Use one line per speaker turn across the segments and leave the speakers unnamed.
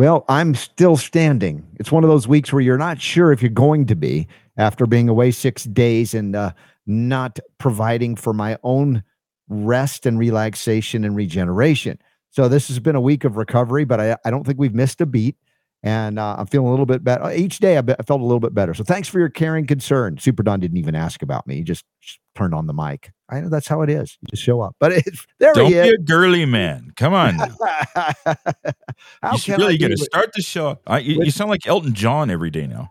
Well, I'm still standing. It's one of those weeks where you're not sure if you're going to be after being away six days and uh, not providing for my own rest and relaxation and regeneration. So this has been a week of recovery, but I, I don't think we've missed a beat. And uh, I'm feeling a little bit better. Each day I, be- I felt a little bit better. So thanks for your caring concern. Super Don didn't even ask about me. He just, just turned on the mic. I know that's how it is. You just show up. But it's, there
Don't
he
be a girly man. Come on.
how
you should
can
really get to start the show. I, you, you sound like Elton John every day now.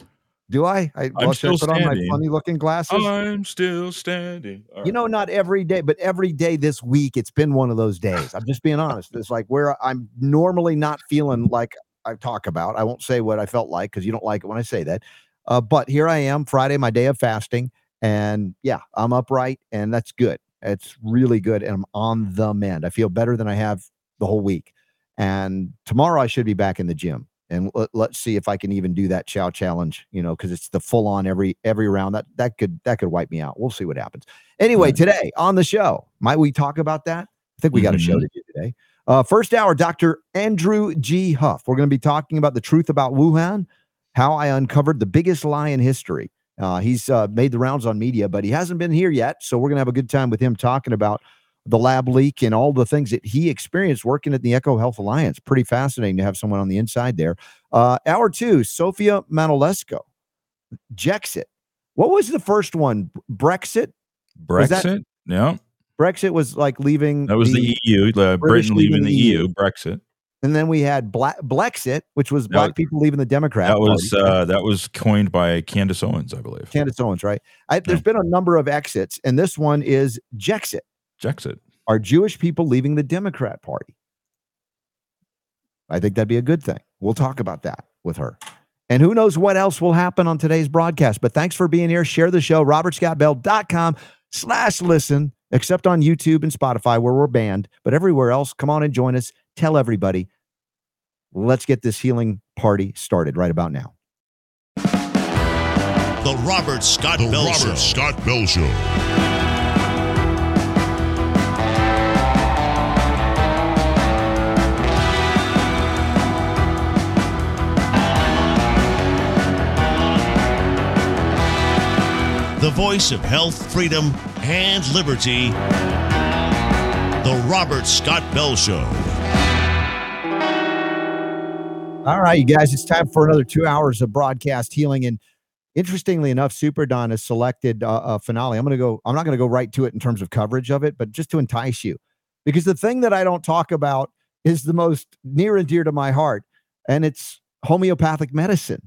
Do I? I well, I
still
put on my
standing.
funny looking glasses?
I'm still standing. All
You know, not every day, but every day this week, it's been one of those days. I'm just being honest. It's like where I'm normally not feeling like I talk about. I won't say what I felt like because you don't like it when I say that. Uh, but here I am, Friday, my day of fasting. And yeah, I'm upright and that's good. It's really good. And I'm on the mend. I feel better than I have the whole week. And tomorrow I should be back in the gym. And let, let's see if I can even do that chow challenge, you know, because it's the full on every every round. That that could that could wipe me out. We'll see what happens. Anyway, today on the show, might we talk about that? I think we got a show
Mhm.
to do today. Uh, first hour, Dr. Andrew G. Huff. We're going to be talking about the truth about Wuhan, how I uncovered the biggest lie in history. Uh, he's uh, made the rounds on media, but he hasn't been here yet. So we're going to have a good time with him talking about the lab leak and all the things that he experienced working at the EcoHealth Alliance. Pretty fascinating to have someone on the inside there. Uh, hour two, Sofia Manolesco, Jexit. What was the first one? Brexit?
Brexit? yeah.
Brexit was like leaving.
That was the, EU, uh, Britain
leaving the
the
EU.
EU, Brexit.
And then we had Black Blexit, which was black people leaving the Democrat.
That was
Party.
uh, that was coined by Candace Owens, I believe.
Candace Owens, right? I, there's been a number of exits, and this one is Jexit.
Jexit.
Are Jewish people leaving the Democrat Party? I think that'd be a good thing. We'll talk about that with her. And who knows what else will happen on today's broadcast. But thanks for being here. Share the show, robertscottbell.com slash listen, except on YouTube and Spotify where we're banned. But everywhere else, come on and join us. Tell everybody. Let's get this healing party started right about now.
The Robert Scott
The
Bell
Robert
Show.
Scott Bell Show.
The voice of health, freedom, and liberty. The Robert Scott Bell Show.
All right, you guys, it's time for another two hours of broadcast healing. And interestingly enough, Super Don has selected uh, a finale. I'm going to go, I'm not going to go right to it in terms of coverage of it, but just to entice you. Because the thing that I don't talk about is the most near and dear to my heart, and it's homeopathic medicine.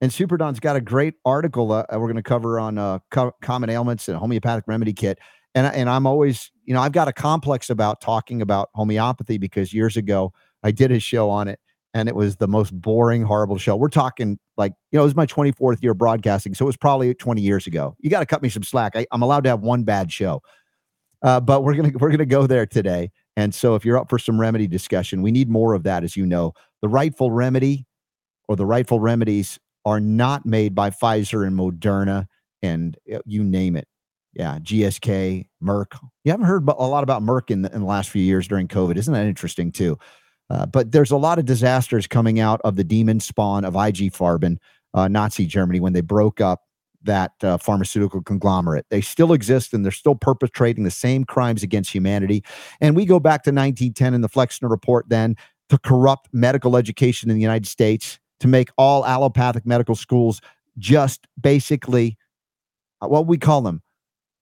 And Super Don's got a great article uh, we're going to cover on uh, co- common ailments and homeopathic remedy kit. And, and I'm always, you know, I've got a complex about talking about homeopathy because years ago I did a show on it and it was the most boring, horrible show. We're talking like, you know, it was my 24th year broadcasting. So it was probably 20 years ago. You got to cut me some slack. I, I'm allowed to have one bad show. Uh, but we're gonna we're gonna go there today. And so if you're up for some remedy discussion, we need more of that, as you know. The rightful remedy or the rightful remedies are not made by Pfizer and Moderna and uh, you name it. Yeah, GSK, Merck. You haven't heard a lot about Merck in the, in the last few years during COVID. Isn't that interesting too? Uh, but there's a lot of disasters coming out of the demon spawn of IG Farben, uh, Nazi Germany, when they broke up that uh, pharmaceutical conglomerate. They still exist and they're still perpetrating the same crimes against humanity. And we go back to 1910 in the Flexner Report then to corrupt medical education in the United States, to make all allopathic medical schools just basically uh, what we call them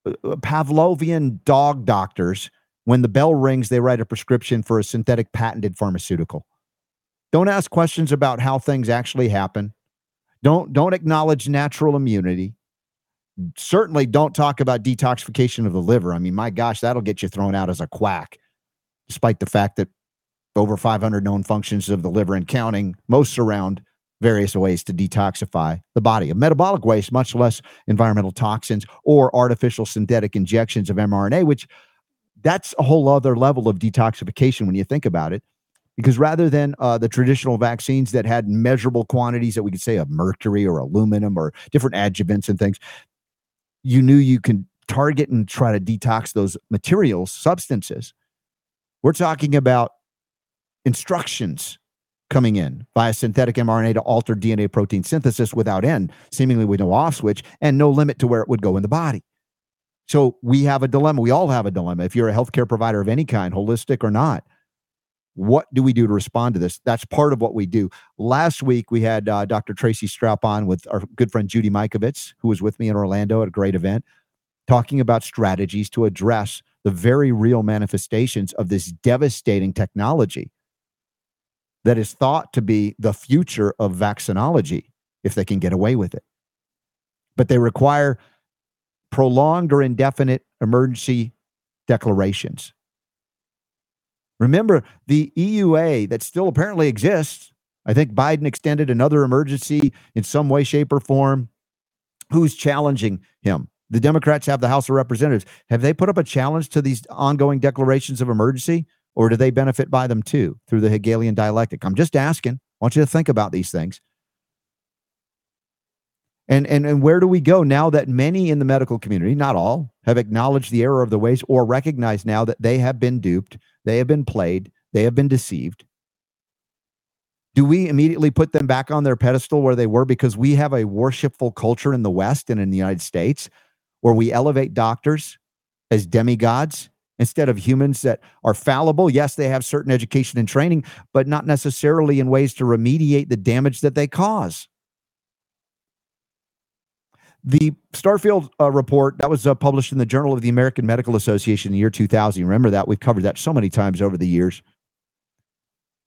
uh, uh, Pavlovian dog doctors. When the bell rings, they write a prescription for a synthetic patented pharmaceutical. Don't ask questions about how things actually happen. Don't don't acknowledge natural immunity. Certainly don't talk about detoxification of the liver. I mean, my gosh, that'll get you thrown out as a quack, despite the fact that over 500 known functions of the liver and counting, most surround various ways to detoxify the body of metabolic waste, much less environmental toxins or artificial synthetic injections of mRNA, which that's a whole other level of detoxification when you think about it. Because rather than uh, the traditional vaccines that had measurable quantities that we could say of mercury or aluminum or different adjuvants and things, you knew you can target and try to detox those materials, substances. We're talking about instructions coming in via synthetic mRNA to alter DNA protein synthesis without end, seemingly with no off switch and no limit to where it would go in the body. So we have a dilemma. We all have a dilemma. If you're a healthcare provider of any kind, holistic or not, what do we do to respond to this? That's part of what we do. Last week, we had uh, Dr. Tracy Straup on with our good friend Judy Mikovits, who was with me in Orlando at a great event, talking about strategies to address the very real manifestations of this devastating technology that is thought to be the future of vaccinology if they can get away with it. But they require prolonged or indefinite emergency declarations. Remember, the EUA that still apparently exists, I think Biden extended another emergency in some way, shape, or form. Who's challenging him? The Democrats have the House of Representatives. Have they put up a challenge to these ongoing declarations of emergency, or do they benefit by them too through the Hegelian dialectic? I'm just asking. I want you to think about these things. And, and, and where do we go now that many in the medical community, not all, have acknowledged the error of the ways or recognize now that they have been duped, they have been played, they have been deceived? Do we immediately put them back on their pedestal where they were because we have a worshipful culture in the West and in the United States where we elevate doctors as demigods instead of humans that are fallible? Yes, they have certain education and training, but not necessarily in ways to remediate the damage that they cause. The Starfield uh, report that was uh, published in the Journal of the American Medical Association in the year 2000. Remember that? We've covered that so many times over the years.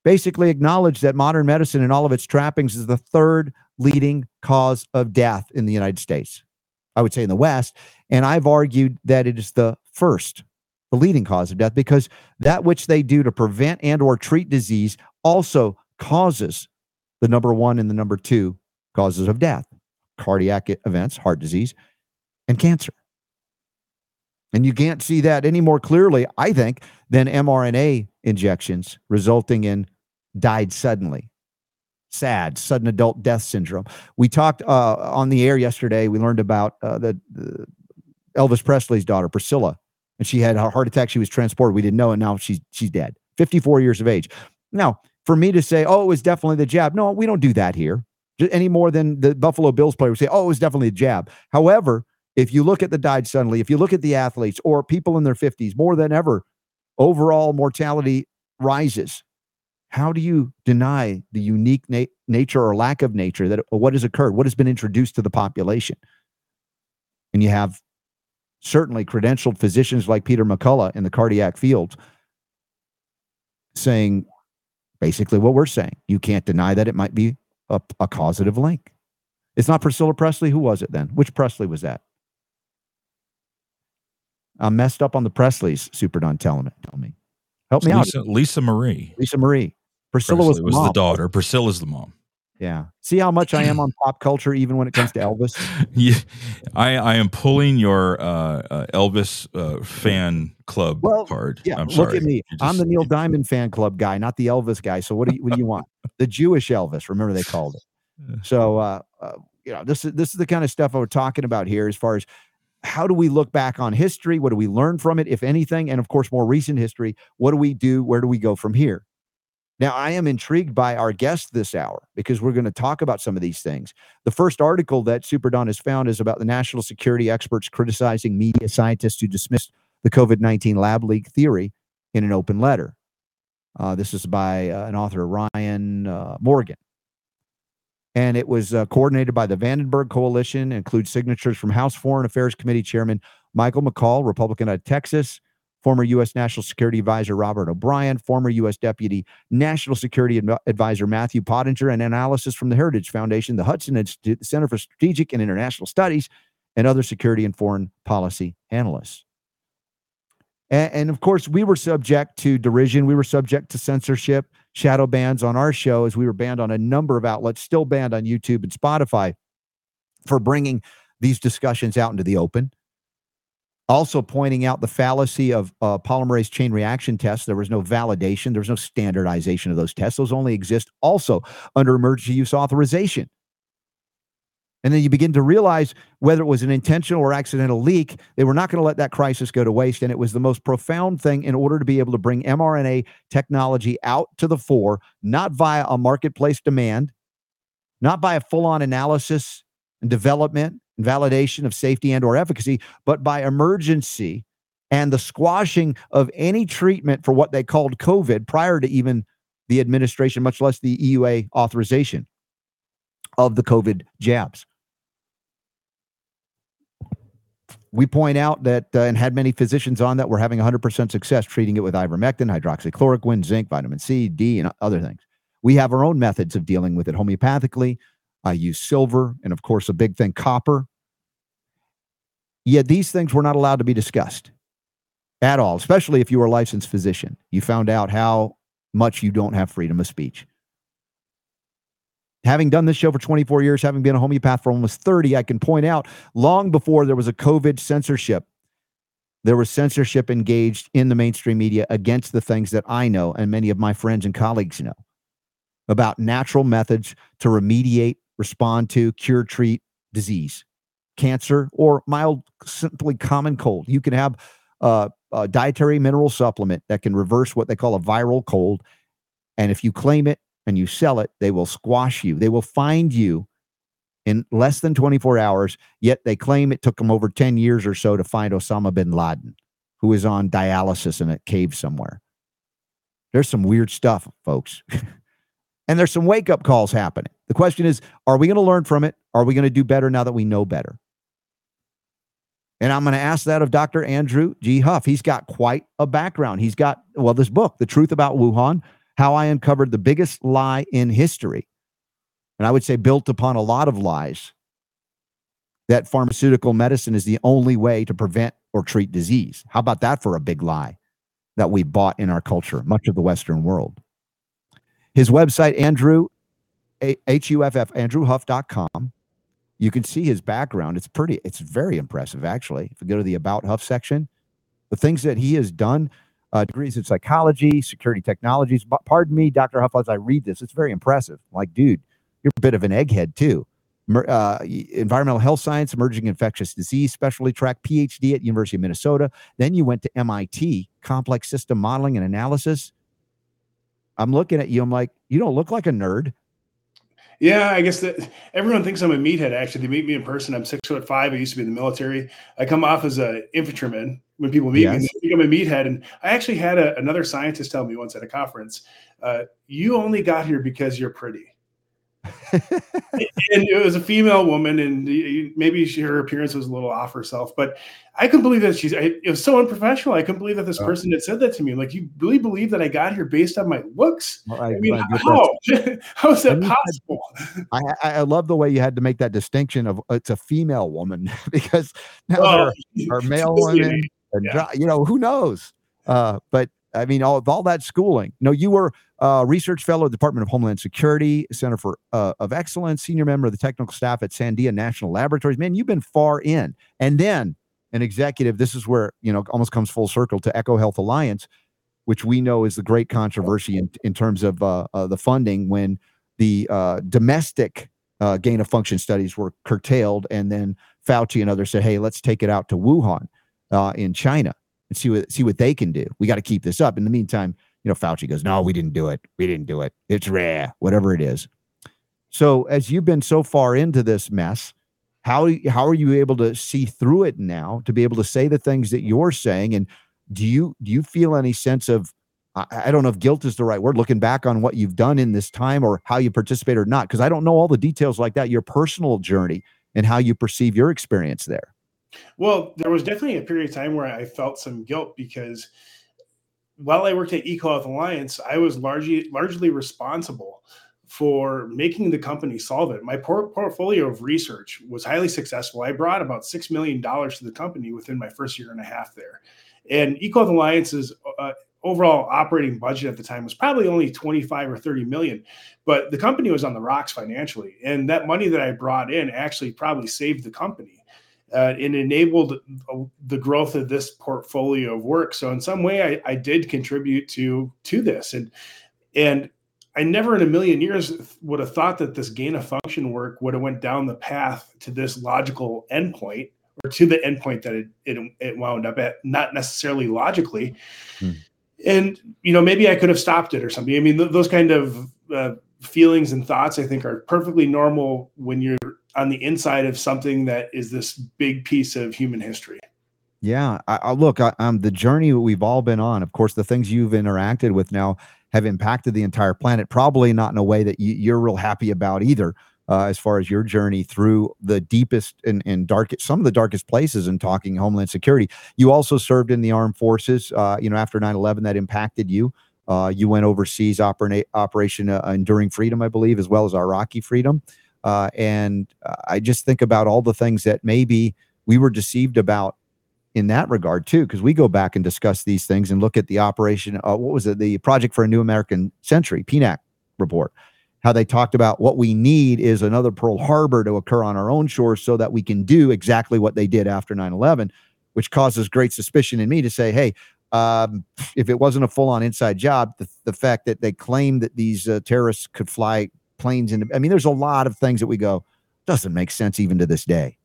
Basically, acknowledged that modern medicine and all of its trappings is the third leading cause of death in the United States. I would say in the West. And I've argued that it is the first, the leading cause of death, because that which they do to prevent and or treat disease also causes the number one and the number two causes of death cardiac events, heart disease, and cancer. And you can't see that any more clearly, I think, than mRNA injections resulting in died suddenly. SAD, sudden adult death syndrome. We talked uh, on the air yesterday. We learned about uh, the, the Elvis Presley's daughter, Priscilla, and she had a heart attack. She was transported. We didn't know, and now she's she's dead. 54 years of age. Now, for me to say, oh, it was definitely the jab. No, we don't do that here any more than the Buffalo Bills player would say, oh, it was definitely a jab. However, if you look at the died suddenly, if you look at the athletes or people in their 50s, more than ever, overall mortality rises. How do you deny the unique na- nature or lack of nature that what has occurred, what has been introduced to the population? And you have certainly credentialed physicians like Peter McCullough in the cardiac field saying basically what we're saying. You can't deny that it might be a, a causative link. It's not Priscilla Presley. Who was it then? Which Presley was that? I'm messed up on the Presleys. Super Don, tell me. Tell me. Help me
Lisa,
out.
Lisa Marie.
Lisa Marie. Priscilla was, the,
was the daughter. Priscilla's the mom.
Yeah. See how much I am on pop culture, even when it comes to Elvis.
Yeah, I, I am pulling your uh, uh, Elvis uh, fan club
Well,
card.
Yeah.
I'm
look
sorry.
at me.
You
I'm the Neil Diamond fan club guy, not the Elvis guy. So what do you what do you want? the Jewish Elvis. Remember they called it. So uh, uh, you know this is this is the kind of stuff we're talking about here as far as how do we look back on history? What do we learn from it, if anything? And of course, more recent history. What do we do? Where do we go from here? Now, I am intrigued by our guest this hour because we're going to talk about some of these things. The first article that Super Don has found is about the national security experts criticizing media scientists who dismissed the COVID 19 lab leak theory in an open letter. Uh, this is by uh, an author, Ryan uh, Morgan. And it was uh, coordinated by the Vandenberg Coalition, includes signatures from House Foreign Affairs Committee Chairman Michael McCaul, Republican out of Texas, former U.S. National Security Advisor Robert O'Brien, former U.S. Deputy National Security Adv- Advisor Matthew Pottinger, and analysis from the Heritage Foundation, the Hudson Institute, the Center for Strategic and International Studies, and other security and foreign policy analysts. And, and of course, we were subject to derision. We were subject to censorship, shadow bans on our show, as we were banned on a number of outlets, still banned on YouTube and Spotify for bringing these discussions out into the open. Also, pointing out the fallacy of uh, polymerase chain reaction tests. There was no validation, there was no standardization of those tests. Those only exist also under emergency use authorization. And then you begin to realize whether it was an intentional or accidental leak, they were not going to let that crisis go to waste. And it was the most profound thing in order to be able to bring mRNA technology out to the fore, not via a marketplace demand, not by a full on analysis and development validation of safety and or efficacy, but by emergency and the squashing of any treatment for what they called COVID prior to even the administration, much less the EUA authorization of the COVID jabs. We point out that uh, and had many physicians on that were having 100% success treating it with ivermectin, hydroxychloroquine, zinc, vitamin C, D, and other things. We have our own methods of dealing with it homeopathically. I use silver and, of course, a big thing, copper. Yet these things were not allowed to be discussed at all, especially if you were a licensed physician. You found out how much you don't have freedom of speech having done this show for 24 years, having been a homeopath for almost 30, I can point out long before there was a COVID censorship, there was censorship engaged in the mainstream media against the things that I know and many of my friends and colleagues know about natural methods to remediate, respond to, cure, treat disease, cancer, or mild, simply common cold. You can have a, a dietary mineral supplement that can reverse what they call a viral cold. And if you claim it, and you sell it, they will squash you. They will find you in less than 24 hours, yet they claim it took them over 10 years or so to find Osama bin Laden, who is on dialysis in a cave somewhere. There's some weird stuff, folks. and there's some wake up calls happening. The question is are we going to learn from it? Are we going to do better now that we know better? And I'm going to ask that of Dr. Andrew G. Huff. He's got quite a background. He's got, well, this book, The Truth About Wuhan how I uncovered the biggest lie in history. And I would say built upon a lot of lies that pharmaceutical medicine is the only way to prevent or treat disease. How about that for a big lie that we bought in our culture, much of the Western world? His website, Andrew, H-U-F-F, andrewhuff.com. You can see his background. It's pretty, it's very impressive, actually. If you go to the About Huff section, the things that he has done uh, degrees in psychology, security technologies. But pardon me, Dr. Huff, as I read this, it's very impressive. like, dude, you're a bit of an egghead too. Uh, environmental health science, emerging infectious disease specialty track, PhD at University of Minnesota. Then you went to MIT, complex system modeling and analysis. I'm looking at you. I'm like, you don't look like a nerd.
Yeah, I guess that everyone thinks I'm a meathead. Actually, they meet me in person. I'm six foot five. I used to be in the military. I come off as an infantryman, when people meet yes. me, they think I'm a meathead. And I actually had a, another scientist tell me once at a conference, uh, "You only got here because you're pretty." and it was a female woman, and maybe she, her appearance was a little off herself. But I couldn't believe that she's. It was so unprofessional. I couldn't believe that this oh. person had said that to me. Like, you really believe that I got here based on my looks? Well, I, I, mean, how? how is that possible?
I, I love the way you had to make that distinction of it's a female woman because now oh, are male women yeah. you know who knows uh, but i mean all, of all that schooling. Know you were a research fellow at the department of homeland security center for uh, of excellence senior member of the technical staff at sandia national laboratories. Man you've been far in. And then an executive this is where you know almost comes full circle to EcoHealth Alliance which we know is the great controversy in, in terms of uh, uh, the funding when the uh, domestic uh, gain of function studies were curtailed. And then fauci and others said hey let's take it out to wuhan uh, in China and see what see what they can do. We got to keep this up. In the meantime, you know, Fauci goes, "No, we didn't do it. We didn't do it. It's rare, whatever it is." So, as you've been so far into this mess, how how are you able to see through it now to be able to say the things that you're saying? And do you do you feel any sense of I, I don't know if guilt is the right word, looking back on what you've done in this time or how you participate or not, because I don't know all the details like that, your personal journey and how you perceive your experience there.
Well, there was definitely a period of time where I felt some guilt because while I worked at EcoHealth Alliance, I was largely largely responsible for making the company solve it. My por- portfolio of research was highly successful. I brought about six million dollars to the company within my first year and a half there. And EcoHealth Alliance's uh, overall operating budget at the time was probably only 25 or 30 million but the company was on the rocks financially and that money that i brought in actually probably saved the company uh, and enabled the growth of this portfolio of work. So in some way, I, I did contribute to to this, and and I never in a million years would have thought that this gain of function work would have went down the path to this logical endpoint or to the endpoint that it, it, it wound up at, not necessarily logically. Hmm. And, you know, maybe I could have stopped it or something. I mean, th- those kind of uh, feelings and thoughts, I think, are perfectly normal when you're on the inside of something that is this big piece of human history.
Yeah, I, I look, I, am the journey we've all been on. Of course, the things you've interacted with now have impacted the entire planet. Probably not in a way that you, you're real happy about either uh, as far as your journey through the deepest and, and darkest, some of the darkest places in talking Homeland Security. You also served in the armed forces, uh, you know, after 9 11 that impacted you. Uh, you went overseas opera- Operation uh, Enduring Freedom, I believe, as well as Iraqi Freedom. Uh, and I just think about all the things that maybe we were deceived about in that regard too, because we go back and discuss these things and look at the operation. Uh, what was it? The Project for a New American Century, PNAC report how they talked about what we need is another Pearl Harbor to occur on our own shores so that we can do exactly what they did after 9 11, which causes great suspicion in me to say, hey, um, if it wasn't a full on inside job, the, the fact that they claim that these uh, terrorists could fly planes into, I mean, there's a lot of things that we go, doesn't make sense even to this day.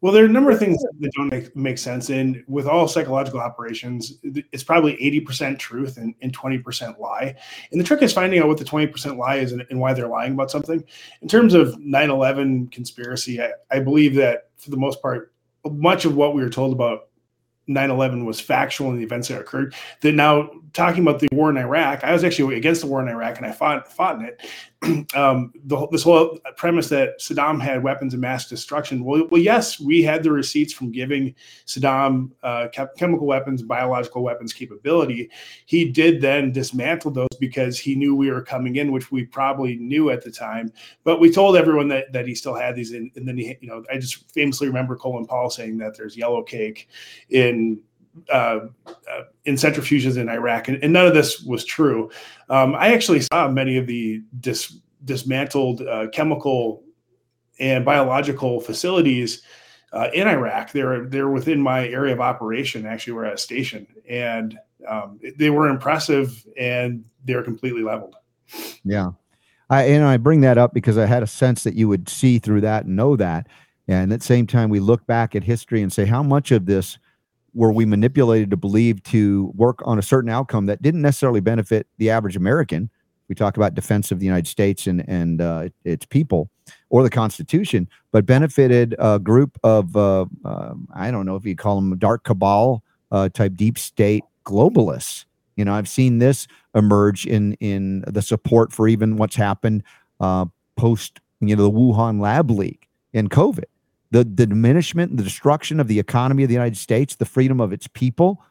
Well, there are a number of things that don't make, make sense. And with all psychological operations, it's probably 80% truth and, and 20% lie. And the trick is finding out what the 20% lie is and, and why they're lying about something. In terms of 9 11 conspiracy, I, I believe that for the most part, much of what we were told about 9-11 was factual in the events that occurred that now talking about the war in iraq i was actually against the war in iraq and i fought, fought in it um, the, this whole premise that Saddam had weapons of mass destruction. Well, well yes, we had the receipts from giving Saddam uh, chemical weapons, biological weapons capability. He did then dismantle those because he knew we were coming in, which we probably knew at the time. But we told everyone that, that he still had these. And, and then he, you know, I just famously remember Colin Powell saying that there's yellow cake in uh, uh, in centrifuges in Iraq, and, and, none of this was true. Um, I actually saw many of the dis, dismantled uh, chemical and biological facilities uh, in Iraq. They're they're within my area of operation. Actually, we're at a station, and um, they were impressive, and they're completely leveled.
Yeah, I and I bring that up because I had a sense that you would see through that and know that. And at the same time, we look back at history and say how much of this were we manipulated to believe to work on a certain outcome that didn't necessarily benefit the average American. We talk about defense of the United States and and uh, its people, or the Constitution, but benefited a group of uh, uh, I don't know if you call them dark cabal uh, type deep state globalists. You know, I've seen this emerge in in the support for even what's happened uh, post you know the Wuhan lab leak and COVID the, the diminishment and the destruction of the economy of the United States, the freedom of its people.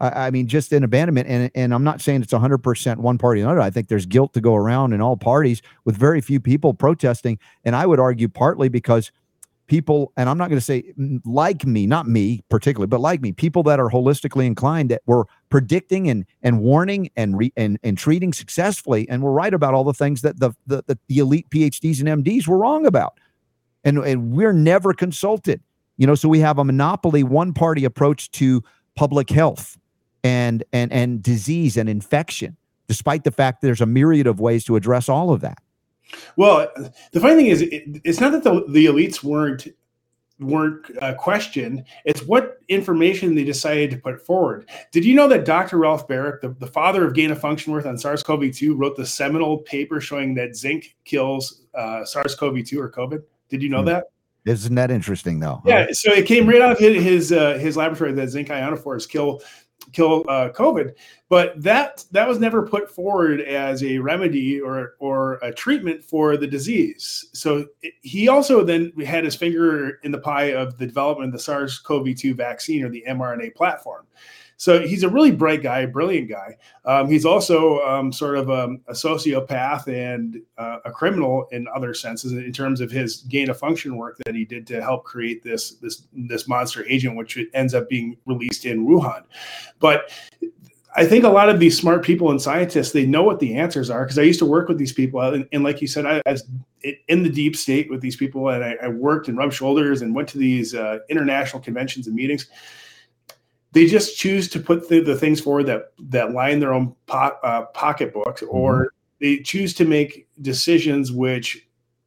I, I mean, just an abandonment. And, and I'm not saying it's 100% one party or another. I think there's guilt to go around in all parties with very few people protesting. And I would argue partly because people, and I'm not going to say mm, like me, not me particularly, but like me, people that are holistically inclined that were predicting and and warning and re, and and treating successfully, and were right about all the things that the the, the elite PhDs and MDs were wrong about and, and we're never consulted. You know, so we have a monopoly one party approach to public health and and and disease and infection, despite the fact there's a myriad of ways to address all of that.
Well, the funny thing is, it, it's not that the, the elites weren't weren't uh, questioned. It's what information they decided to put forward. Did you know that Dr. Ralph Baric, the, the father of gain of function work on SARS-CoV-2, wrote the seminal paper showing that zinc kills uh, SARS-CoV-2 or COVID? Did you know hmm. that?
Isn't that interesting though?
Yeah. So it came right out of his his, uh, his laboratory that zinc ionophores kill kill uh, COVID, but that that was never put forward as a remedy or or a treatment for the disease. So it, he also then had his finger in the pie of the development of the SARS-CoV-2 vaccine or the mRNA platform. So he's a really bright guy, brilliant guy. Um, he's also um, sort of a, a sociopath and uh, a criminal in other senses in terms of his gain of function work that he did to help create this this this monster agent, which ends up being released in Wuhan. But I think a lot of these smart people and scientists they know what the answers are because I used to work with these people and, and like you said I was in the deep state with these people and I, I worked and rubbed shoulders and went to these uh, international conventions and meetings they just choose to put the, the things forward that that line their own po- uh, pocketbook mm-hmm. or they choose to make decisions which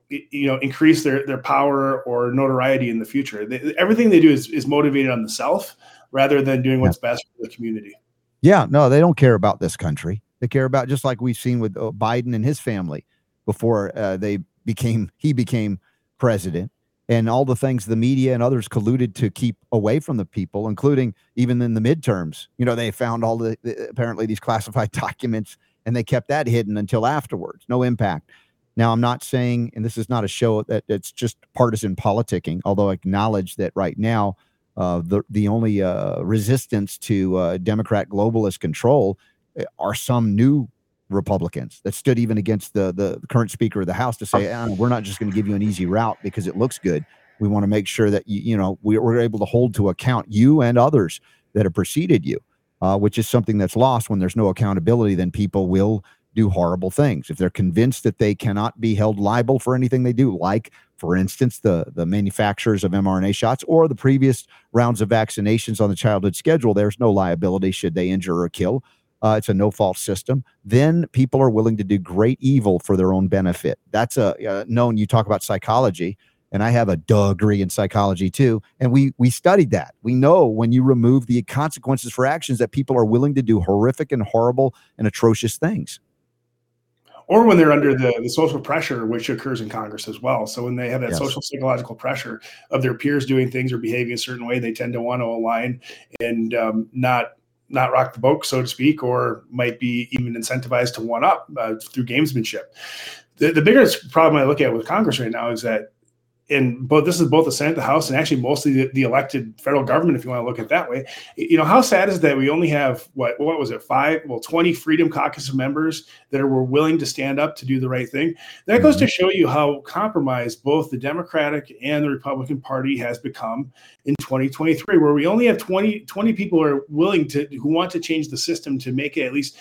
you know increase their their power or notoriety in the future. They, everything they do is is motivated on the self rather than doing what's yeah. best for the community.
Yeah, no, they don't care about this country. They care about just like we've seen with uh, Biden and his family before uh, they became he became president and all the things the media and others colluded to keep away from the people, including even in the midterms. You know, they found all the, the apparently these classified documents and they kept that hidden until afterwards. No impact. Now, I'm not saying, and this is not a show that it's just partisan politicking, although I acknowledge that right now, uh, the the only uh, resistance to uh, Democrat globalist control uh, are some new Republicans that stood even against the the current Speaker of the House to say, ah, we're not just going to give you an easy route because it looks good. We want to make sure that you, you know we, are able to hold to account you and others that have preceded you, uh, which is something that's lost when there's no accountability. Then people will do horrible things if they're convinced that they cannot be held liable for anything they do, like for instance the the manufacturers of mRNA shots or the previous rounds of vaccinations on the childhood schedule. There's no liability should they injure or kill uh, it's a no fault system, then people are willing to do great evil for their own benefit. That's a uh, known. You talk about psychology, and I have a degree in psychology too, and we we studied that. We know when you remove the consequences for actions that people are willing to do horrific and horrible and atrocious things
or when they're under the, the social pressure, which occurs in Congress as well. So when they have that yes. social psychological pressure of their peers doing things or behaving a certain way, they tend to want to align and um, not not rock the boat, so to speak, or might be even incentivized to one up uh, through gamesmanship. The, the biggest problem I look at with Congress right now is that and both this is both the Senate, the House, and actually mostly the, the, elected federal government, if you want to look at it that way. You know, how sad is that we only have what what was it, five, well, 20 Freedom Caucus members that are were willing to stand up to do the right thing. That goes to mm-hmm. show you how compromised both the Democratic and the Republican Party has become in 2023, where we only have 20, 20 people are willing to who want to change the system to make it at least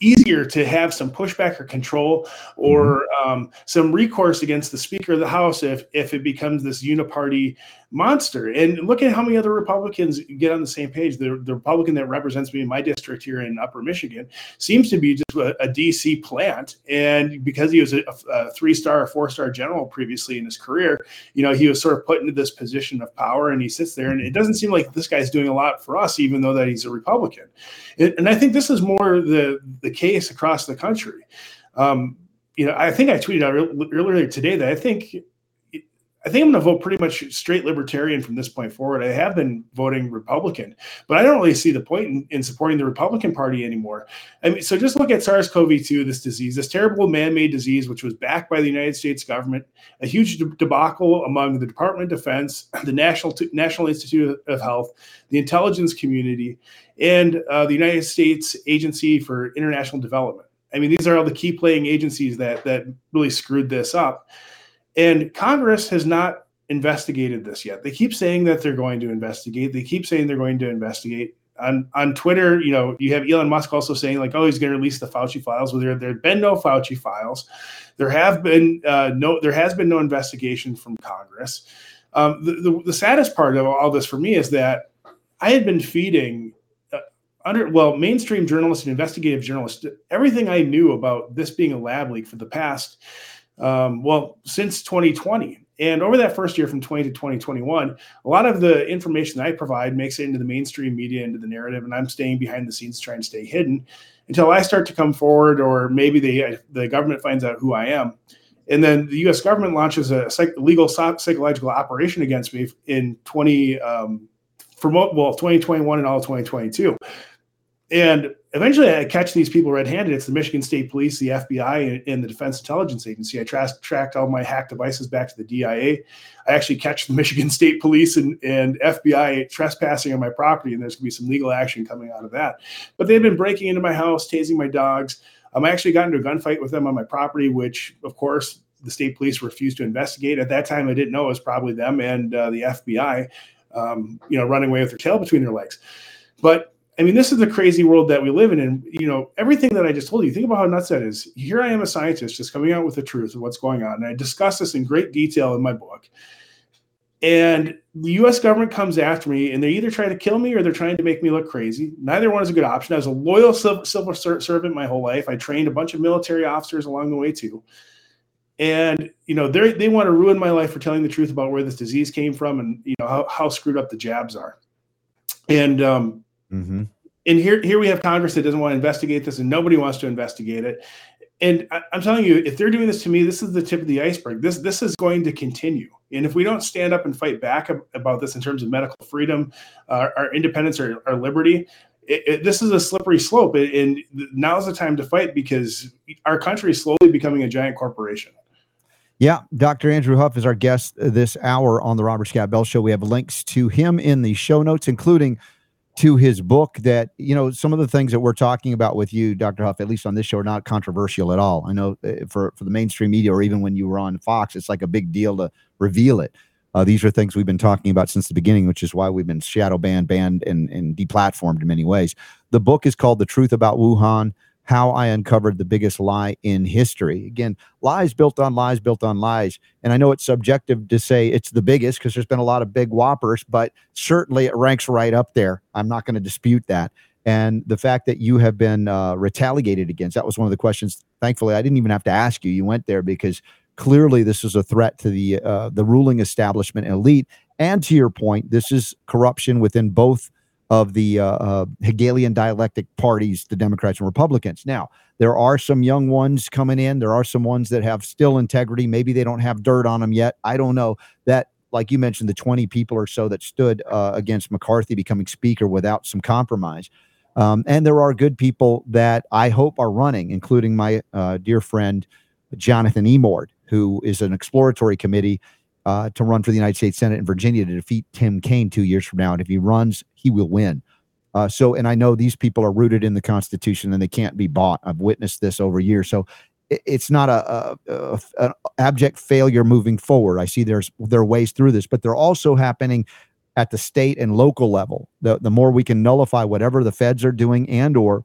easier to have some pushback or control or mm-hmm. um, some recourse against the Speaker of the House if if it becomes this uniparty monster. And look at how many other Republicans get on the same page. The, the Republican that represents me in my district here in Upper Michigan seems to be just a, a DC plant. And because he was a, a three star or four star general previously in his career, you know, he was sort of put into this position of power and he sits there. And it doesn't seem like this guy's doing a lot for us, even though that he's a Republican. And, and I think this is more the, the case across the country. Um, you know, I think I tweeted out earlier today that I think I think I'm going to vote pretty much straight libertarian from this point forward. I have been voting Republican, but I don't really see the point in, in supporting the Republican Party anymore. I mean, so just look at SARS-CoV-2, this disease, this terrible man-made disease, which was backed by the United States government, a huge debacle among the Department of Defense, the National National Institute of Health, the intelligence community, and uh, the United States Agency for International Development. I mean, these are all the key playing agencies that that really screwed this up. And Congress has not investigated this yet. They keep saying that they're going to investigate. They keep saying they're going to investigate. On on Twitter, you know, you have Elon Musk also saying like, "Oh, he's going to release the Fauci files." Well, there there have been no Fauci files. There have been uh, no there has been no investigation from Congress. Um, the, the, the saddest part of all this for me is that I had been feeding uh, under well mainstream journalists and investigative journalists everything I knew about this being a lab leak for the past um, well, since 2020. And over that first year from 20 to 2021, a lot of the information that I provide makes it into the mainstream media, into the narrative, and I'm staying behind the scenes trying to stay hidden until I start to come forward, or maybe the, the government finds out who I am. And then the US government launches a psych- legal psychological operation against me in 20, um, well, 2021 and all of 2022. And eventually I catch these people red-handed. It's the Michigan State Police, the FBI, and, the Defense Intelligence Agency. I tra- tracked all my hacked devices back to the DIA. I actually catch the Michigan State Police and, and FBI trespassing on my property, and there's going to be some legal action coming out of that. But they've been breaking into my house, tasing my dogs. Um, I actually got into a gunfight with them on my property, which, of course, the state police refused to investigate. At that time, I didn't know it was probably them and uh, the FBI, um, you know, running away with their tail between their legs. But I mean, this is the crazy world that we live in. And, you know, everything that I just told you, think about how nuts that is. Here I am, a scientist, just coming out with the truth of what's going on. And I discuss this in great detail in my book. and the U.S. government comes after me, and they either try to kill me or they're trying to make me look crazy. Neither one is a good option. I was a loyal civil servant my whole life. I trained a bunch of military officers along the way too, and you know they they want to ruin my life for telling the truth about where this disease came from and you know how, how screwed up the jabs are. And um, mm-hmm. and here here we have Congress that doesn't want to investigate this, and nobody wants to investigate it. And I, I'm telling you, if they're doing this to me, this is the tip of the iceberg. This this is going to continue and if we don't stand up and fight back about this in terms of medical freedom, uh, our independence, or our liberty, it, it, this is a slippery slope. And now's the time to fight because our country is slowly becoming a giant corporation.
Yeah, Dr. Andrew Huff is our guest this hour on the Robert Scott Bell Show. We have links to him in the show notes, including to his book that you know some of the things that we're talking about with you dr huff at least on this show are not controversial at all. I know uh, for for the mainstream media or even when you were on fox it's like a big deal to reveal it. Uh, these are things we've been talking about since the beginning which is why we've been shadow banned banned and, and deplatformed in many ways. The book is called the truth about wuhan how I uncovered the biggest lie in history. Again, lies built on lies built on lies. And I know it's subjective to say it's the biggest because there's been a lot of big whoppers, but certainly it ranks right up there. I'm not going to dispute that. And the fact that you have been uh, retaliated against, that was one of the questions. Thankfully, I didn't even have to ask you. You went there because clearly this is a threat to the uh, the ruling establishment elite. And to your point, this is corruption within both of the uh, uh, Hegelian dialectic parties, the Democrats and Republicans. Now, there are some young ones coming in. There are some ones that have still integrity. Maybe they don't have dirt on them yet. I don't know. That, like you mentioned, the 20 people or so that stood uh, against McCarthy becoming speaker without some compromise. Um, and there are good people that I hope are running, including my uh, dear friend Jonathan Emord, who is an exploratory committee uh, to run for the United States Senate in Virginia to defeat Tim Kaine two years from now. And if he runs, he will win. Uh, so, and I know these people are rooted in the Constitution and they can't be bought. I've witnessed this over years. So, it, it's not a, a, a, an abject failure moving forward. I see there's there are ways through this, but they're also happening at the state and local level. The the more we can nullify whatever the feds are doing and or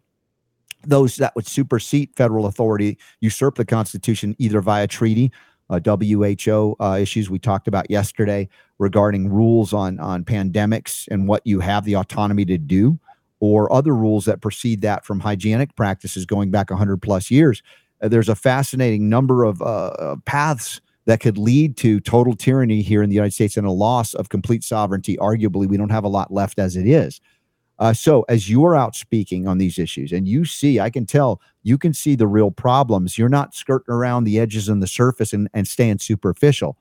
those that would supersede federal authority, usurp the Constitution either via treaty uh, WHO uh, issues we talked about yesterday regarding rules on on pandemics and what you have the autonomy to do, or other rules that precede that from hygienic practices going back 100 plus years. Uh, there's a fascinating number of uh, paths that could lead to total tyranny here in the United States and a loss of complete sovereignty. Arguably, we don't have a lot left as it is. Uh, so, as you're out speaking on these issues, and you see, I can tell you can see the real problems. You're not skirting around the edges and the surface and, and staying superficial.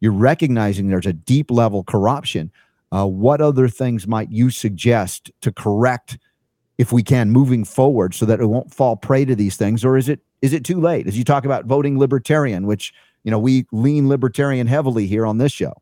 You're recognizing there's a deep level corruption. Uh, what other things might you suggest to correct, if we can, moving forward, so that it won't fall prey to these things, or is it is it too late? As you talk about voting libertarian, which you know we lean libertarian heavily here on this show.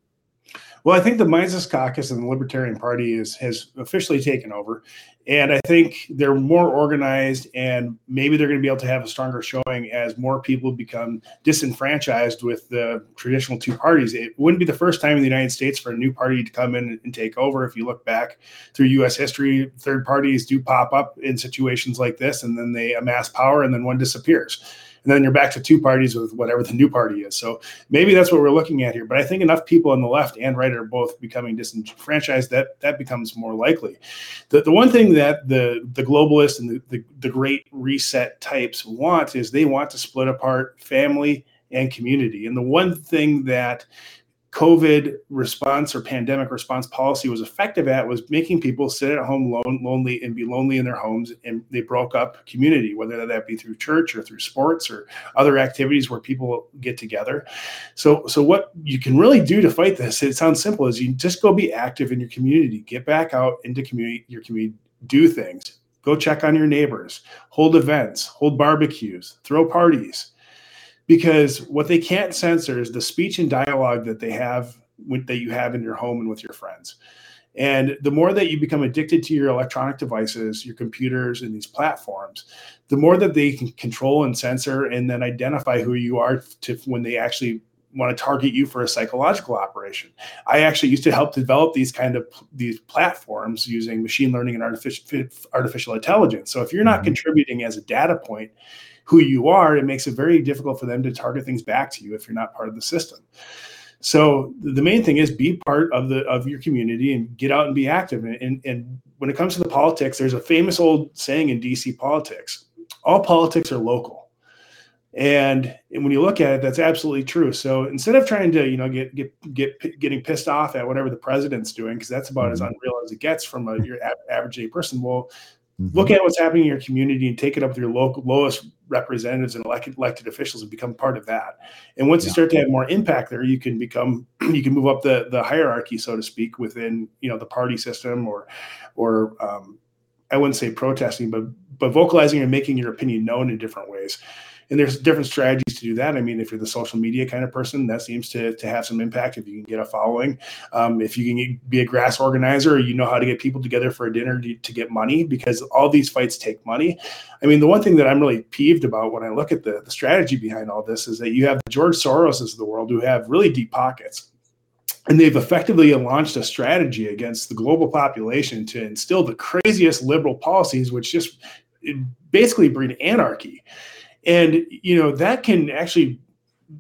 Well, I think the Mises Caucus and the Libertarian Party is has officially taken over, and I think they're more organized, and maybe they're going to be able to have a stronger showing as more people become disenfranchised with the traditional two parties. It wouldn't be the first time in the United States for a new party to come in and take over. If you look back through U.S. history, third parties do pop up in situations like this, and then they amass power, and then one disappears and then you're back to two parties with whatever the new party is. So maybe that's what we're looking at here. But I think enough people on the left and right are both becoming disenfranchised that that becomes more likely. The, the one thing that the the globalists and the, the, the great reset types want is they want to split apart family and community. And the one thing that COVID response or pandemic response policy was effective at was making people sit at home lone, lonely and be lonely in their homes. And they broke up community, whether that be through church or through sports or other activities where people get together. So, so what you can really do to fight this, it sounds simple, is you just go be active in your community, get back out into community, your community, do things, go check on your neighbors, hold events, hold barbecues, throw parties because what they can't censor is the speech and dialogue that they have with, that you have in your home and with your friends. And the more that you become addicted to your electronic devices, your computers, and these platforms, the more that they can control and censor and then identify who you are to when they actually want to target you for a psychological operation. I actually used to help develop these kind of these platforms using machine learning and artificial artificial intelligence. So if you're not mm-hmm. contributing as a data point, who you are, it makes it very difficult for them to target things back to you if you're not part of the system. So the main thing is be part of the of your community and get out and be active. And, and, and when it comes to the politics, there's a famous old saying in DC politics: all politics are local. And, and when you look at it, that's absolutely true. So instead of trying to, you know, get get get getting pissed off at whatever the president's doing, because that's about mm-hmm. as unreal as it gets from a, your average day person. Well, mm-hmm. look at what's happening in your community and take it up with your local lowest representatives and elected elected officials and become part of that. And once yeah. you start to have more impact there, you can become you can move up the the hierarchy, so to speak, within you know the party system or or um, I wouldn't say protesting, but but vocalizing and making your opinion known in different ways and there's different strategies to do that. I mean, if you're the social media kind of person, that seems to, to have some impact. If you can get a following, um, if you can be a grass organizer, you know how to get people together for a dinner to, to, get money because all these fights take money. I mean, the one thing that I'm really peeved about when I look at the, the strategy behind all this is that you have the George Soroses of the world who have really deep pockets and they've effectively launched a strategy against the global population to instill the craziest liberal policies which just basically breed anarchy and you know that can actually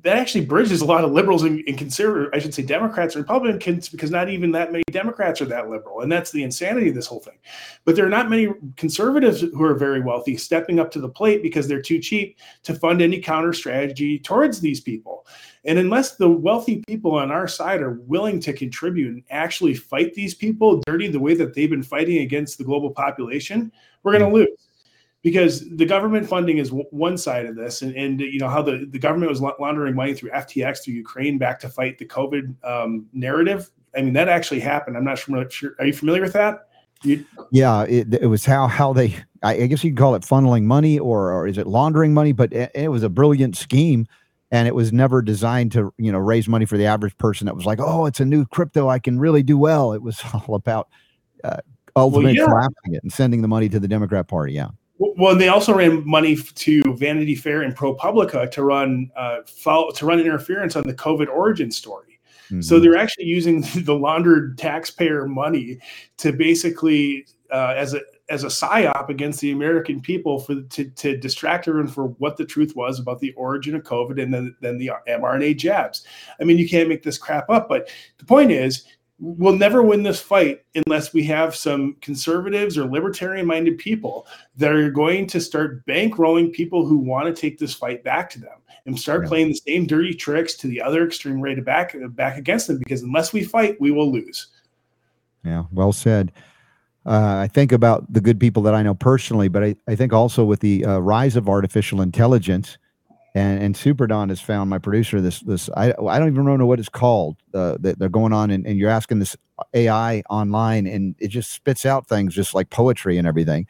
that actually bridges a lot of liberals and, and conservative, I should say Democrats and Republicans, because not even that many Democrats are that liberal. And that's the insanity of this whole thing. But there are not many conservatives who are very wealthy stepping up to the plate because they're too cheap to fund any counter strategy towards these people. And unless the wealthy people on our side are willing to contribute and actually fight these people dirty the way that they've been fighting against the global population, we're going to hmm. lose because the government funding is w- one side of this, and, and you know how the, the government was laundering money through FTX through Ukraine back to fight the COVID um, narrative. I mean, that actually happened. I'm not sure. Are you familiar with that? You,
yeah, it, it, was how how they. I guess you could call it funneling money, or or is it laundering money? But it, it was a brilliant scheme, and it was never designed to you know raise money for the average person. That was like, oh, it's a new crypto, I can really do well. It was all about uh, ultimately well, yeah. collapsing it and sending the money to the Democrat Party. Yeah.
Well, they also ran money to Vanity Fair and ProPublica to run uh, follow, to run interference on the COVID origin story. Mm-hmm. So they're actually using the laundered taxpayer money to basically uh, as a as a psyop against the American people for to, to distract everyone for what the truth was about the origin of COVID and then then the mRNA jabs. I mean, you can't make this crap up. But the point is, we'll never win this fight unless we have some conservatives or libertarian minded people that are going to start bankrolling people who want to take this fight back to them and start yeah. playing the same dirty tricks to the other extreme right to back back against them because unless we fight we will lose
yeah well said uh, I think about the good people that I know personally, but I, I think also with the uh, rise of artificial intelligence, and and Super Don has found my producer this this I I don't even know what it's called uh, that they're going on and, and you're asking this AI online and it just spits out things just like poetry and everything,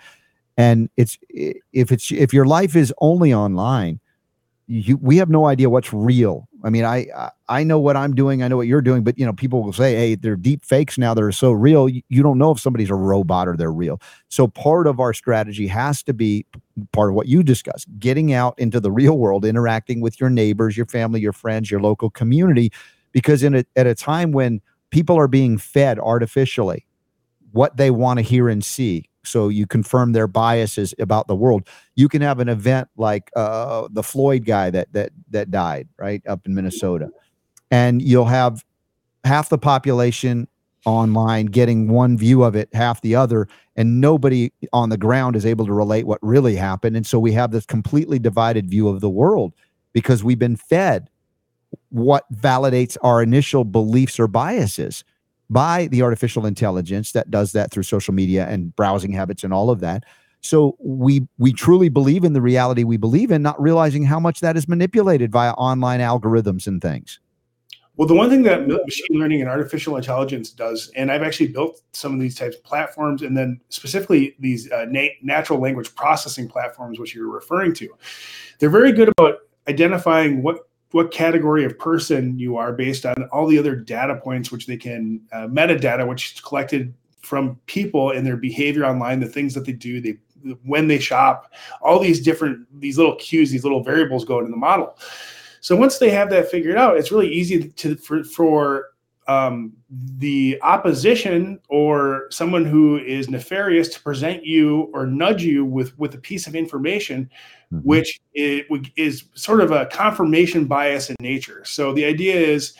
and it's if it's if your life is only online, you we have no idea what's real. I mean, I I know what I'm doing, I know what you're doing, but you know, people will say, "Hey, they're deep fakes now They're so real." You don't know if somebody's a robot or they're real. So part of our strategy has to be part of what you discussed, getting out into the real world, interacting with your neighbors, your family, your friends, your local community, because in a, at a time when people are being fed artificially what they want to hear and see so you confirm their biases about the world. You can have an event like uh, the floyd guy that that that died right up in minnesota. And you'll have half the population online getting one view of it half the other and nobody on the ground is able to relate what really happened. And so we have this completely divided view of the world because we've been fed what validates our initial beliefs or biases by the artificial intelligence that does that through social media and browsing habits and all of that. So we we truly believe in the reality we believe in, not realizing how much that is manipulated via online algorithms and things.
Well, the one thing that machine learning and artificial intelligence does, and I've actually built some of these types of platforms, and then specifically these uh, na- natural language processing platforms, which you're referring to, they're very good about identifying what what category of person you are based on all the other data points which they can uh, metadata which is collected from people and their behavior online the things that they do they when they shop all these different these little cues these little variables go into the model. So once they have that figured out it's really easy to for, for um, the opposition or someone who is nefarious to present you or nudge you with with a piece of information mm-hmm. which is, is sort of a confirmation bias in nature so the idea is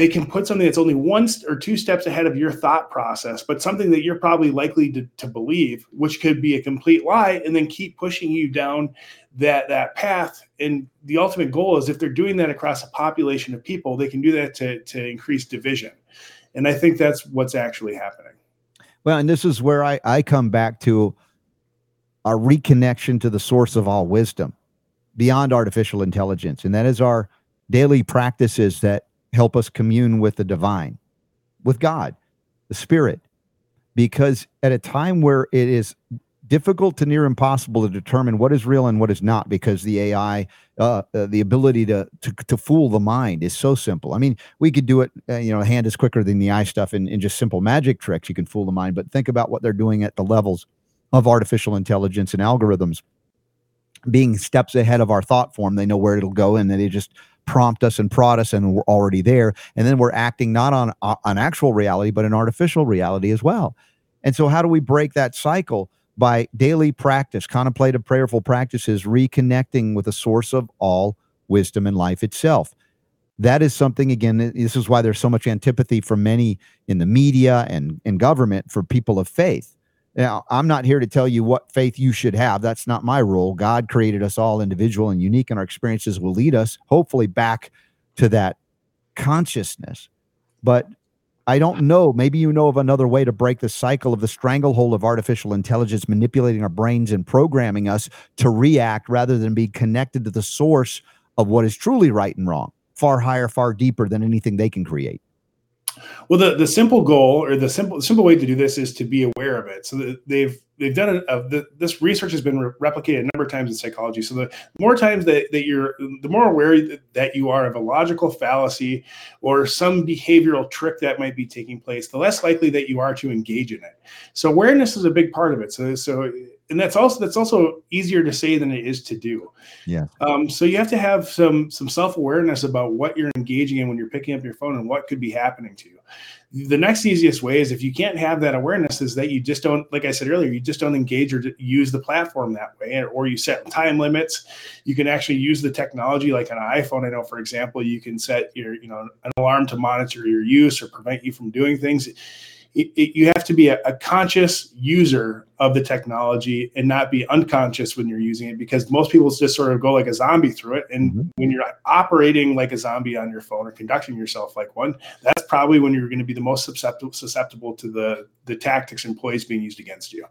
they can put something that's only one or two steps ahead of your thought process, but something that you're probably likely to, to believe, which could be a complete lie, and then keep pushing you down that that path. And the ultimate goal is if they're doing that across a population of people, they can do that to, to increase division. And I think that's what's actually happening.
Well, and this is where I, I come back to our reconnection to the source of all wisdom beyond artificial intelligence. And that is our daily practices that help us commune with the divine, with God, the spirit. Because at a time where it is difficult to near impossible to determine what is real and what is not because the AI, uh, uh, the ability to, to to fool the mind is so simple. I mean, we could do it. Uh, you know, the hand is quicker than the eye stuff, in, in just simple magic tricks. You can fool the mind, but think about what they're doing at the levels of artificial intelligence and algorithms, being steps ahead of our thought form. They know where it'll go, and they just prompt us and prod us, and we're already there. And then we're acting not on uh, on actual reality, but an artificial reality as well. And so, how do we break that cycle? by daily practice, contemplative prayerful practices, reconnecting with the source of all wisdom and life itself. That is something, again, this is why there's so much antipathy from many in the media and in government for people of faith. Now, I'm not here to tell you what faith you should have. That's not my role. God created us all individual and unique, and our experiences will lead us, hopefully, back to that consciousness. But I don't know. Maybe you know of another way to break the cycle of the stranglehold of artificial intelligence manipulating our brains and programming us to react rather than be connected to the source of what is truly right and wrong, far higher, far deeper than anything they can create.
Well, the, the simple goal or the simple simple way to do this is to be aware of it. So they've they've done it. Uh, the, this research has been re- replicated a number of times in psychology. So the more times that, that you're, the more aware that you are of a logical fallacy or some behavioral trick that might be taking place, the less likely that you are to engage in it. So awareness is a big part of it. So so and that's also that's also easier to say than it is to do.
Yeah.
Um, so you have to have some some self awareness about what you're engaging in when you're picking up your phone and what could be happening to you the next easiest way is if you can't have that awareness is that you just don't like i said earlier you just don't engage or use the platform that way or you set time limits. You can actually use the technology like an iphone. I know for example you can set your you know an alarm to monitor your use or prevent you from doing things it, it, you have to be a, a, conscious user of the technology and not be unconscious when you're using it because most people just sort of go like a zombie through it. And mm-hmm. when you're operating like a zombie on your phone or conducting yourself like one that's probably when you're going to be the most susceptible susceptible to the the tactics and ploys being used against you.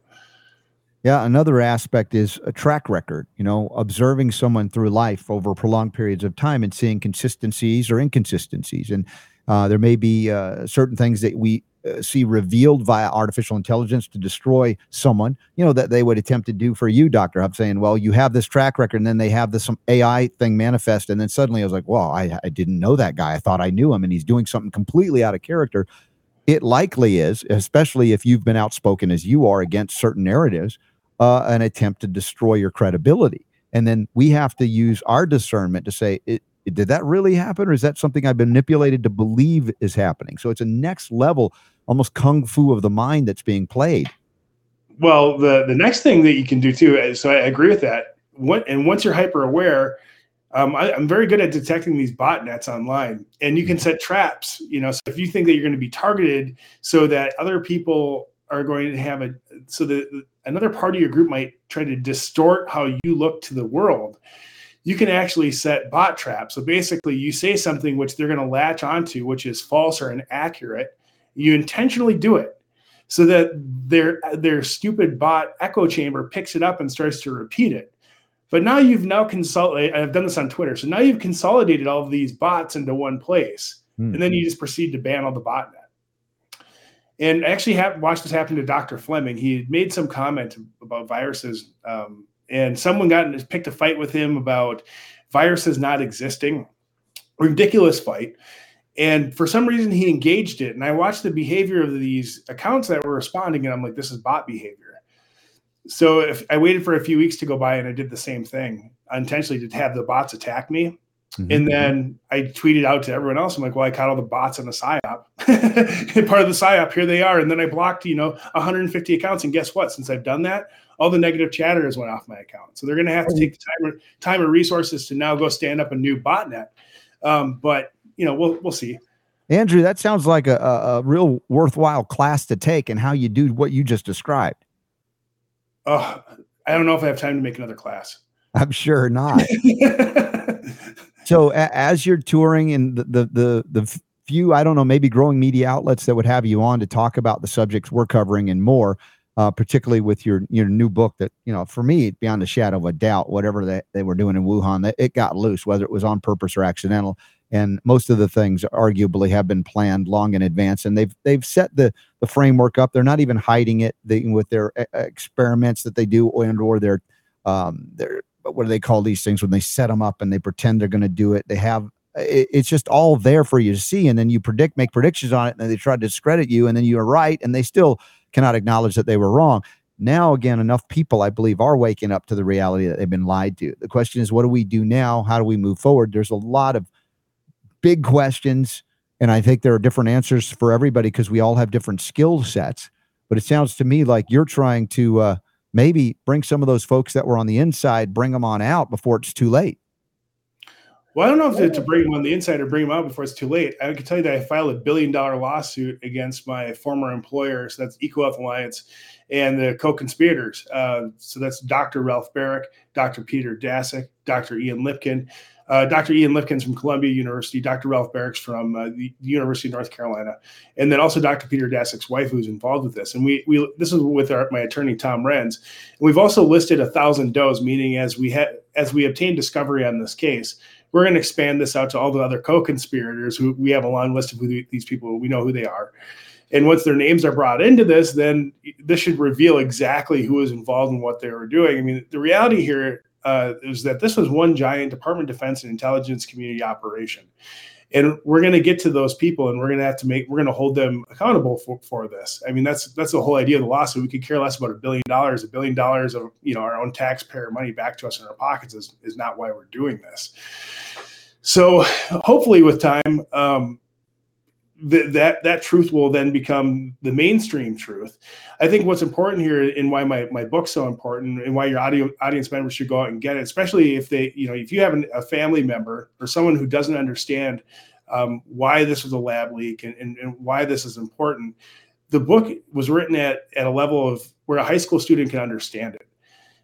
Yeah another aspect is a track record you know observing someone through life over prolonged periods of time and seeing consistencies or inconsistencies. And uh, there may be uh, certain things that we uh, see revealed via artificial intelligence to destroy someone, you know, that they would attempt to do for you, Dr. Huff, saying, well, you have this track record, and then they have this AI thing manifest. And then suddenly I was like, well, I, I didn't know that guy. I thought I knew him, and he's doing something completely out of character. It likely is, especially if you've been outspoken as you are against certain narratives, uh, an attempt to destroy your credibility. And then we have to use our discernment to say, it, did that really happen or is that something i've been manipulated to believe is happening? So it's a next level almost kung fu of the mind that's being played.
Well the the next thing that you can do too so i agree with that. What and once you're hyper aware um, I, am very good at detecting these botnets online and you can mm-hmm. set traps you know so if you think that you're going to be targeted so that other people are going to have a so that another part of your group might try to distort how you look to the world you can actually set bot traps. So basically, you say something which they're going to latch onto, which is false or inaccurate. You intentionally do it so that their their stupid bot echo chamber picks it up and starts to repeat it. But now you've now consolidated. I've done this on Twitter. So now you've consolidated all of these bots into one place, mm-hmm. and then you just proceed to ban all the botnet. And I actually have watched this happen to Dr. Fleming. He made some comment about viruses um, and someone got in, picked a fight with him about viruses not existing. Ridiculous fight. And for some reason, he engaged it. And I watched the behavior of these accounts that were responding, and I'm like, this is bot behavior. So if I waited for a few weeks to go by and I did the same thing intentionally to have the bots attack me. Mm-hmm. And then I tweeted out to everyone else. I'm like, well, I caught all the bots in the PSYOP. Part of the PSYOP, here they are. And then I blocked, you know, 150 accounts. And guess what? Since I've done that, all the negative chatter has went off my account. So they're going to have to take the time, time and resources to now go stand up a new botnet. Um, but you know, we'll we'll see.
Andrew, that sounds like a, a, real worthwhile class to take and how you do what you just described.
Oh, I don't know if I have time to make another class.
I'm sure not. so a, as you're touring and the, the the the few I don't know maybe growing media outlets that would have you on to talk about the subjects we're covering and more, uh, particularly with your your new book that you know for me beyond a shadow of a doubt whatever they, they were doing in Wuhan that it got loose whether it was on purpose or accidental. And most of the things arguably have been planned long in advance and they've they've set the the framework up. They're not even hiding it they, with their experiments that they do and or their um their what do they call these things when they set them up and they pretend they're going to do it? They have it's just all there for you to see and then you predict make predictions on it and they try to discredit you and then you're right and they still cannot acknowledge that they were wrong. Now again enough people i believe are waking up to the reality that they've been lied to. The question is what do we do now? How do we move forward? There's a lot of big questions and i think there are different answers for everybody because we all have different skill sets. But it sounds to me like you're trying to uh, maybe bring some of those folks that were on the inside bring them on out before it's too late
well, I don't know if to, to bring them on the inside or bring them out before it's too late. I can tell you that I filed a billion dollar lawsuit against my former employer. So that's EcoHealth Alliance and the co-conspirators. Uh, so that's Dr. Ralph Baric, Dr. Peter Daszak, Dr. Ian Lipkin, uh, Dr. Ian Lipkin's from Columbia University, Dr. Ralph Baric's from uh, the University of North Carolina, and then also Dr. Peter Daszak's wife, who's involved with this. And we we this is with our, my attorney Tom Renz. And we've also listed a thousand does, meaning as we had as we obtain discovery on this case, we're going to expand this out to all the other co-conspirators who we have a long list of who these people we know who they are. And once their names are brought into this then this should reveal exactly who was involved in what they were doing. I mean the reality here uh, is that this was one giant department of defense and intelligence community operation. And we're going to get to those people and we're going to have to make we're going to hold them accountable for, for this. I mean that's that's the whole idea of the lawsuit. We could care less about a billion dollars. A billion dollars of you know our own taxpayer money back to us in our pockets is, is not why we're doing this so hopefully with time um, th- that that truth will then become the mainstream truth. I think what's important here and why my, my book's so important and why your audio, audience members should go out and get it, especially if they, you know, if you have an, a family member or someone who doesn't understand um, why this was a lab leak and, and, and why this is important, the book was written at, at a level of where a high school student can understand it.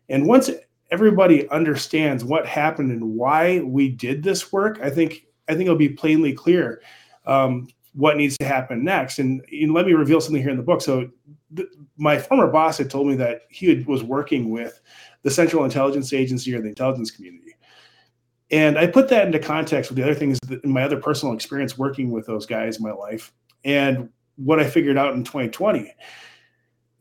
And once everybody understands what happened and why we did this work, I think I think it'll be plainly clear um, what needs to happen next. And, and, let me reveal something here in the book. So, th- my former boss had told me that he had, was working with the Central Intelligence Agency or the intelligence community. And I put that into context with the other things in my other personal experience working with those guys in my life and what I figured out in 2020.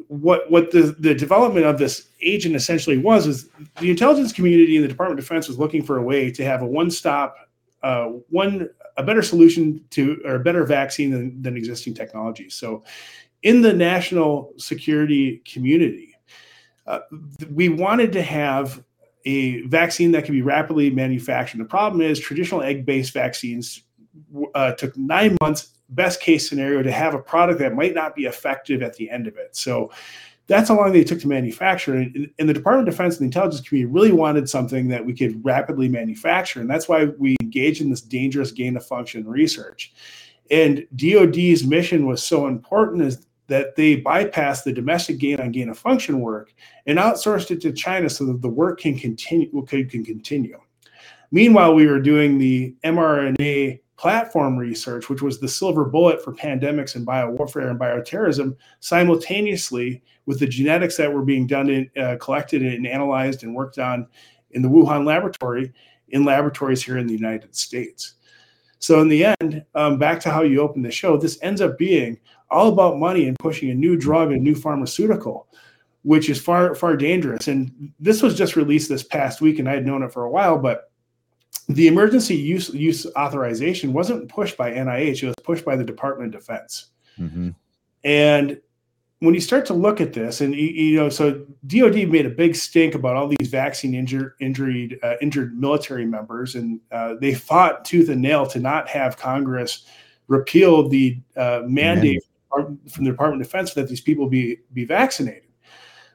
What what the, the development of this agent essentially was is the intelligence community and the Department of Defense was looking for a way to have a one-stop uh, one a better solution to or a better vaccine than, than existing technology. So, in the national security community, uh, we wanted to have a vaccine that can be rapidly manufactured. The problem is traditional egg-based vaccines uh, took nine months, best case scenario, to have a product that might not be effective at the end of it. So that's how long they took to manufacture. And, and, the Department of Defense and the intelligence community really wanted something that we could rapidly manufacture. And that's why we engaged in this dangerous gain of function research. And DoD's mission was so important is that they bypassed the domestic gain on gain of function work and outsourced it to China so that the work can continue can, can continue. Meanwhile, we were doing the mRNA platform research, which was the silver bullet for pandemics and biowarfare and bioterrorism, simultaneously with the genetics that were being done in, uh, collected and analyzed and worked on in the Wuhan laboratory in laboratories here in the United States. So in the end, um, back to how you opened the show, this ends up being all about money and pushing a new drug, a new pharmaceutical, which is far far dangerous. And this was just released this past week, and I had known it for a while, but the emergency use use authorization wasn't pushed by NIH; it was pushed by the Department of Defense. Mm-hmm. And when you start to look at this, and you, know, so DoD made a big stink about all these vaccine injured injured uh, injured military members, and uh, they fought tooth and nail to not have Congress repeal the uh, mandate from the Department of Defense that these people be be vaccinated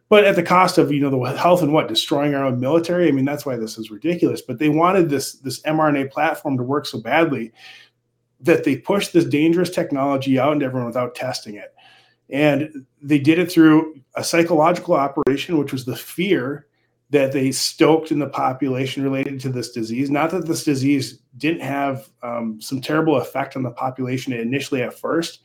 but at the cost of you know the health and what destroying our own military. I mean, that's why this is ridiculous. But they wanted this this mRNA platform to work so badly. that they pushed this dangerous technology out into everyone without testing it. And they did it through a psychological operation, which was the fear that they stoked in the population related to this disease. Not that this disease didn't have um, some terrible effect on the population initially at first,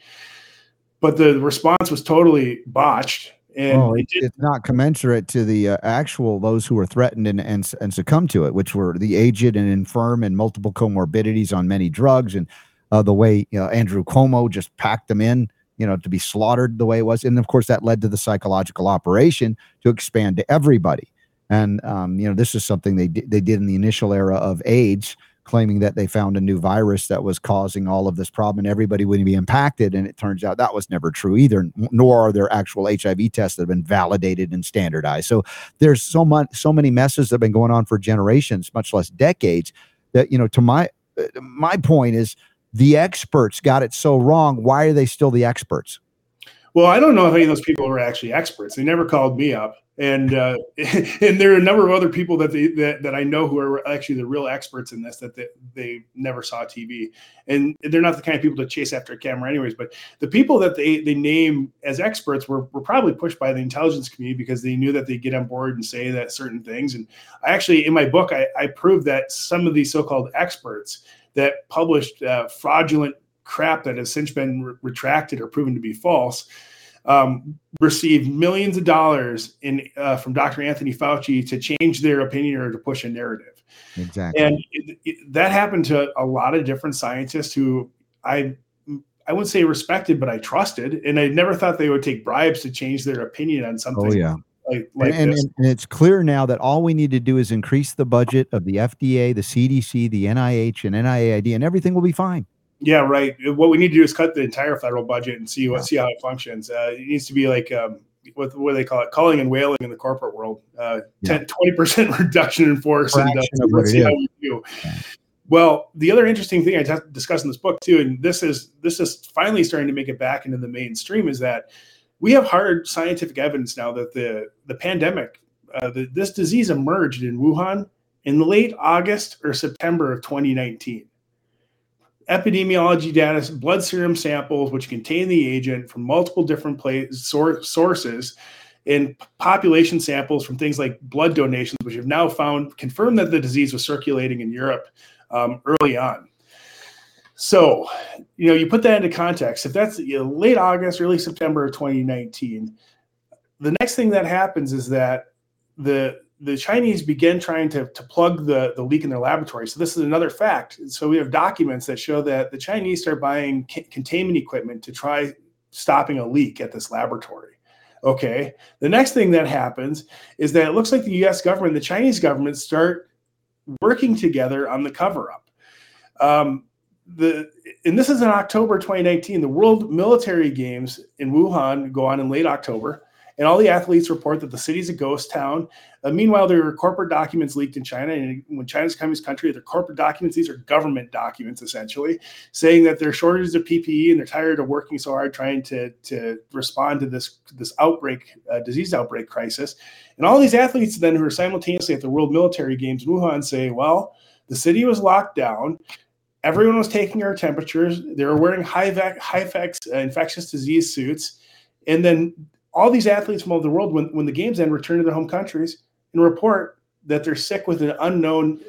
but the response was totally botched. And
oh, it, it's not commensurate to the uh, actual those who were threatened and, and and succumbed to it, which were the aged and infirm and multiple comorbidities on many drugs, and uh, the way you know, Andrew Cuomo just packed them in, you know, to be slaughtered the way it was, and of course that led to the psychological operation to expand to everybody. And um, you know, this is something they they did in the initial era of AIDS, claiming that they found a new virus that was causing all of this problem and everybody would be impacted. And it turns out that was never true either. Nor are there actual HIV tests that have been validated and standardized. So there's so much, so many messes that have been going on for generations, much less decades. That you know, to my uh, my point is, the experts got it so wrong. Why are they still the experts?
Well, I don't know if any of those people were actually experts. They never called me up and uh, and there are a number of other people that they that, that I know who are actually the real experts in this that they, they never saw TV, and they're not the kind of people to chase after a camera, anyways. But the people that they they name as experts were were probably pushed by the intelligence community because they knew that they get on board and say that certain things. And I actually in my book I, I proved that some of these so-called experts that published uh, fraudulent crap that has since been re- retracted or proven to be false um, received millions of dollars in uh, from Dr. Anthony Fauci to change their opinion or to push a narrative.
Exactly.
And it, it, that happened to a lot of different scientists who I I wouldn't say respected, but I trusted, and I never thought they would take bribes to change their opinion on something.
Oh yeah.
Like, like
and, and, and, it's clear now that all we need to do is increase the budget of the FDA, the CDC, the NIH, and NIAID, and everything will be fine.
Yeah, right. What we need to do is cut the entire federal budget and see what yeah. see how it functions. Uh, it needs to be like um, what what do they call it? Calling and whaling in the corporate world. Uh, 10, 20% reduction in force. And, uh, let's see how we do. Yeah. Well, the other interesting thing I t- discussed in this book too, and this is this is finally starting to make it back into the mainstream, is that we have hard scientific evidence now that the the pandemic, uh, the, this disease emerged in Wuhan in late August or September of 2019 epidemiology data, blood serum samples, which contain the agent from multiple different places, sources, and population samples from things like blood donations, which have now found confirmed that the disease was circulating in Europe um, early on. So, you know, you put that into context. If that's you know, late August, early September of 2019, the next thing that happens is that the the Chinese began trying to, to plug the, the leak in their laboratory. So this is another fact. So we have documents that show that the Chinese start buying c- containment equipment to try stopping a leak at this laboratory. Okay. The next thing that happens is that it looks like the U.S. government, the Chinese government, start working together on the cover up. Um, the and this is in October 2019. The World Military Games in Wuhan go on in late October and all the athletes report that the city's a ghost town. Uh, meanwhile, there are corporate documents leaked in China, and when China's communist country, they're corporate documents. These are government documents, essentially, saying that there's shortages of PPE and they're tired of working so hard trying to to respond to this this outbreak, uh, disease outbreak crisis. And all these athletes then who are simultaneously at the World Military Games in Wuhan say, well, the city was locked down. Everyone was taking our temperatures. They were wearing high vac, high vex, uh, infectious disease suits. And then all these athletes from all over the world, when, when the games end, return to their home countries and report that they're sick with an unknown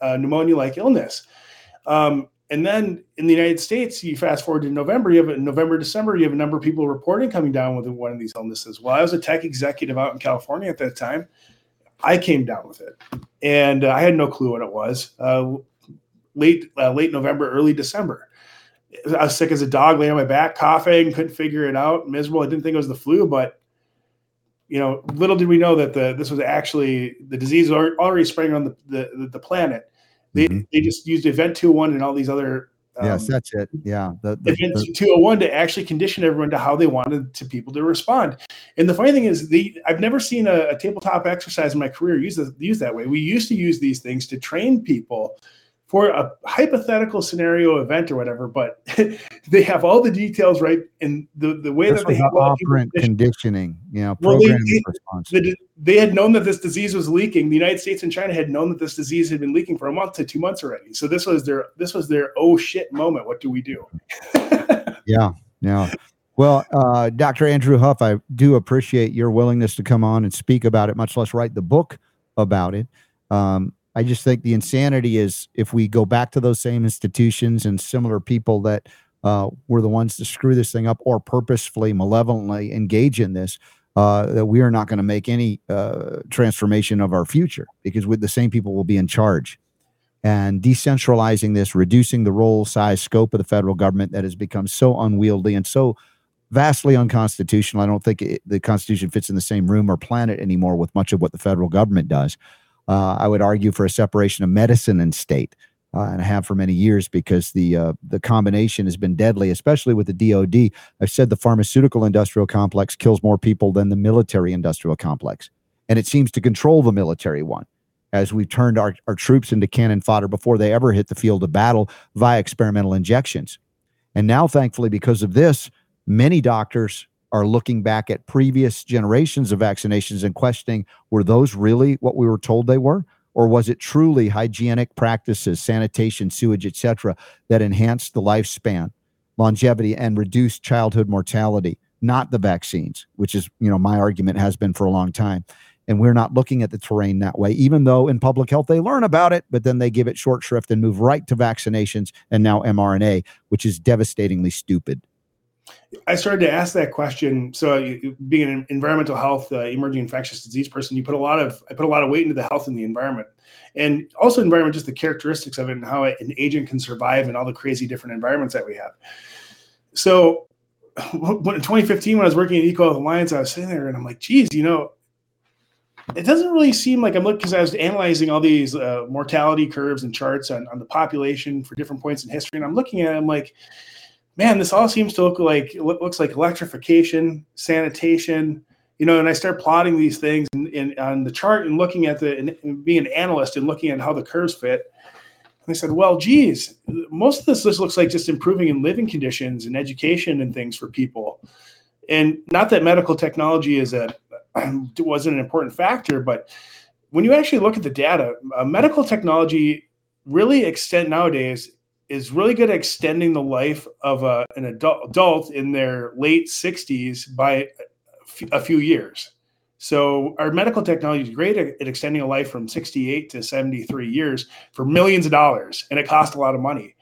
uh, pneumonia-like illness. Um, and then in the United States, you fast forward to November, you have a November, December, you have a number of people reporting coming down with one of these illnesses. Well, I was a tech executive out in California at that time. I came down with it, and uh, I had no clue what it was. Uh, late uh, late November, early December. I was sick as a dog, laying on my back, coughing, couldn't figure it out, miserable. I didn't think it was the flu, but you know, little did we know that the this was actually the disease already spreading on the the, the planet. They, mm-hmm. they just used Event 201 and all these other
um, yes, that's it. Yeah,
the, the, Event the, 201 to actually condition everyone to how they wanted to people to respond. And the funny thing is, the I've never seen a, a tabletop exercise in my career use the, use that way. We used to use these things to train people for a hypothetical scenario event or whatever, but they have all the details right in the, the way that they have
operant conditioning, you know,
Well, they- they- The- they had known that this disease was leaking. The United States and China had known that this disease had been leaking for a month to two months already. So this was their this was their oh shit moment. What do we do?
Yeah, yeah. Well, uh, Dr. Andrew Huff, I do appreciate your willingness to come on and speak about it, much less write the book about it. Um, I just think the insanity is if we go back to those same institutions and similar people that uh, were the ones to screw this thing up or purposefully, malevolently engage in this, uh, that we are not going to make any uh, transformation of our future because with the same people will be in charge and decentralizing this, reducing the role, size, scope of the federal government that has become so unwieldy and so vastly unconstitutional. I don't think it, the Constitution fits in the same room or planet anymore with much of what the federal government does. Uh, I would argue for a separation of medicine and state, uh, and I have for many years because the uh, the combination has been deadly, especially with the DoD. I've said the pharmaceutical industrial complex kills more people than the military industrial complex, and it seems to control the military one as we've turned our, our troops into cannon fodder before they ever hit the field of battle via experimental injections. And now, thankfully, because of this, many doctors are looking back at previous generations of vaccinations and questioning were those really what we were told they were? Or was it truly hygienic practices, sanitation, sewage, etc., that enhanced the lifespan, longevity, and reduced childhood mortality, not the vaccines, which is, you know, my argument has been for a long time and we're not looking at the terrain that way even though in public health they learn about it but then they give it short shrift and move right to vaccinations and now mrna which is devastatingly stupid
I started to ask that question. So, being an environmental health, uh, emerging infectious disease person, you put a lot of I put a lot of weight into the health and the environment, and also environment, just the characteristics of it and how an agent can survive in all the crazy different environments that we have. So, when, in 2015, when I was working at Eco Alliance, I was sitting there and I'm like, geez, you know, it doesn't really seem like I'm looking because I was analyzing all these uh, mortality curves and charts on, on the population for different points in history, and I'm looking at it, I'm like, man, this all seems to look like looks like electrification, sanitation, you know. And I start plotting these things in, in on the chart and looking at the and being an analyst and looking at how the curves fit. And I said, well, geez, most of this just looks like just improving in living conditions and education and things for people. And not that medical technology is a wasn't an important factor, but when you actually look at the data, uh, medical technology really extend nowadays is really good at extending the life of a, an adult, adult in their late 60s by a few years. So our medical technology is great at, extending a life from 68 to 73 years for millions of dollars, and it costs a lot of money.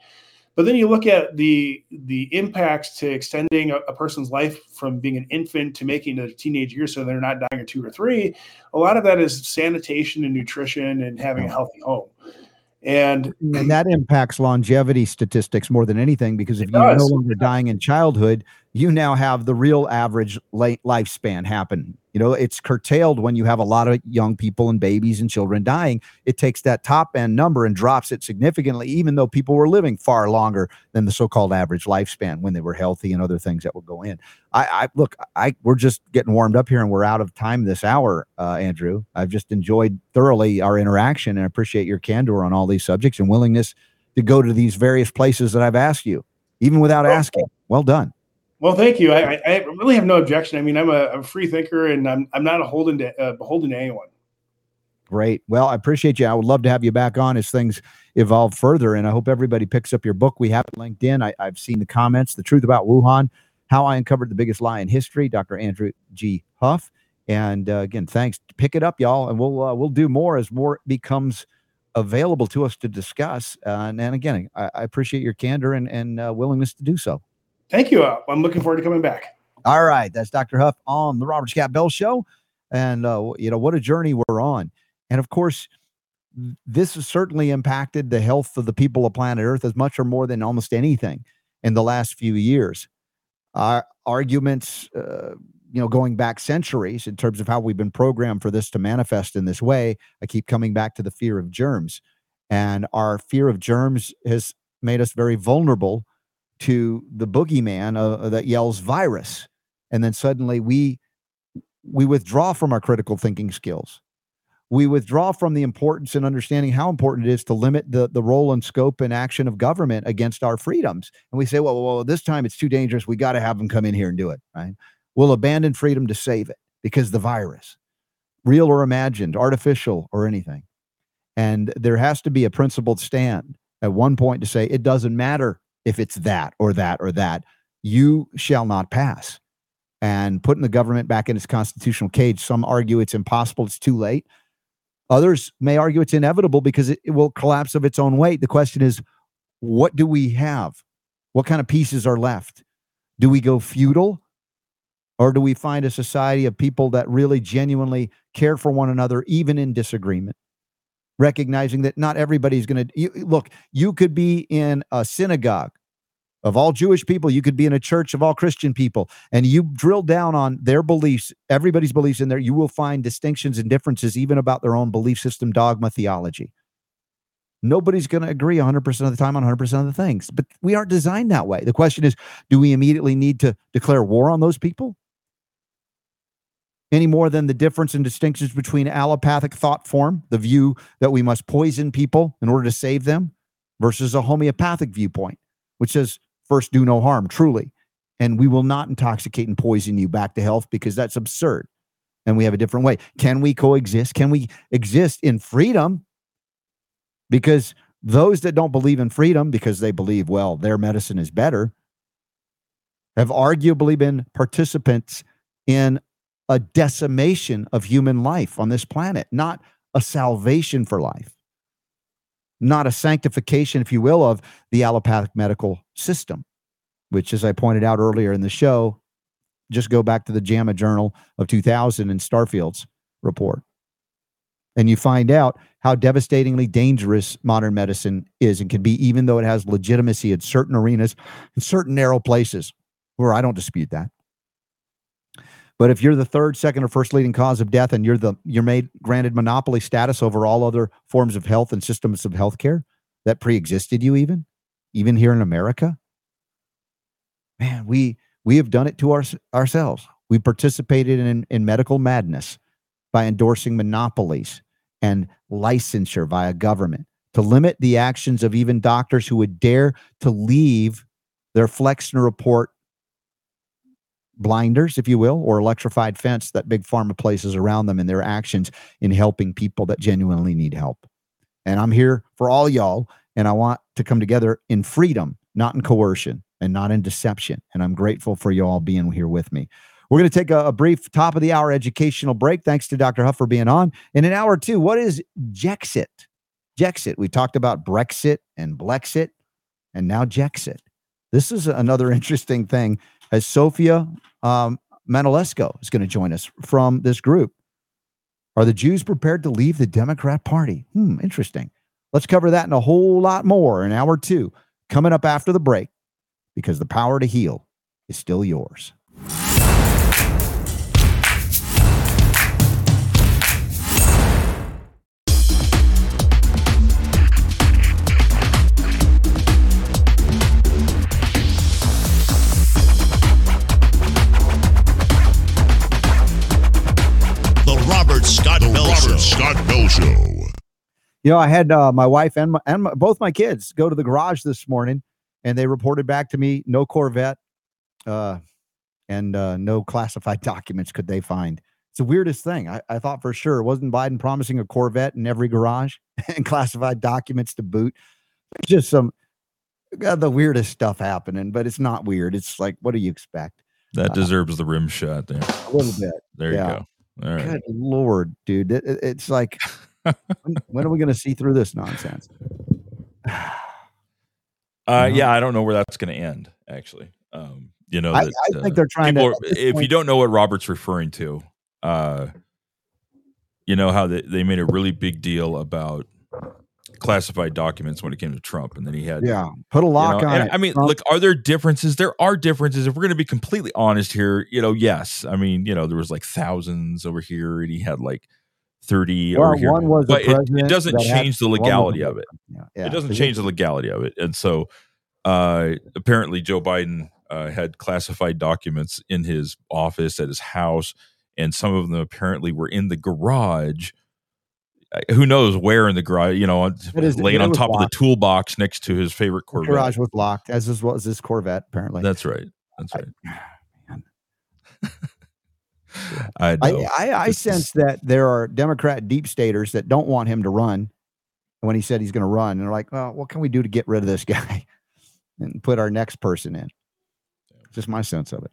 But then you look at the the impacts to extending a, a person's life from being an infant to making a teenage years, so they're not dying at two or three. A lot of that is sanitation and nutrition and having a healthy home. And
and that impacts longevity statistics more than anything because if you're no longer dying in childhood you now have the real average lifespan happen. You know it's curtailed when you have a lot of young people and babies and children dying. It takes that top end number and drops it significantly even though people were living far longer than the so-called average lifespan when they were healthy and other things that would go in. I, I look i we're just getting warmed up here and we're out of time this hour uh, andrew. I've just enjoyed thoroughly our interaction and I appreciate your candor on all these subjects and willingness to go to these various places that i've asked you even without asking. Well done
Well, thank you. I, I really have no objection. I mean, I'm a, I'm a free thinker, and I'm I'm not a holden to, uh, beholden to anyone.
Great. Well, I appreciate you. I would love to have you back on as things evolve further. And I hope everybody picks up your book. We have it linked in. I, I've seen the comments, The Truth About Wuhan, How I Uncovered the Biggest Lie in History, Dr. Andrew G. Huff. And uh, again, thanks. Pick it up, y'all. And we'll uh, we'll do more as more becomes available to us to discuss. Uh, and, and again, I, I appreciate your candor and, and uh, willingness to do so.
Thank you. Uh, I'm looking forward to coming back.
All right, that's Dr. Huff on the Robert Scott Bell Show, and uh, you know what a journey we're on. And of course, this has certainly impacted the health of the people of planet Earth as much or more than almost anything in the last few years. Our arguments, uh, you know, going back centuries in terms of how we've been programmed for this to manifest in this way. I keep coming back to the fear of germs, and our fear of germs has made us very vulnerable to the boogeyman uh, that yells virus and then suddenly we we withdraw from our critical thinking skills we withdraw from the importance and understanding how important it is to limit the, the role and scope and action of government against our freedoms. And we say, well, well, this time it's too dangerous. We got to have them come in here and do it, right? We'll abandon freedom to save it because the virus, real or imagined, artificial or anything. And there has to be a principled stand at one point to say, it doesn't matter if it's that or that or that. You shall not pass. And putting the government back in its constitutional cage, some argue it's impossible, it's too late. Others may argue it's inevitable because it, it will collapse of its own weight. The question is, what do we have? What kind of pieces are left? Do we go feudal? Or do we find a society of people that really genuinely care for one another, even in disagreement? Recognizing that not everybody's going to look, you could be in a synagogue of all Jewish people, you could be in a church of all Christian people, and you drill down on their beliefs, everybody's beliefs in there, you will find distinctions and differences, even about their own belief system, dogma, theology. Nobody's going to agree 100% of the time on 100% of the things, but we aren't designed that way. The question is do we immediately need to declare war on those people? Any more than the difference and distinctions between allopathic thought form, the view that we must poison people in order to save them, versus a homeopathic viewpoint, which says first do no harm, truly. And we will not intoxicate and poison you back to health because that's absurd. And we have a different way. Can we coexist? Can we exist in freedom? Because those that don't believe in freedom because they believe, well, their medicine is better, have arguably been participants in a decimation of human life on this planet, not a salvation for life not a sanctification, if you will, of the allopathic medical system, which, as I pointed out earlier in the show, just go back to the JAMA Journal of 2000 and Starfield's report. And you find out how devastatingly dangerous modern medicine is and can be, even though it has legitimacy in certain arenas, in certain narrow places where I don't dispute that. But if you're the third, second, or first leading cause of death, and you're the you're made granted monopoly status over all other forms of health and systems of healthcare that pre-existed you, even even here in America, man, we we have done it to our, ourselves. We participated in in medical madness by endorsing monopolies and licensure via government to limit the actions of even doctors who would dare to leave their Flexner report blinders, if you will, or electrified fence that big pharma places around them in their actions in helping people that genuinely need help. And I'm here for all y'all, and I want to come together in freedom, not in coercion and not in deception. And I'm grateful for you all being here with me. We're going to take a, a, brief top of the hour educational break. Thanks to Dr. Huff for being on. In an hour two, what is Jexit? Jexit. We talked about Brexit and Blexit, and now Jexit. This is another interesting thing as Sofia um, is going to join us from this group. Are the Jews prepared to leave the Democrat Party? Hmm, interesting. Let's cover that and a whole lot more in hour two, coming up after the break, because the power to heal is still yours. You know, I had uh, my wife and my, and my, both my kids go to the garage this morning, and they reported back to me no Corvette, uh, and uh, no classified documents could they find. It's the weirdest thing. I, I thought for sure wasn't Biden promising a Corvette in every garage and classified documents to boot. Just some got the weirdest stuff happening, but it's not weird. It's like, what do you expect?
That uh, deserves the rim shot there.
A little bit.
There yeah. you go.
All right. Good lord, dude! It, it, it's like, when, when, are we going to see through this nonsense?
uh, yeah, I don't know where that's going to end. Actually, um, you know,
that, I, I think uh, they're trying to.
if point, you don't know what Robert's referring to, uh, you know how they, they made a really big deal about classified documents when it came to Trump, and then he had
yeah put a lock
you know,
on it.
I mean, Trump. look, are there differences? There are differences. If we're going to be completely honest here, you know, yes. I mean, you know, there was like thousands over here, and he had like thirty well, over here.
One was
but it, it, doesn't change the legality of it. Yeah, yeah. It doesn't change the legality of it, and so uh, apparently Joe Biden uh, had classified documents in his office at his house, and some of them apparently were in the garage who knows where in the garage, you know,
is-
laying on
was
top of the toolbox next to his favorite
The
Corvette.
garage was locked, as is was this Corvette apparently.
That's right. That's right.
man.
I
I. I, I sense that there are Democrat deep staters that don't want him to run when he said he's going to run. And they're like, well, what can we do to get rid of this guy and put our next person in? Just my sense of it.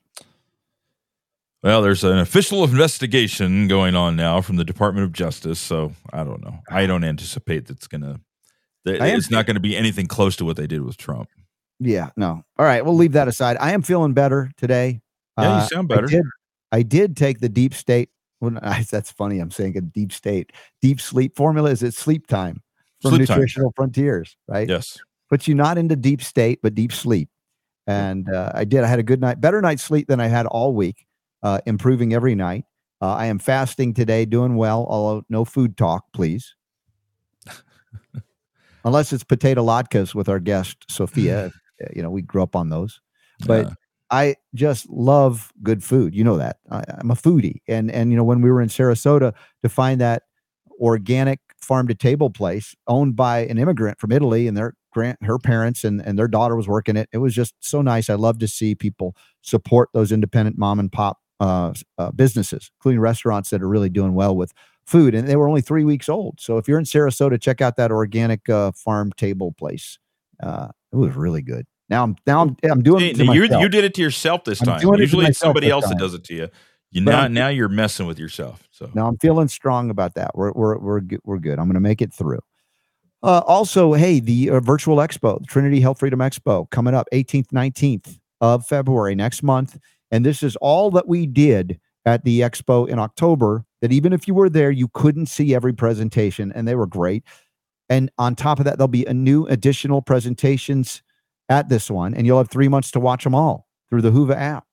Well, there's an official investigation going on now from the Department of Justice, so I don't know. I don't anticipate that's gonna. That
I
it's not going to be anything close to what they did with Trump.
Yeah, no. All right, we'll leave that aside. I am feeling better today.
Yeah,
Uh,
you sound
I
better.
did, I did take the deep state. Well, I, that's funny. I'm saying a deep state. Deep sleep formula is it sleep time from
Sleep time.
Nutritional Frontiers, right?
Yes.
puts you're not into deep state but deep sleep and uh, i did i had a good night better night's sleep than i had all week uh, improving every night uh, i am fasting today doing well although no food talk please unless it's potato latkes with our guest sofia you know we grew up on those but. I just love good food. You know that I, I'm a foodie, and and you know when we were in Sarasota to find that organic farm to table place owned by an immigrant from Italy, and their grant her parents and and their daughter was working it. It was just so nice. I love to see people support those independent mom and pop uh, uh, businesses, including restaurants that are really doing well with food. And they were only three weeks old. So if you're in Sarasota, check out that organic uh, farm table place. Uh, it was really good. Now I'm now I'm, I'm doing it to
you did it to yourself this time. Usually it's somebody else that does it to you. You now now you're messing with yourself. So
now I'm feeling strong about that. We're we're we're good. We're good. I'm going to make it through. Uh, also, hey, the uh, virtual expo, Trinity Health Freedom Expo, coming up 18th, 19th of February next month, and this is all that we did at the expo in October. That even if you were there, you couldn't see every presentation, and they were great. And on top of that, there'll be a new additional presentations at this one, and you'll have three months to watch them all through the Hoover app.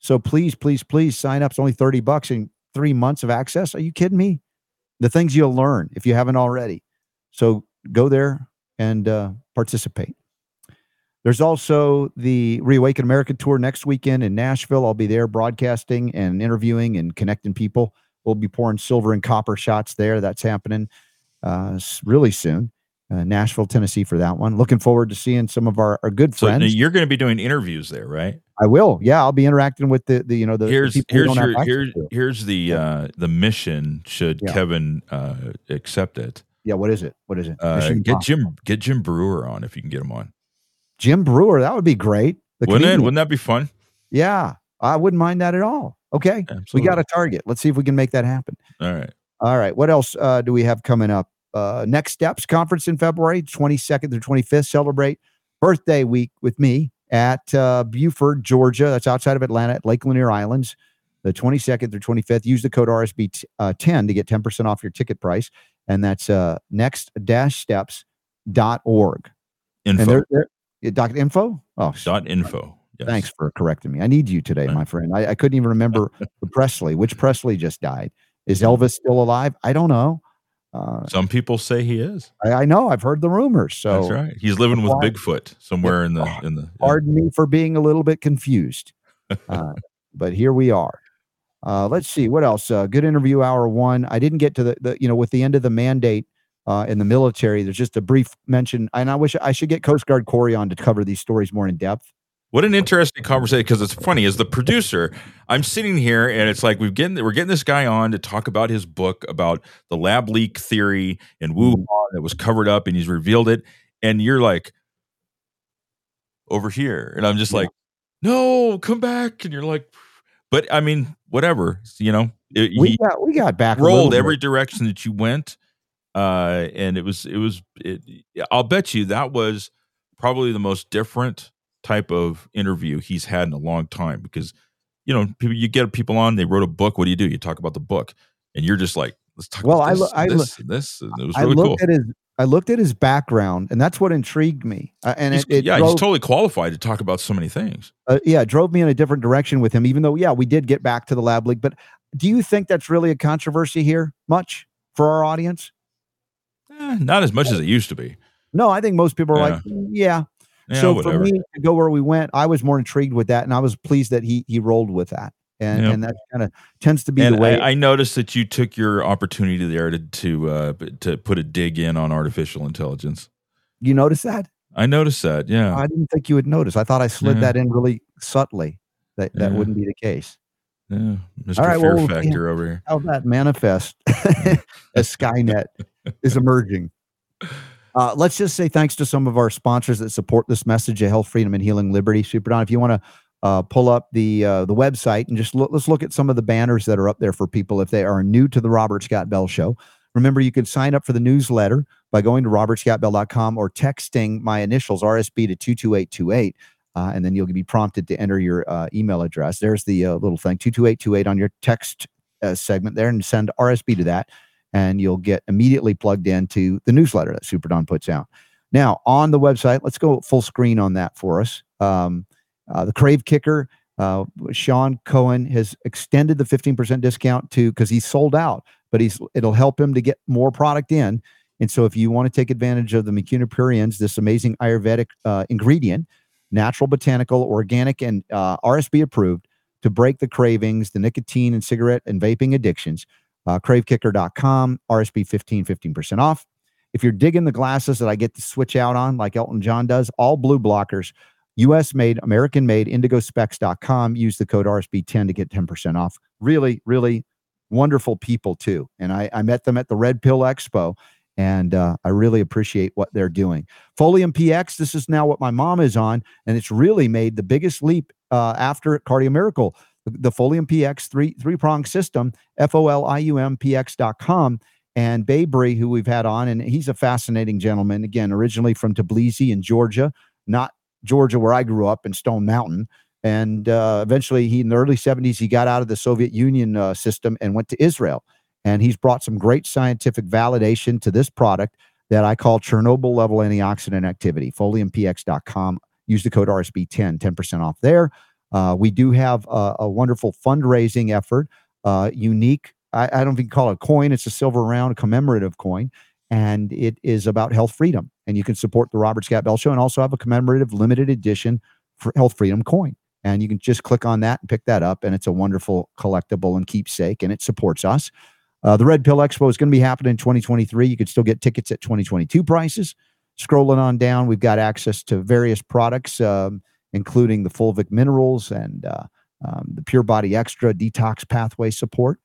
So please, please, please sign up. It's only 30 bucks and three months of access. Are you kidding me? The things you'll learn if you haven't already. So go there and uh, participate. There's also the Reawaken America tour next weekend in Nashville. I'll be there broadcasting and interviewing and connecting people. We'll be pouring silver and copper shots there. That's happening uh, really soon. Uh, Nashville, Tennessee for that one. Looking forward to seeing some of our, our good
so
friends.
you're going to be doing interviews there, right?
I will. Yeah, I'll be interacting with the, the you know the, the
here's
people we
here's your here's here's the uh the mission should
Yeah.
Kevin uh accept it.
Yeah, what is it? What is it?
Uh, get Jim get Jim Brewer on if you can get him on.
Jim Brewer. That would be great. The
Wouldn't it? Wouldn't that be fun?
Yeah, I wouldn't mind that at all. Okay, we got a target. Let's see if we can make that happen.
All right.
All right. What else uh, do we have coming up? Uh, Next Steps Conference in February, 22nd through 25th. Celebrate birthday week with me at uh, Buford, Georgia. That's outside of Atlanta at Lake Lanier Islands, the 22nd through 25th. Use the code RSB t- uh, 10 to get 10% off your ticket price. And that's uh, next-steps.org. And
Info
they're, they're, doc info? Oh,
dot info. Yes.
Thanks for correcting me. I need you today, my friend. I, I couldn't even remember Presley. Which Presley just died? Is Elvis still alive? I don't know. Uh,
Some people say he is.
I, I know. I've heard the rumors. So
That's right. He's living with Bigfoot somewhere in the in the. yeah.
pardon me for being a little bit confused. Uh, but here we are. Uh, let's see what else. Uh, good interview hour one. I didn't get to the, the you know with the end of the mandate uh, in the military. There's just a brief mention, and I wish I should get Coast Guard Corey on to cover these stories more in depth.
What an interesting conversation because it's funny. As the producer, I'm sitting here and it's like we've getting we're getting this guy on to talk about his book about the lab leak theory and Wuhan that was covered up, and he's revealed it. And you're like over here, and I'm just
Yeah.
like, no, come back. And you're like, but I mean, whatever, you know. It,
We got we got back
rolled every direction that you went, uh, and it was it was. It, I'll bet you that was probably the most different type of interview he's had in a long time because you know people you get people on they wrote a book what do you do you talk about the book and you're just like let's talk
Well,
about
I
this,
lo- I lo-
this, this it was
I looked
cool
at his I looked at his background, and that's what intrigued me. Uh, and
He's-
it, it
yeah
drove,
he's totally qualified to talk about so many things
uh, yeah, it drove me in a different direction with him. Even though, yeah, we did get back to the lab leak. But do you think that's really a controversy here, much for our audience?
Eh, not as much as it used to be
No, I think most people are like, "Mm, yeah.
Yeah
so
whatever
for me to go where we went, I was more intrigued with that, and I was pleased that he he rolled with that. And,
Yep.
and that kind of tends to be
and
the way.
I, I noticed that you took your opportunity there to to uh, to put a dig in on artificial intelligence.
you notice that?
I noticed that. Yeah.
I didn't think you would notice. I thought I slid
Yeah.
that in really subtly. That that
Yeah.
wouldn't be the case.
yeah. Mr.
All right,
Fear
well,
Factor over here.
How that manifest as Skynet is emerging. Uh, let's just say thanks to some of our sponsors that support this message of health, freedom, and healing liberty. Super Don, if you want to uh, pull up the uh, the website and just look, let's look at some of the banners that are up there for people if they are new to the Robert Scott Bell Show. Remember, you can sign up for the newsletter by going to robertscottbell.com or texting my initials RSB to 22828. Uh, and then you'll be prompted to enter your uh, email address. There's the uh, little thing 22828 on your text uh, segment there and send RSB to that. And you'll get immediately plugged into the newsletter that Super Don puts out. Now, on the website, let's go full screen on that for us. Um, uh, the Crave Kicker, uh, Sean Cohen has extended the 15% discount to because he's sold out, but he's it'll help him to get more product in. And so, if you want to take advantage of the Mucuna this amazing Ayurvedic uh, ingredient, natural, botanical, organic, and uh, RSB approved to break the cravings, the nicotine and cigarette and vaping addictions, uh, cravekicker.com, RSB 15, 15% off. If you're digging the glasses that I get to switch out on, like Elton John does, all blue blockers, US made, American made, indigospecs.com. Use the code RSB10 to get 10% off. Really, really wonderful people, too. And I, I met them at the Red Pill Expo, and uh, I really appreciate what they're doing. Folium PX, this is now what my mom is on, and it's really made the biggest leap uh, after Cardio Miracle. The, Folium PX three three prong system, F O L I U M PX.com. And Baybury, who we've had on, and he's a fascinating gentleman. Again, originally from Tbilisi in Georgia, not Georgia where I grew up in Stone Mountain. And uh, eventually, he in the early 70s, he got out of the Soviet Union uh, system and went to Israel. And he's brought some great scientific validation to this product that I call Chernobyl level antioxidant activity. FoliumPX.com. Use the code RSB10, 10% off there. Uh, we do have a, a wonderful fundraising effort, uh, unique. I, I don't even call it a coin, it's a silver round commemorative coin. And it is about health freedom. And you can support the Robert Scott Bell Show and also have a commemorative limited edition for health freedom coin. And you can just click on that and pick that up. And it's a wonderful collectible and keepsake, and it supports us. Uh, the Red Pill Expo is going to be happening in 2023. You could still get tickets at 2022 prices. Scrolling on down, we've got access to various products, um, including the Fulvic minerals and uh, um, the Pure Body Extra detox pathway support.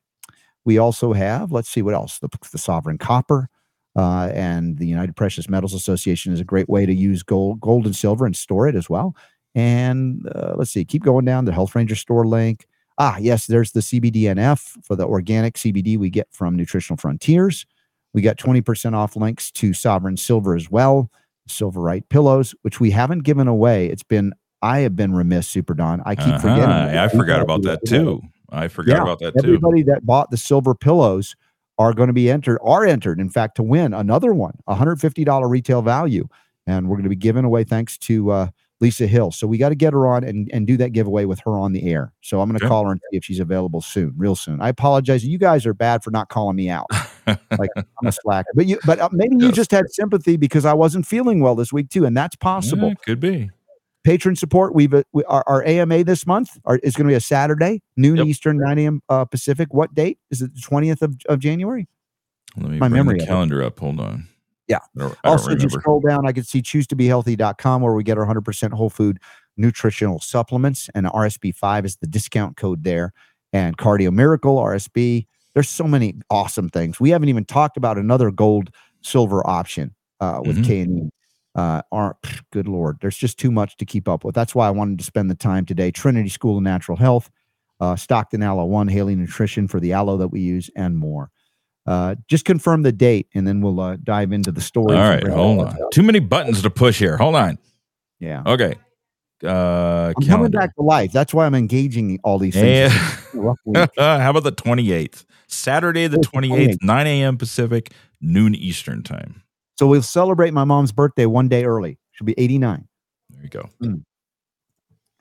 We also have, let's see what else, the, the Sovereign Copper uh, and the United Precious Metals Association is a great way to use gold, gold and silver and store it as well. And uh, let's see, keep going down the Health Ranger store link. Ah, yes, there's the CBDNF for the organic CBD we get from Nutritional Frontiers. We got 20% off links to Sovereign Silver as well, Silverite pillows, which we haven't given away. It's been, I have been remiss, Super Don. I keep forgetting.
Uh-huh. I
We
forgot about that too. I forgot
Yeah,
about that too.
Everybody that bought the silver pillows are going to be entered, are entered, in fact, to win another one, $150 retail value. And we're going to be giving away thanks to uh, Lisa Hill. So we got to get her on and, and do that giveaway with her on the air. So I'm going to
Okay.
call her and see if she's available soon, real soon. I apologize. You guys are bad for not calling me out. Like I'm a slacker, but you, but uh, maybe you
Yes.
just had sympathy because I wasn't feeling well this week too, and that's possible
Yeah, could be.
Patron support. We've uh, we, our, our AMA this month are, is going to be a Saturday, noon
Yep.
Eastern, 9 a.m. Uh, Pacific. What date is it? The 20th of, of January.
Let me
My
bring
memory
the calendar up. Hold on.
Yeah.
I don't, I don't
also, just
remember.
scroll down. I can see choose to be healthy.com where we get our 100% whole food nutritional supplements, and RSB5 is the discount code there. And Cardio Miracle, RSB. There's so many awesome things. We haven't even talked about another gold silver option uh, with
Mhm.
K and E. Uh, aren't good lord. There's just too much to keep up with. That's why I wanted to spend the time today. Trinity School of Natural Health, uh, Stockton Aloe One, Haley Nutrition for the aloe that we use, and more. Uh, just confirm the date, and then we'll uh, dive into the story.
All right, hold on. Too many buttons to push here. Hold on.
Yeah,
Okay. Uh,
I'm coming back to life. That's why I'm engaging all these things. It's been a rough week.
How about the 28th? Saturday, the
Oh, the
28th,
28th.
9 a.m. Pacific, noon Eastern time.
So we'll celebrate my mom's birthday one day early. She'll be 89.
There you go.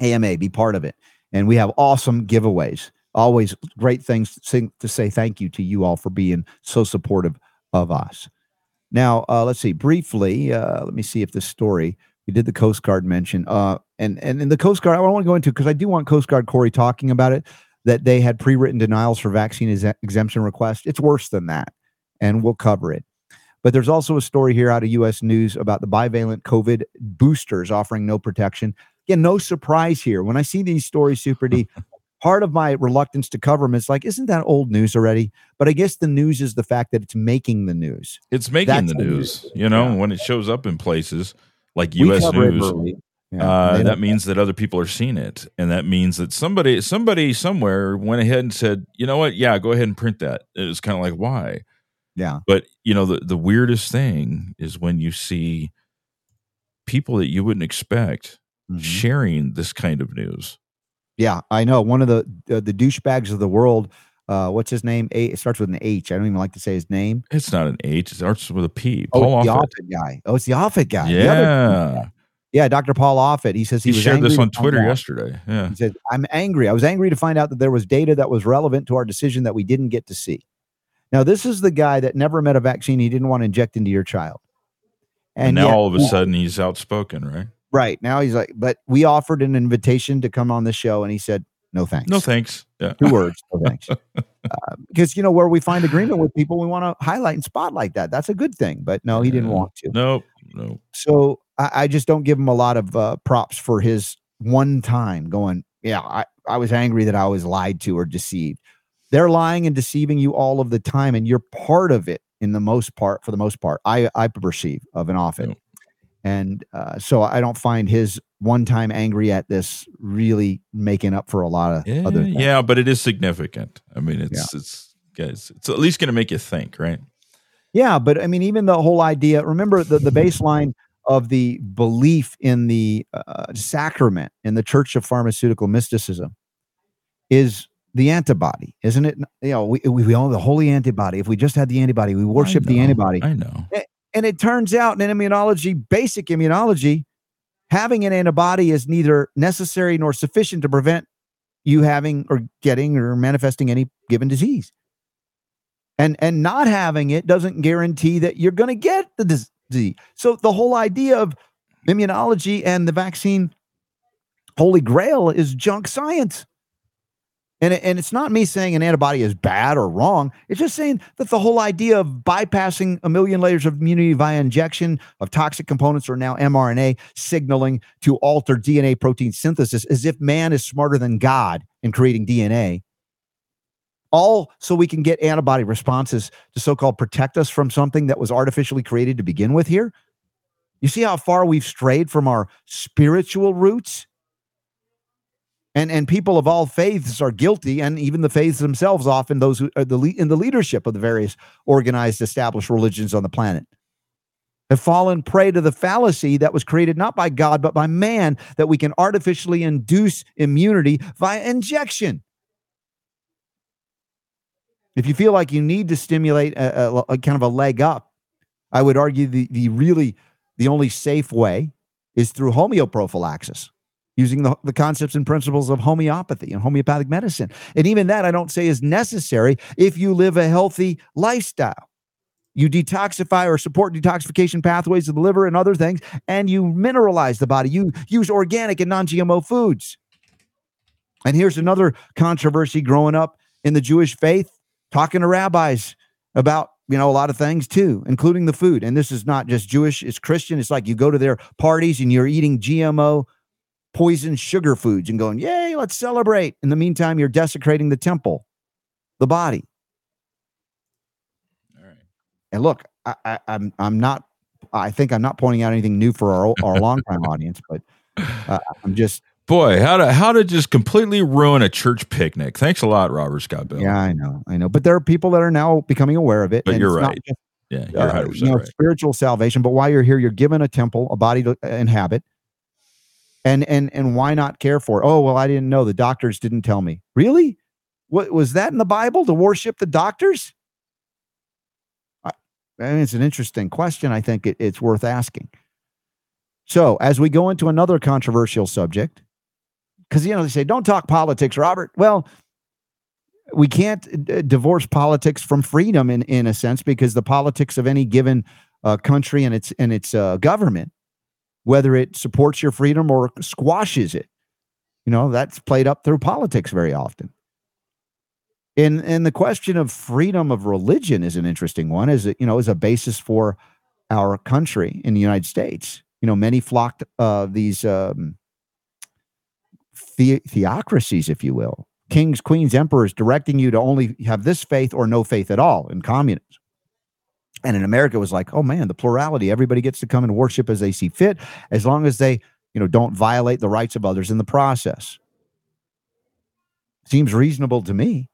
AMA, be part of it. And we have awesome giveaways. Always great things to say thank you to you all for being so supportive of us. Now, uh, let's see briefly. Uh, let me see if this story we did the Coast Guard mention. Uh, and and in the Coast Guard, I want to go into because I do want Coast Guard Corey talking about it. that they had pre-written denials for vaccine ex- exemption requests. It's worse than that, and we'll cover it. But there's also a story here out of U.S. News about the bivalent COVID boosters offering no protection. Again, no surprise here. When I see these stories, Super D, part of my reluctance to cover them is like, isn't that old news already? But I guess the news is the fact that it's making the news.
It's making
That's
the news.
news.
You know,
Yeah.
when it shows up in places like U.S. News.
Yeah,
uh, that means that other people are seeing it, and that means that somebody, somebody somewhere went ahead and said, you know what? Yeah, go ahead and print that. It was kind of like, why?
Yeah,
But you know, the the weirdest thing is when you see people that you wouldn't expect
Mhm.
sharing this kind of news.
yeah. I know one of the uh, the douchebags of the world. Uh, what's his name? A, it starts with an H. I don't even like to say his name.
It's not an H; it starts with a P.
Oh,
Paul
the
Offit.
Offit guy. Oh, it's the Offit guy.
Yeah,
yeah, Dr. Paul Offit. He says he,
he, shared this on Twitter yesterday. Yeah,
He said, I'm angry. I was angry to find out that there was data that was relevant to our decision that we didn't get to see. Now, this is the guy that never met a vaccine he didn't want to inject into your child.
and, now
yet-
all of a sudden he's outspoken, right?
right now he's like, but we offered an invitation to come on the show, and he said, no thanks.
No thanks. Yeah,
Two words, no thanks. Uh, because, you know, where we find agreement with people, we want to highlight and spotlight that. That's a good thing. But no, he didn't want to.
Nope. Nope.
So I, I just don't give him a lot of uh, props for his one time going, yeah, I, I was angry that I was lied to or deceived. They're lying and deceiving you all of the time, and you're part of it in the most part, for the most part, I, I perceive of an offit.
Yep.
And uh, so I don't find his one time angry at this really making up for a lot of
Yeah,
other things.
yeah, but it is significant. I mean, it's it's guys, it's at least going to make you think, right?
Yeah, but I mean, even the whole idea. Remember the the baseline of the belief in the uh, sacrament in the Church of Pharmaceutical Mysticism is the antibody, isn't it? You know, we we, we own the holy antibody. If we just had the antibody, we worship
I
the antibody.
I know.
And it turns out in immunology, basic immunology, having an antibody is neither necessary nor sufficient to prevent you having or getting or manifesting any given disease. And and not having it doesn't guarantee that you're going to get the disease. So the whole idea of immunology and the vaccine holy grail is junk science. And, and it's not me saying an antibody is bad or wrong. It's just saying that the whole idea of bypassing a million layers of immunity via injection of toxic components or now mRNA signaling to alter DNA protein synthesis as if man is smarter than God in creating DNA. All so we can get antibody responses to so called protect us from something that was artificially created to begin with here. You see how far we've strayed from our spiritual roots? And and people of all faiths are guilty and even the faiths themselves often those who are the le- in the leadership of the various organized established religions on the planet. Have fallen prey to the fallacy that was created not by God but by man that we can artificially induce immunity via injection. If you feel like you need to stimulate a, a- a kind of a leg up i would argue the the really the only safe way is through homeoprophylaxis using the, the concepts and principles of homeopathy and homeopathic medicine. And even that I don't say is necessary if you live a healthy lifestyle. You detoxify or support detoxification pathways of the liver and other things, and you mineralize the body. You use organic and non GMO foods. And here's another controversy growing up in the Jewish faith, talking to rabbis about you know a lot of things too including the food and this is not just jewish it's christian it's like you go to their parties and you're eating gmo poison sugar foods and going, Yay, let's celebrate. In the meantime, you're desecrating the temple, the body.
All right.
And look, I, I, I'm I'm not I think I'm not pointing out anything new for our our longtime audience, but uh, I'm just
Boy, how to how to just completely ruin a church picnic. Thanks a lot, Robert Scott Bell.
yeah, I know, I know. But there are people that are now becoming aware of it.
But
and
you're
it's
right.
just,
Yeah, you're
uh, you know,
right.
spiritual salvation. But while you're here, you're given a temple, a body to uh, inhabit. And and and why not care for? it? Oh well, I didn't know. The doctors didn't tell me. Really? What was that in the Bible to worship the doctors? I, I mean, it's an interesting question. I think it, it's worth asking. So as we go into another controversial subject, because you know they say don't talk politics, Robert. Well, we can't d- divorce politics from freedom in in a sense because the politics of any given uh, country and its and its uh, government, whether it supports your freedom or squashes it, you know that's played up through politics very often. And and the question of freedom of religion is an interesting one, as it, you know, is a basis for our country in the United States. You know, many flocked uh, these um, the- theocracies, if you will, kings, queens, emperors, directing you to only have this faith or no faith at all in communism. And in America, it was like, oh man, the plurality. Everybody gets to come and worship as they see fit, as long as they, you know, don't violate the rights of others in the process. Seems reasonable to me.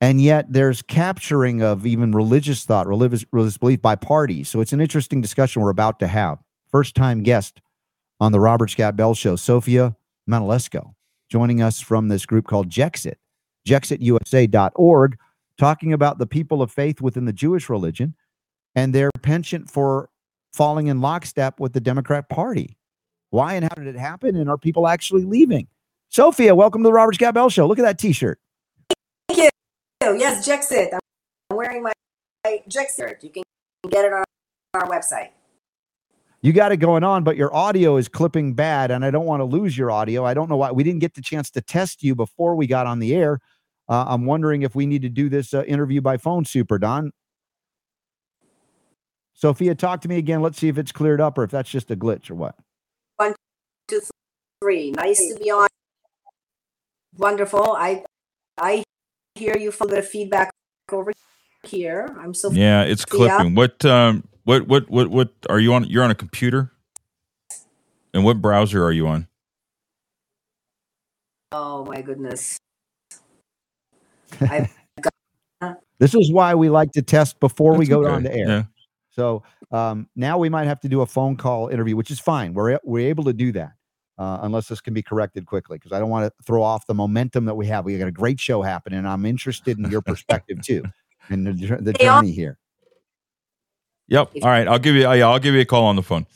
And yet there's capturing of even religious thought, religious, religious belief by parties. So it's an interesting discussion we're about to have. First time guest on the Robert Scott Bell Show, Sofia Manolesco, joining us from this group called Jexit, jexitusa.org, talking about the people of faith within the Jewish religion and their penchant for falling in lockstep with the Democrat Party. Why and how did it happen? And are people actually leaving? Sofia, welcome to the Robert Scott Bell Show. Look at that t shirt.
Thank you. Yes, Jexit. I'm wearing my, my Jexit. You can get it on our website.
You got it going on, but your audio is clipping bad, and I don't want to lose your audio. I don't know why we didn't get the chance to test you before we got on the air. Uh, I'm wondering if we need to do this uh, interview by phone, Super Don. Sofia, talk to me again. Let's see if it's cleared up or if that's just a glitch or what.
One, two, three. Nice to be on. Wonderful. I I hear you from the feedback over here. I'm so
Yeah, it's clipping. What um what what what what are you on you're on a computer? And what browser are you on?
Oh my goodness.
I've got, this is why we like to test before we go okay. on the air.
Yeah.
So um, now we might have to do a phone call interview, which is fine. We're we're able to do that uh, unless this can be corrected quickly because I don't want to throw off the momentum that we have. We got a great show happening. I'm interested in your perspective too, and the, the journey here.
Yep. All right. I'll give you. Yeah, I'll give you a call on the phone.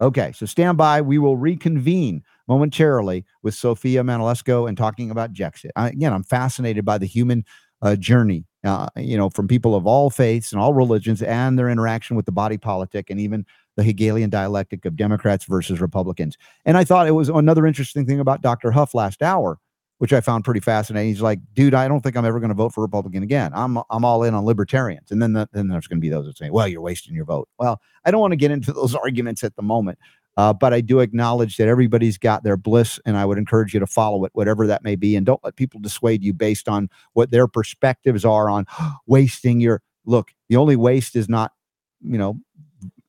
Okay. So stand by. We will reconvene momentarily with Sofia Manolesco and talking about Jexit. Again, I'm fascinated by the human uh, journey uh, you know, from people of all faiths and all religions and their interaction with the body politic and even the Hegelian dialectic of Democrats versus Republicans. And I thought it was another interesting thing about Dr. Huff last hour, which I found pretty fascinating. He's like, dude, I don't think I'm ever going to vote for Republican again. I'm I'm all in on libertarians. And then the, then there's going to be those that say, well, you're wasting your vote. Well, I don't want to get into those arguments at the moment. Uh, but I do acknowledge that everybody's got their bliss, and I would encourage you to follow it, whatever that may be. And don't let people dissuade you based on what their perspectives are on wasting your look. The only waste is not, you know,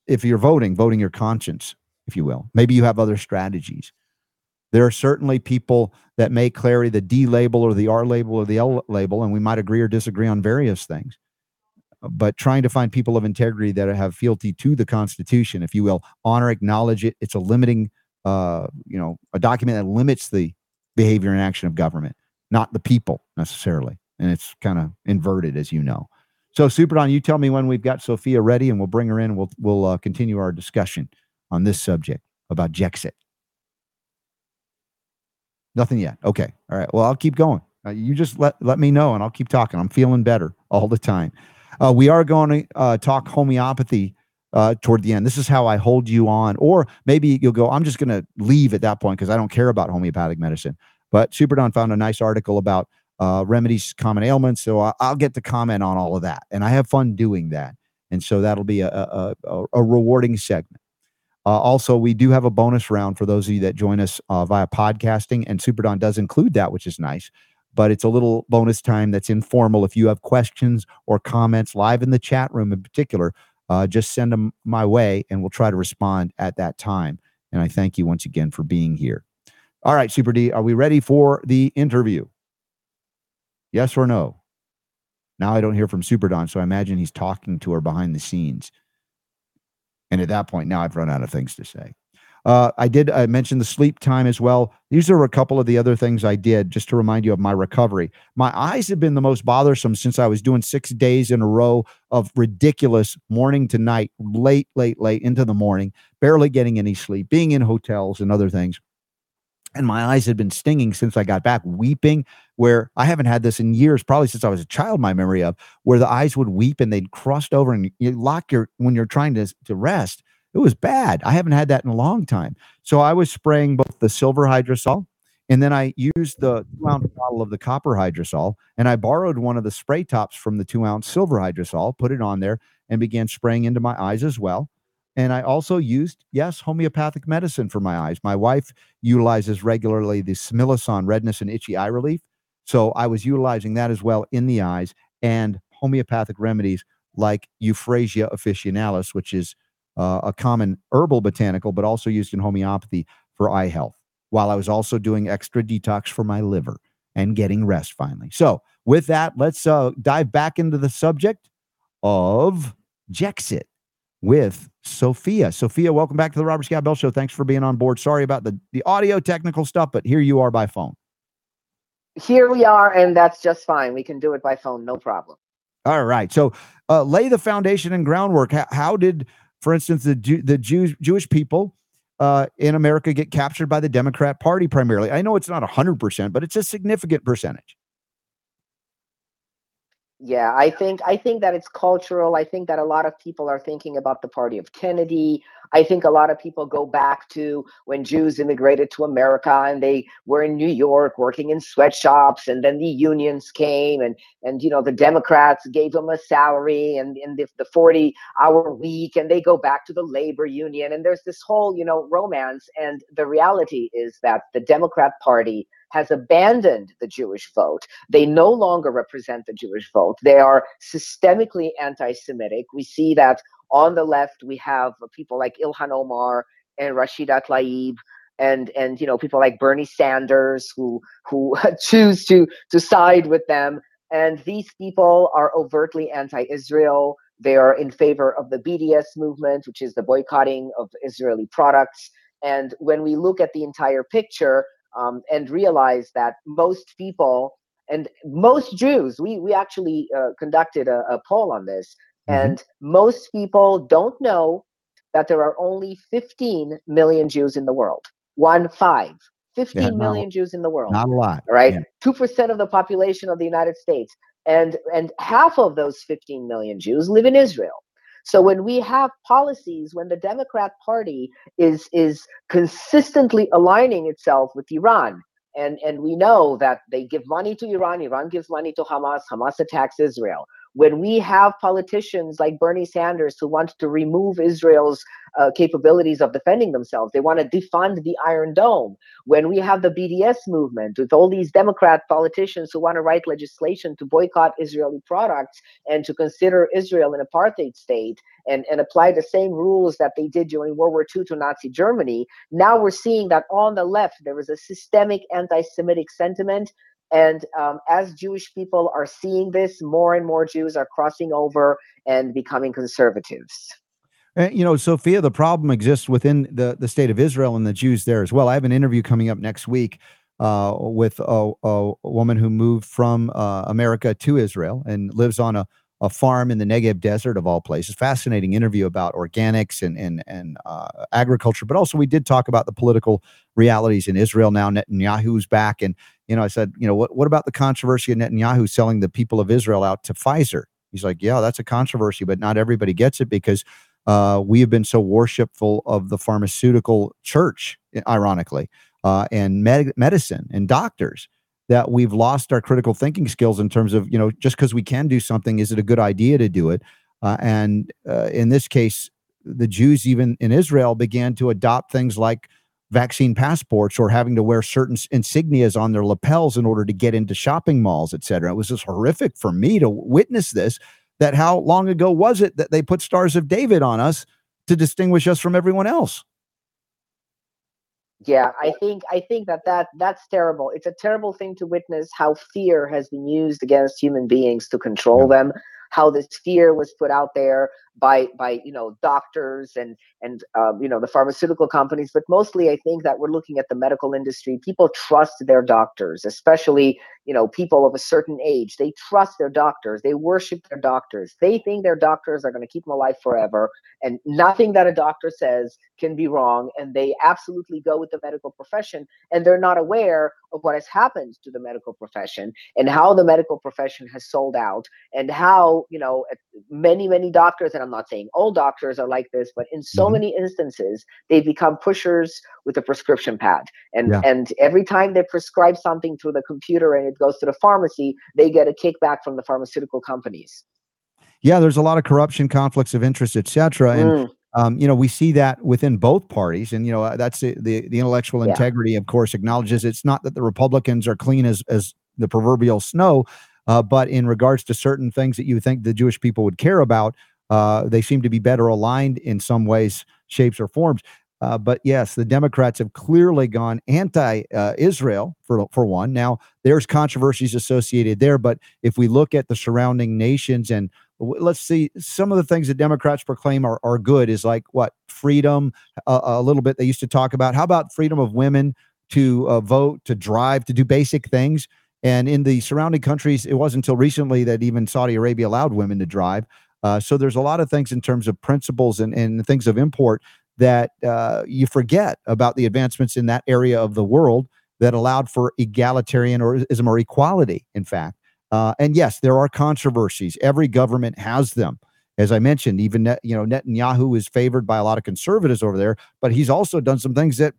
if you're voting, voting your conscience, if you will. Maybe you have other strategies. There are certainly people that may carry the D label or the R label or the L label, and we might agree or disagree on various things but trying to find people of integrity that have fealty to the Constitution, if you will, honor, acknowledge it. It's a limiting, uh, you know, a document that limits the behavior and action of government, not the people necessarily. And it's kind of inverted, as you know. So, Super Don, you tell me when we've got Sofia ready, and we'll bring her in. We'll we'll uh, continue our discussion on this subject about Jexit. Nothing yet. Okay. All right. Well, I'll keep going. Uh, you just let let me know, and I'll keep talking. I'm feeling better all the time. Uh, we are going to uh, talk homeopathy uh, toward the end. This is how I hold you on. Or maybe you'll go, I'm just going to leave at that point because I don't care about homeopathic medicine. But Super Don found a nice article about uh, remedies common ailments. So I, will get to comment on all of that. And I have fun doing that. And so that'll be a, a, a, a rewarding segment. Uh, also, we do have a bonus round for those of you that join us uh, via podcasting, and Super Don does include that, which is nice but it's a little bonus time that's informal. If you have questions or comments live in the chat room in particular, uh, just send them my way and we'll try to respond at that time. And I thank you once again for being here. All right, Super D, are we ready for the interview? Yes or no? Now I don't hear from Super Don, so I imagine he's talking to her behind the scenes. And at that point, now I've run out of things to say. Uh, I did I mentioned the sleep time as well. These are a couple of the other things I did just to remind you of my recovery. My eyes have been the most bothersome since I was doing six days in a row of ridiculous morning to night, late, late, late into the morning, barely getting any sleep, being in hotels and other things. And my eyes had been stinging since I got back, weeping. Where I haven't had this in years, probably since I was a child, my memory of where the eyes would weep and they'd crust over and you lock your when you're trying to, to rest it was bad. I haven't had that in a long time. So I was spraying both the silver hydrosol And then I used the two ounce bottle of the copper hydrosol and I borrowed one of the spray tops from the two ounce silver hydrosol, put it on there, and began spraying into my eyes as well. And I also used, yes, homeopathic medicine for my eyes. My wife utilizes regularly the Similasan redness and itchy eye relief. So I was utilizing that as well in the eyes and homeopathic remedies like Euphrasia officinalis, which is uh, a common herbal botanical, but also used in homeopathy for eye health, while I was also doing extra detox for my liver and getting rest finally. So, with that, let's uh, dive back into the subject of Jexit with Sofia. Sofia, welcome back to the Robert Scott Bell Show. Thanks for being on board. Sorry about the, the audio technical stuff, but here you are by phone.
Here we are, and that's just fine. We can do it by phone, no problem.
All right. So, uh, lay the foundation and groundwork. How, how did, for instance, the the Jews, Jewish people uh, in America get captured by the Democrat Party primarily? I know it's not hundred percent, but it's a significant percentage.
Yeah, I think I think that it's cultural. I think that a lot of people are thinking about the party of Kennedy. I think a lot of people go back to when Jews immigrated to America and they were in New York working in sweatshops and then the unions came and and you know the Democrats gave them a salary and in the, the 40 hour week and they go back to the labor union and there's this whole, you know, romance and the reality is that the Democrat party has abandoned the Jewish vote. They no longer represent the Jewish vote. They are systemically anti Semitic. We see that on the left, we have people like Ilhan Omar and Rashida Tlaib. And and you know people like Bernie Sanders who who choose to to side with them, and these people are overtly anti-Israel. They are in favor of the BDS movement, which is the boycotting of Israeli products. And when we look at the entire picture, um, and realize that most people and most Jews, we, we actually uh, conducted a, a, poll on this, mm-hmm. and most people don't know that there are only 15 million Jews in the world. One five. 15 yeah, million Jews in the world.
Not a lot.
Right? 2% of the population of the United States. And and half of those 15 million Jews live in Israel. So when we have policies, when the Democrat Party is is consistently aligning itself with Iran, and and we know that they give money to Iran, Iran gives money to Hamas, Hamas attacks Israel when we have politicians like Bernie Sanders who want to remove Israel's uh, capabilities of defending themselves, they want to defund the Iron Dome. When we have the BDS movement with all these Democrat politicians who want to write legislation to boycott Israeli products and to consider Israel an apartheid state and, and apply the same rules that they did during World War II to Nazi Germany, now we're seeing that on the left there is a systemic anti Semitic sentiment and um, as Jewish people are seeing this, more and more Jews are crossing over and becoming conservatives.
Uh, you know, Sofia, the problem exists within the, the state of Israel and the Jews there as well. I have an interview coming up next week uh, with a, a, woman who moved from uh, America to Israel and lives on a, a farm in the Negev Desert of all places. Fascinating interview about organics and and and uh, agriculture, but also we did talk about the political realities in Israel now. Netanyahu's back, and you know, I said, you know, what what about the controversy of Netanyahu selling the people of Israel out to Pfizer? He's like, yeah, that's a controversy, but not everybody gets it because uh, we have been so worshipful of the pharmaceutical church, ironically, uh, and med- medicine and doctors that we've lost our critical thinking skills in terms of you know just because we can do something is it a good idea to do it uh, and uh, in this case the jews even in israel began to adopt things like vaccine passports or having to wear certain insignias on their lapels in order to get into shopping malls etc it was just horrific for me to witness this that how long ago was it that they put stars of david on us to distinguish us from everyone else?
Yeah i think i think that that that's terrible. It's a terrible thing to witness how fear has been used against human beings to control yeah. them how this fear was put out there by by you know doctors and and um, you know the pharmaceutical companies but mostly i think that we're looking at the medical industry. People trust their doctors especially you know people of a certain age. They trust their doctors. They worship their doctors. They think their doctors are going to keep them alive forever and nothing that a doctor says can be wrong and they absolutely go with the medical profession and they're not aware of what has happened to the medical profession and how the medical profession has sold out and how you know many many doctors and I'm not saying all doctors are like this, but in so
Mhm.
many instances, they become pushers with a prescription pad. And
Yeah.
and every time they prescribe something through the computer and it goes to the pharmacy, they get a kickback from the pharmaceutical companies.
Yeah, there's a lot of corruption, conflicts of interest, etc. And
Mm,
um, you know, we see that within both parties, and you know, uh, that's the the, the intellectual
Yeah.
integrity, of course, acknowledges it's not that the Republicans are clean as as the proverbial snow, uh, but in regards to certain things that you think the Jewish people would care about, uh, they seem to be better aligned in some ways, shapes, or forms. Uh, but yes, the Democrats have clearly gone anti-Israel for for one. Now, there's controversies associated there, but if we look at the surrounding nations and w- let's see some of the things that democrats proclaim are, are good is like what freedom a, a little bit they used to talk about how about freedom of women to uh, vote to drive to do basic things and in the surrounding countries it wasn't until recently that even saudi arabia allowed women to drive uh, so there's a lot of things in terms of principles and, and things of import that uh, you forget about the advancements in that area of the world that allowed for egalitarianism or equality in fact uh, and yes, there are controversies. Every government has them. As I mentioned, even Net, you know Netanyahu is favored by a lot of conservatives over there, but he's also done some things that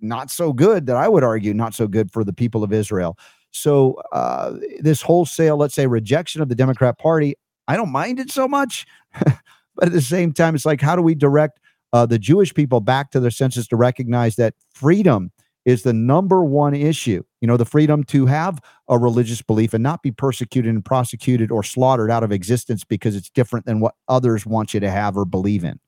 not so good. That I would argue not so good for the people of Israel. So uh, this wholesale, let's say, rejection of the Democrat Party, I don't mind it so much, but at the same time, it's like how do we direct uh, the Jewish people back to their senses to recognize that freedom is the number one issue. You know, the freedom to have a religious belief and not be persecuted and prosecuted or slaughtered out of existence because it's different than what others want you to have or believe in.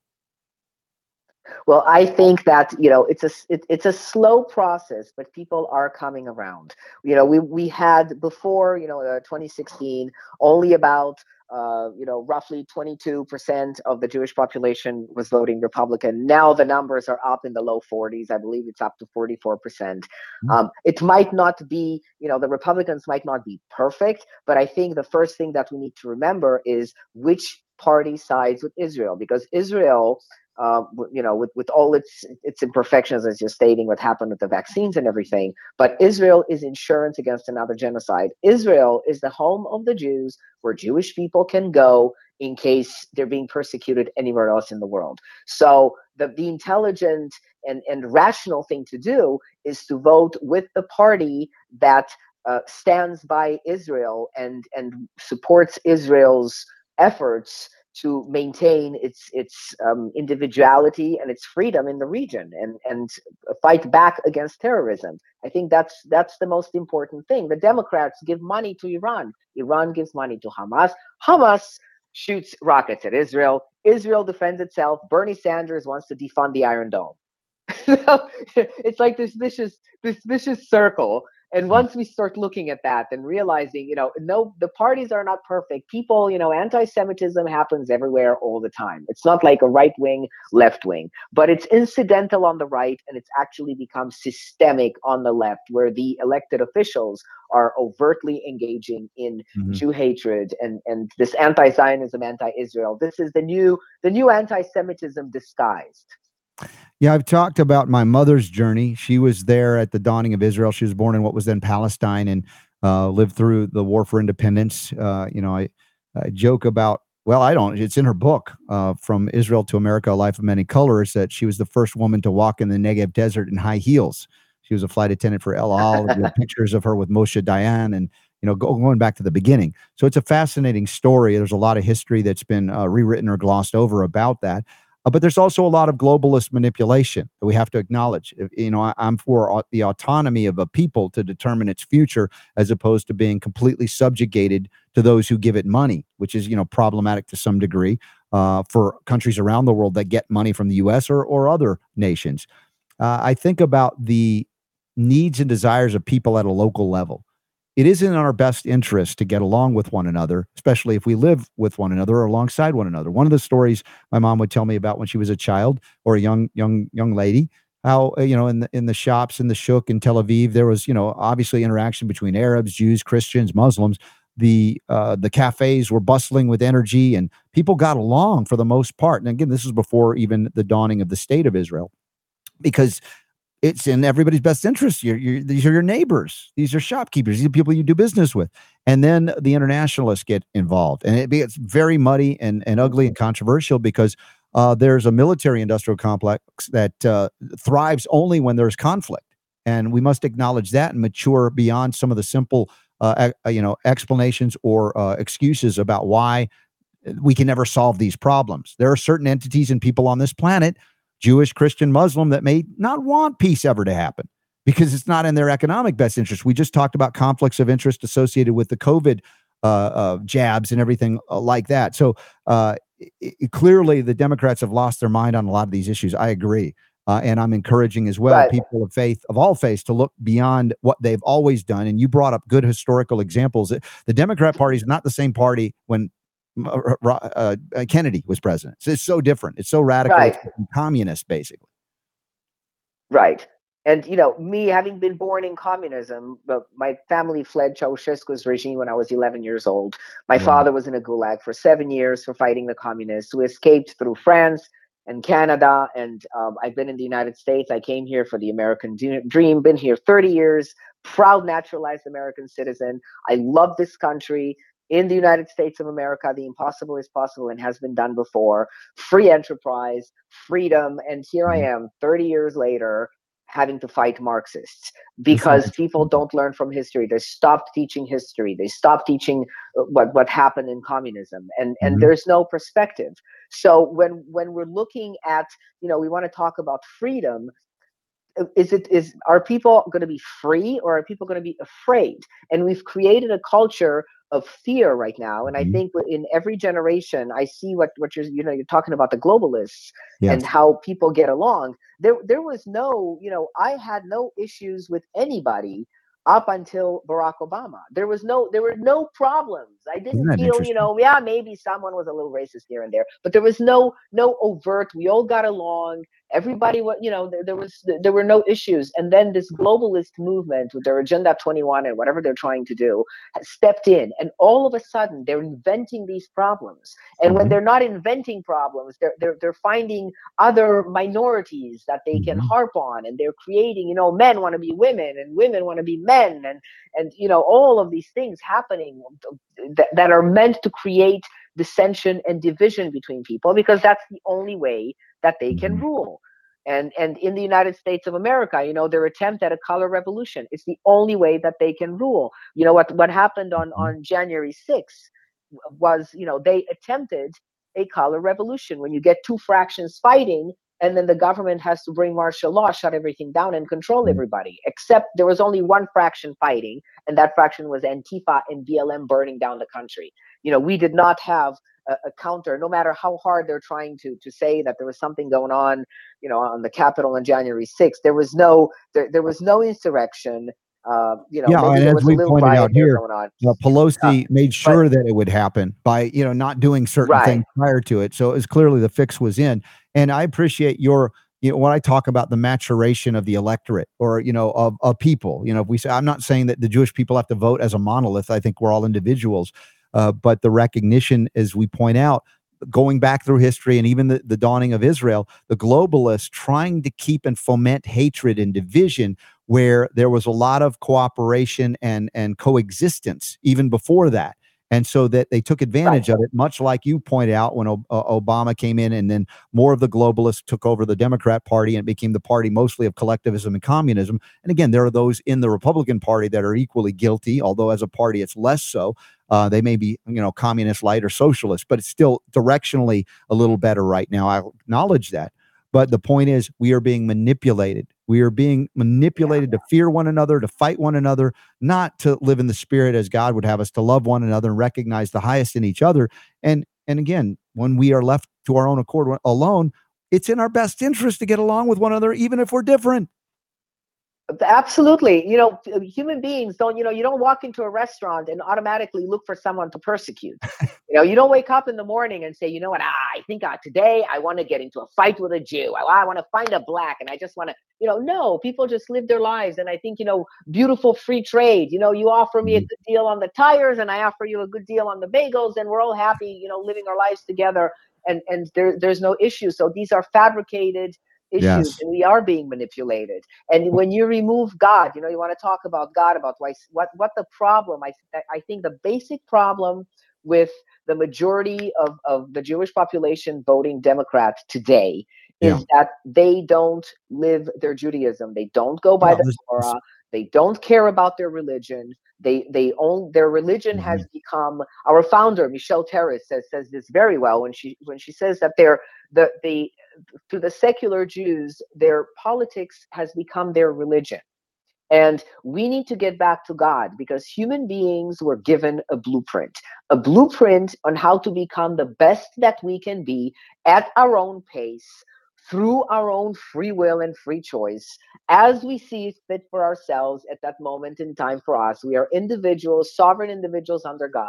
Well, I think that you know it's a it, it's a slow process, but people are coming around. You know, we we had before you know uh, 2016 only about uh, you know roughly 22 percent of the Jewish population was voting Republican. Now the numbers are up in the low 40s. I believe it's up to 44 percent.
Mm.
Um, it might not be you know the Republicans might not be perfect, but I think the first thing that we need to remember is which party sides with Israel because Israel uh, you know, with, with all its its imperfections, as you're stating, what happened with the vaccines and everything. But Israel is insurance against another genocide. Israel is the home of the Jews, where Jewish people can go in case they're being persecuted anywhere else in the world. So the the intelligent and and rational thing to do is to vote with the party that uh, stands by Israel and and supports Israel's efforts to maintain its its um, individuality and its freedom in the region and and fight back against terrorism. I think that's that's the most important thing. The Democrats give money to Iran. Iran gives money to Hamas. Hamas shoots rockets at Israel. Israel defends itself. Bernie Sanders wants to defund the Iron Dome. it's like this vicious this vicious circle and once we start looking at that and realizing you know no the parties are not perfect. People you know anti-semitism happens everywhere all the time. It's not like a right wing left wing but it's incidental on the right and it's actually become systemic on the left where the elected officials are overtly engaging in
Mhm.
jew hatred and and this anti-zionism anti-israel. This is the new the new anti-semitism disguised
Yeah, I've talked about my mother's journey. She was there at the dawning of Israel. She was born in what was then Palestine and uh, lived through the war for independence. Uh, you know, I, I joke about, well, I don't, it's in her book, uh, From Israel to America, A Life of Many Colors, that she was the first woman to walk in the Negev desert in high heels. She was a flight attendant for El Al. Pictures of her with Moshe Dayan and, you know, go, going back to the beginning. So it's a fascinating story. There's a lot of history that's been uh, rewritten or glossed over about that. Uh, but there's also a lot of globalist manipulation that we have to acknowledge. You know, I, I'm for the autonomy of a people to determine its future, as opposed to being completely subjugated to those who give it money, which is you know problematic to some degree uh, for countries around the world that get money from the U.S. or or other nations. Uh, I think about the needs and desires of people at a local level. It is in our best interest to get along with one another, especially if we live with one another or alongside one another. One of the stories my mom would tell me about when she was a child or a young young young lady how uh, you know in the in the shops in the shuk in tel aviv there was you know obviously interaction between arabs jews christians muslims the uh, the cafes were bustling with energy and people got along for the most part and again this is before even the dawning of the state of israel because it's in everybody's best interest. You're, you're, these are your neighbors. These are shopkeepers. These are people you do business with. And then the internationalists get involved, and it gets very muddy and, and ugly and controversial because uh, there's a military industrial complex that uh, thrives only when there's conflict, and we must acknowledge that and mature beyond some of the simple, uh, you know, explanations or uh, excuses about why we can never solve these problems. There are certain entities and people on this planet Jewish, Christian, Muslim that may not want peace ever to happen because it's not in their economic best interest. We just talked about conflicts of interest associated with the COVID uh, uh, jabs and everything uh, like that. So uh, it, clearly, the Democrats have lost their mind on a lot of these issues. I agree. Uh, and I'm encouraging as well right. people of faith, of all faiths, to look beyond what they've always done. And you brought up good historical examples. The Democrat Party is not the same party when uh, uh, Kennedy was president. So it's so different. It's so radical. Right. It's communist, basically.
Right. And you know, me having been born in communism, but my family fled Ceausescu's regime when I was 11 years old. My yeah. father was in a gulag for seven years for fighting the communists. We escaped through France and Canada, and um, I've been in the United States. I came here for the American dream. Been here 30 years. Proud naturalized American citizen. I love this country in the United States of America, the impossible is possible and has been done before. Free enterprise, freedom. And here I mm-hmm. am 30 years later having to fight Marxists because people don't learn from history. They stopped teaching history. They stopped teaching uh, what, what happened in communism. And, and mm-hmm. there's no perspective. So when when we're looking at, you know, we want to talk about freedom, is it is are people going to be free or are people going to be afraid and we've created a culture of fear right now and mm-hmm. i think in every generation i see what what you're you know you're talking about the globalists yes. and how people get along there there was no you know i had no issues with anybody up until Barack Obama. There was no there were no problems. I didn't feel, you know, yeah, maybe someone was a little racist here and there, but there was no no overt. We all got along everybody what you know there, there, was there were no issues. And then this globalist movement with their agenda 21 and whatever they're trying to do stepped in. And all of a sudden they're inventing these problems. And when mm-hmm. they're not inventing problems they're they're, they're finding other minorities that they can mm-hmm. harp on. And they're creating you know men want to be women and women want to be men. And and you know all of these things happening that, that are meant to create dissension and division between people because that's the only way that they can mm-hmm. rule. And and in the United States of America, you know, their attempt at a color revolution is the only way that they can rule. You know what what happened on mm-hmm. on January 6th was, you know, they attempted a color revolution when you get two fractions fighting and then the government has to bring martial law, shut everything down, and control mm-hmm. everybody. Except there was only one fraction fighting, and that fraction was Antifa and BLM burning down the country. You know, we did not have a, a, counter, no matter how hard they're trying to to say that there was something going on, you know, on the Capitol on January 6th. There was no there, there was no insurrection. Uh, you know,
yeah, and as we pointed out here, uh, Pelosi made sure but, that it would happen by you know not doing certain right. things prior to it. So it was clearly the fix was in. And I appreciate your you know when I talk about the maturation of the electorate or you know of, of people. You know, if we say I'm not saying that the Jewish people have to vote as a monolith. I think we're all individuals, uh, but the recognition, as we point out, going back through history and even the, the dawning of Israel, the globalists trying to keep and foment hatred and division where there was a lot of cooperation and and coexistence even before that. And so that they took advantage right. of it much like you point out when o- obama came in and then more of the globalists took over the democrat party and it became the party mostly of collectivism and communism. And again there are those in the republican party that are equally guilty although as a party it's less so uh, they may be, you know, communist light or socialist, but it's still directionally a little better right now. I acknowledge that. But the point is, we are being manipulated. We are being manipulated to fear one another, to fight one another, not to live in the spirit as God would have us to love one another and recognize the highest in each other. And and again, when we are left to our own accord alone, it's in our best interest to get along with one another, even if we're different.
Absolutely. You know, human beings don't, you know, you don't walk into a restaurant and automatically look for someone to persecute. you know, you don't wake up in the morning and say, you know what, ah, I think uh, today I want to get into a fight with a Jew. I, I want to find a black and I just want to, you know, no, people just live their lives. And I think, you know, beautiful free trade, you know, you offer me a mm-hmm. good deal on the tires and I offer you a good deal on the bagels and we're all happy, you know, living our lives together and, and there, there's no issue. So these are fabricated issues
Yes.
and we are being manipulated and when you remove god you know you want to talk about god about why what what the problem i i think the basic problem with the majority of of the jewish population voting democrat today is
Yeah.
that they don't live their judaism they don't go by
No,
the torah they don't care about their religion they they own their religion
Mm-hmm.
has become our founder michelle terrace says says this very well when she when she says that they're the the to the secular jews their politics has become their religion. And we need to get back to god because human beings were given a blueprint a blueprint on how to become the best that we can be at our own pace through our own free will and free choice as we see fit for ourselves at that moment in time for us. We are individuals, sovereign individuals under God.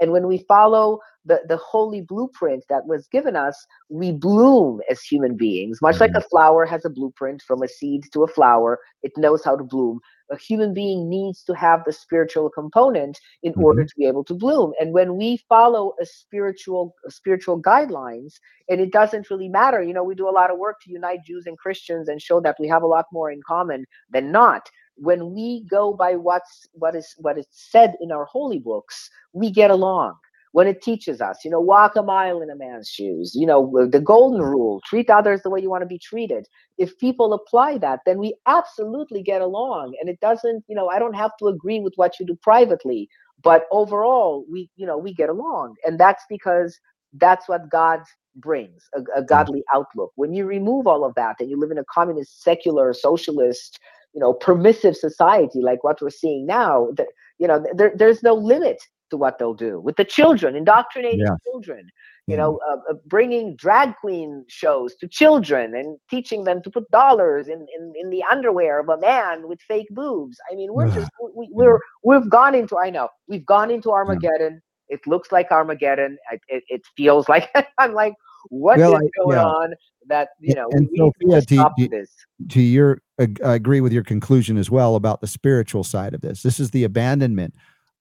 And when we follow the, the holy blueprint that was given us, we bloom as human beings. Much like mm-hmm. a flower has a blueprint from a seed to a flower, it knows how to bloom. A human being needs to have the spiritual component in order mm-hmm. to be able to bloom. And when we follow a spiritual spiritual guidelines, and it doesn't really matter, you know, we do a lot of work to unite Jews and Christians and show that we have a lot more in common than not. When we go by what's what is what is said in our holy books, we get along when it teaches us, you know, walk a mile in a man's shoes, you know, the golden mm-hmm. rule, treat others the way you want to be treated. If people apply that, then we absolutely get along. And it doesn't, you know, I don't have to agree with what you do privately, but overall, we, you know, we get along. And that's because that's what God brings a, a mm-hmm. godly outlook. When you remove all of that and you live in a communist, secular, socialist, you know, permissive society like what we're seeing now, that, you know, there, there's no limit to what they'll do with the children, indoctrinating
Yeah.
children, you know, uh, uh, bringing drag queen shows to children and teaching them to put dollars in, in, in the underwear of a man with fake boobs. I mean, we're just, we, we're, we've gone into, I know, we've gone into Armageddon. It looks like Armageddon. It, it, it feels like, I'm like, what is
Well, I-
going
yeah.
on that, you know,
And
we need to
Sofia,
just
do-
stop
do-
this.
to your I agree with your conclusion as well about the spiritual side of this. This is the abandonment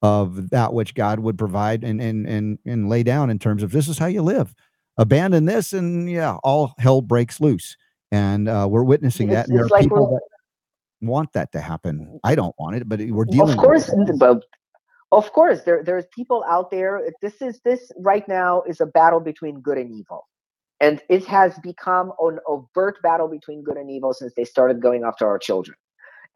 of that which God would provide and and and and lay down in terms of this is how you live. Abandon this, and yeah, all hell breaks loose. And uh, we're witnessing that. And there are
like
people that want that to happen. I don't want it, but we're dealing.
of course
with it.
but of course there there's people out there this is this right now is a battle between good and evil and it has become an overt battle between good and evil since they started going after our children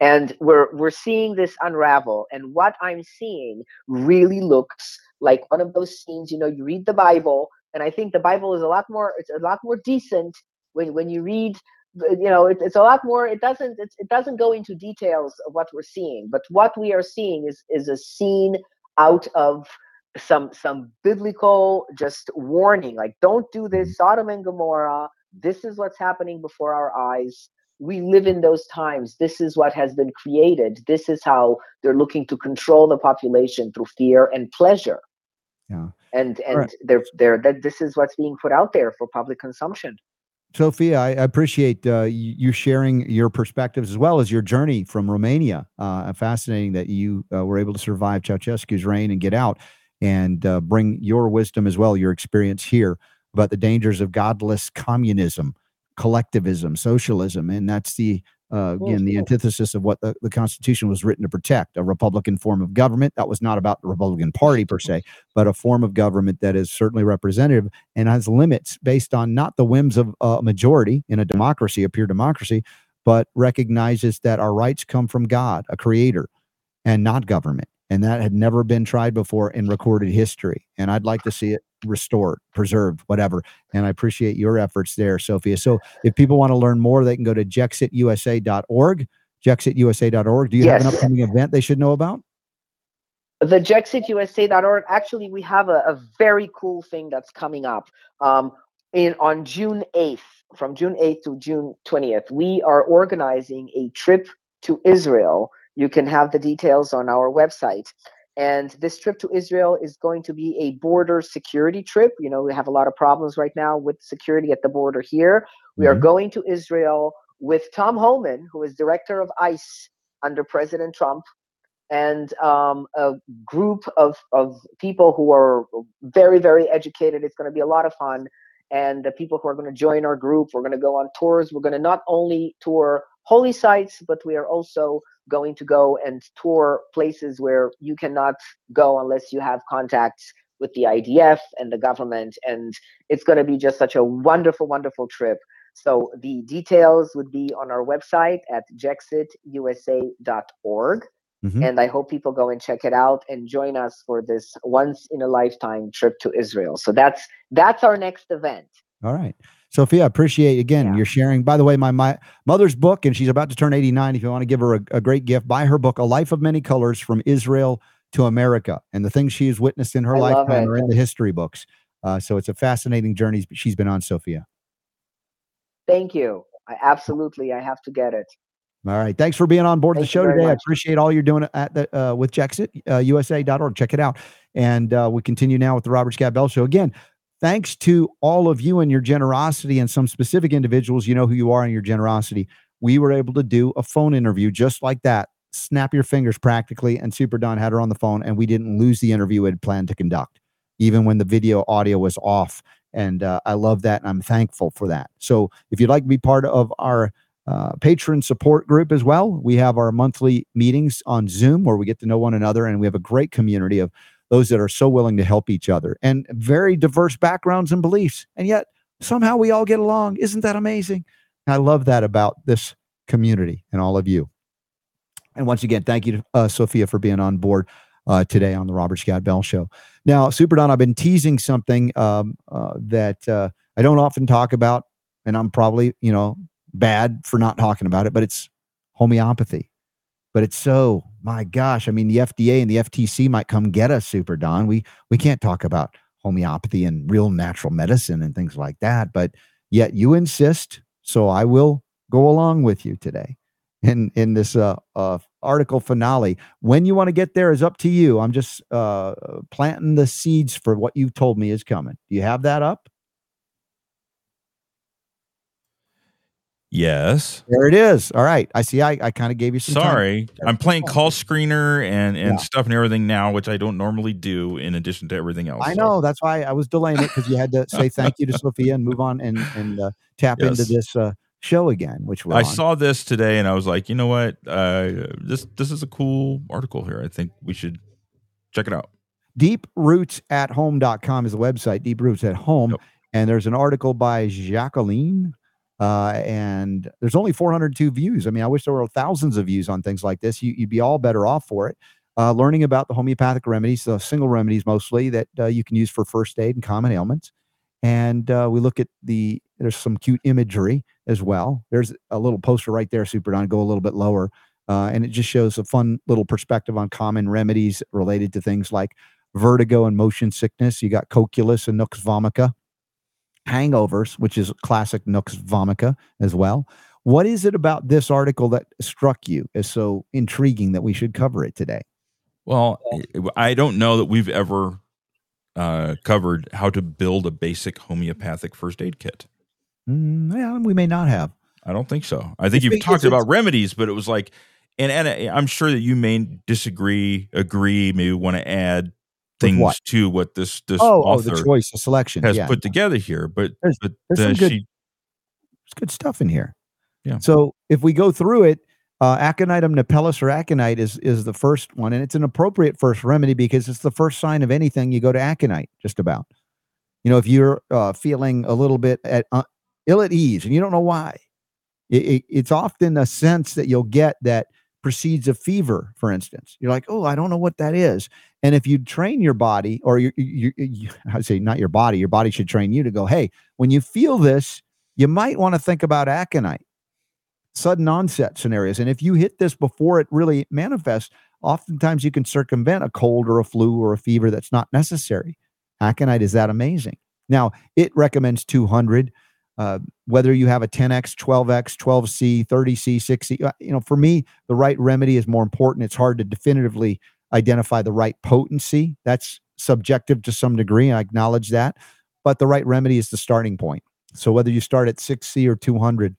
and we're we're seeing this unravel and what i'm seeing really looks like one of those scenes you know you read the bible and i think the bible is a lot more it's a lot more decent when when you read you know it, it's a lot more it doesn't it's, it doesn't go into details of what we're seeing but what we are seeing is is a scene out of some some biblical just warning like don't do this mm-hmm. sodom and gomorrah. This is what's happening before our eyes we live in those times this is what has been created this is how they're looking to control the population through fear and pleasure
Yeah.
and and
right.
they're they're that this is what's being put out there for public consumption
Sofia, I appreciate uh, you sharing your perspectives as well as your journey from Romania. Uh, fascinating that you uh, were able to survive Ceausescu's reign and get out and uh, bring your wisdom as well, your experience here about the dangers of godless communism, collectivism, socialism. And that's the, uh, again, the antithesis of what the, the Constitution was written to protect a Republican form of government. That was not about the Republican Party per se, but a form of government that is certainly representative and has limits based on not the whims of a majority in a democracy, a pure democracy, but recognizes that our rights come from God, a creator, and not government. And that had never been tried before in recorded history. And I'd like to see it restored, preserved, whatever. And I appreciate your efforts there, Sofia. So if people want to learn more, they can go to jexitusa.org, jexitusa.org. Do you have an upcoming event they should know about?
the jexitusa.org actually we have a, a very cool thing that's coming up um, in on june 8th from june 8th to june 20th we are organizing a trip to israel you can have the details on our website and this trip to israel is going to be a border security trip you know we have a lot of problems right now with security at the border here we are
Mhm.
going to israel with tom Homan, who is director of ice under president trump and um, a group of, of people who are very, very educated. It's going to be a lot of fun. and the people who are going to join our group. We're going to go on tours. We're going to not only tour holy sites, but we are also going to go and tour places where you cannot go unless you have contacts with the IDF and the government. And it's going to be just such a wonderful, wonderful trip. So the details would be on our website at jexitusa.org. Mm-hmm. And I hope people go and check it out and join us for this once in a lifetime trip to Israel. So that's that's our next event.
All right. Sofia, appreciate again yeah. your sharing. By the way, my my mother's book, and she's about to turn 89. If you want to give her a, a great gift, buy her book, A Life of Many Colors from Israel to America. And the things she has witnessed in her I lifetime are in the history books. Uh, so it's a fascinating journey she's been on, Sofia.
Thank you. I absolutely I have to get it.
All right. Thanks for being on board Thank the show today. Much. I appreciate all you're doing at the uh, with Jexit, uh, USA.org. Check it out. And uh, we continue now with the Robert Scott Bell Show. Again, thanks to all of you and your generosity and some specific individuals, you know who you are and your generosity. We were able to do a phone interview just like that. Snap your fingers practically. And Super Don had her on the phone, and we didn't lose the interview we had planned to conduct, even when the video audio was off. And uh, I love that. And I'm thankful for that. So if you'd like to be part of our uh, patron support group as well, we have our monthly meetings on Zoom where we get to know one another. And we have a great community of those that are so willing to help each other and very diverse backgrounds and beliefs. And yet somehow we all get along. Isn't that amazing? I love that about this community and all of you. And once again, thank you to uh, Sofia for being on board uh, today on the Robert Scott Bell Show. Now, Super Don, I've been teasing something um, uh, that uh, I don't often talk about, and I'm probably, you know, bad for not talking about it, but it's homeopathy. But it's so my gosh, I mean, the FDA and the FTC might come get us, Super Don. We we can't talk about homeopathy and real natural medicine and things like that, but yet you insist, so I will go along with you today in in this uh, uh, article finale. When you want to get there is up to you. I'm just uh, planting the seeds for what you've told me is coming. Do you have that up?
Yes.
There it is. All right. I see. I, I kind of gave you some.
Sorry. I'm playing call screener and and yeah. stuff and everything now, which I don't normally do. In addition to everything else,
I know. That's why I was delaying it because you had to say thank you to Sofia and move on and and uh, tap yes. into this uh, show again. Which I
on. saw this today and I was like, you know what? Uh, this this is a cool article here. I think we should check it out.
Deeprootsathome.com is the website. Deep Roots at Home. Yep. And there's an article by Jacqueline uh, and there's only 402 views. I mean, I wish there were thousands of views on things like this. You, would be all better off for it. Uh, learning about the homeopathic remedies, the single remedies mostly that uh, you can use for first aid and common ailments. And uh, we look at the, there's some cute imagery as well. There's a little poster right there, Super Don, go a little bit lower. Uh, and it just shows a fun little perspective on common remedies related to things like vertigo and motion sickness. You got Cocculus and Nux vomica hangovers, which is classic Nux vomica as well. What is it about this article that struck you as so intriguing that we should cover it today?
Well, I don't know that we've ever uh, covered how to build a basic homeopathic first aid kit.
Mm, yeah, we may not have.
I don't think so. I think you've talked about remedies, but it was like, and, and I'm sure that you may disagree, agree, maybe want to add things what? to what this this
oh, author oh, the choice, the selection
has
yeah.
put together here. But there's, but
there's
uh,
some good,
she,
there's good stuff in here.
Yeah.
So if we go through it, uh, aconitum napellus or aconite is is the first one, and it's an appropriate first remedy because it's the first sign of anything. You go to aconite, just about. You know, if you're uh, feeling a little bit at uh, ill at ease and you don't know why, it, it, it's often a sense that you'll get that precedes a fever, for instance. You're like, oh, I don't know what that is. And if you train your body, or you, you, you, I say not your body, your body should train you to go, hey, when you feel this, you might want to think about aconite, sudden onset scenarios. And if you hit this before it really manifests, oftentimes you can circumvent a cold or a flu or a fever that's not necessary. Aconite is that amazing. Now, it recommends 200. Uh, whether you have a 10x, 12x, 12c, 30c, 6c, you know, for me, the right remedy is more important. It's hard to definitively identify the right potency. That's subjective to some degree. I acknowledge that. But the right remedy is the starting point. So whether you start at 6C or 200,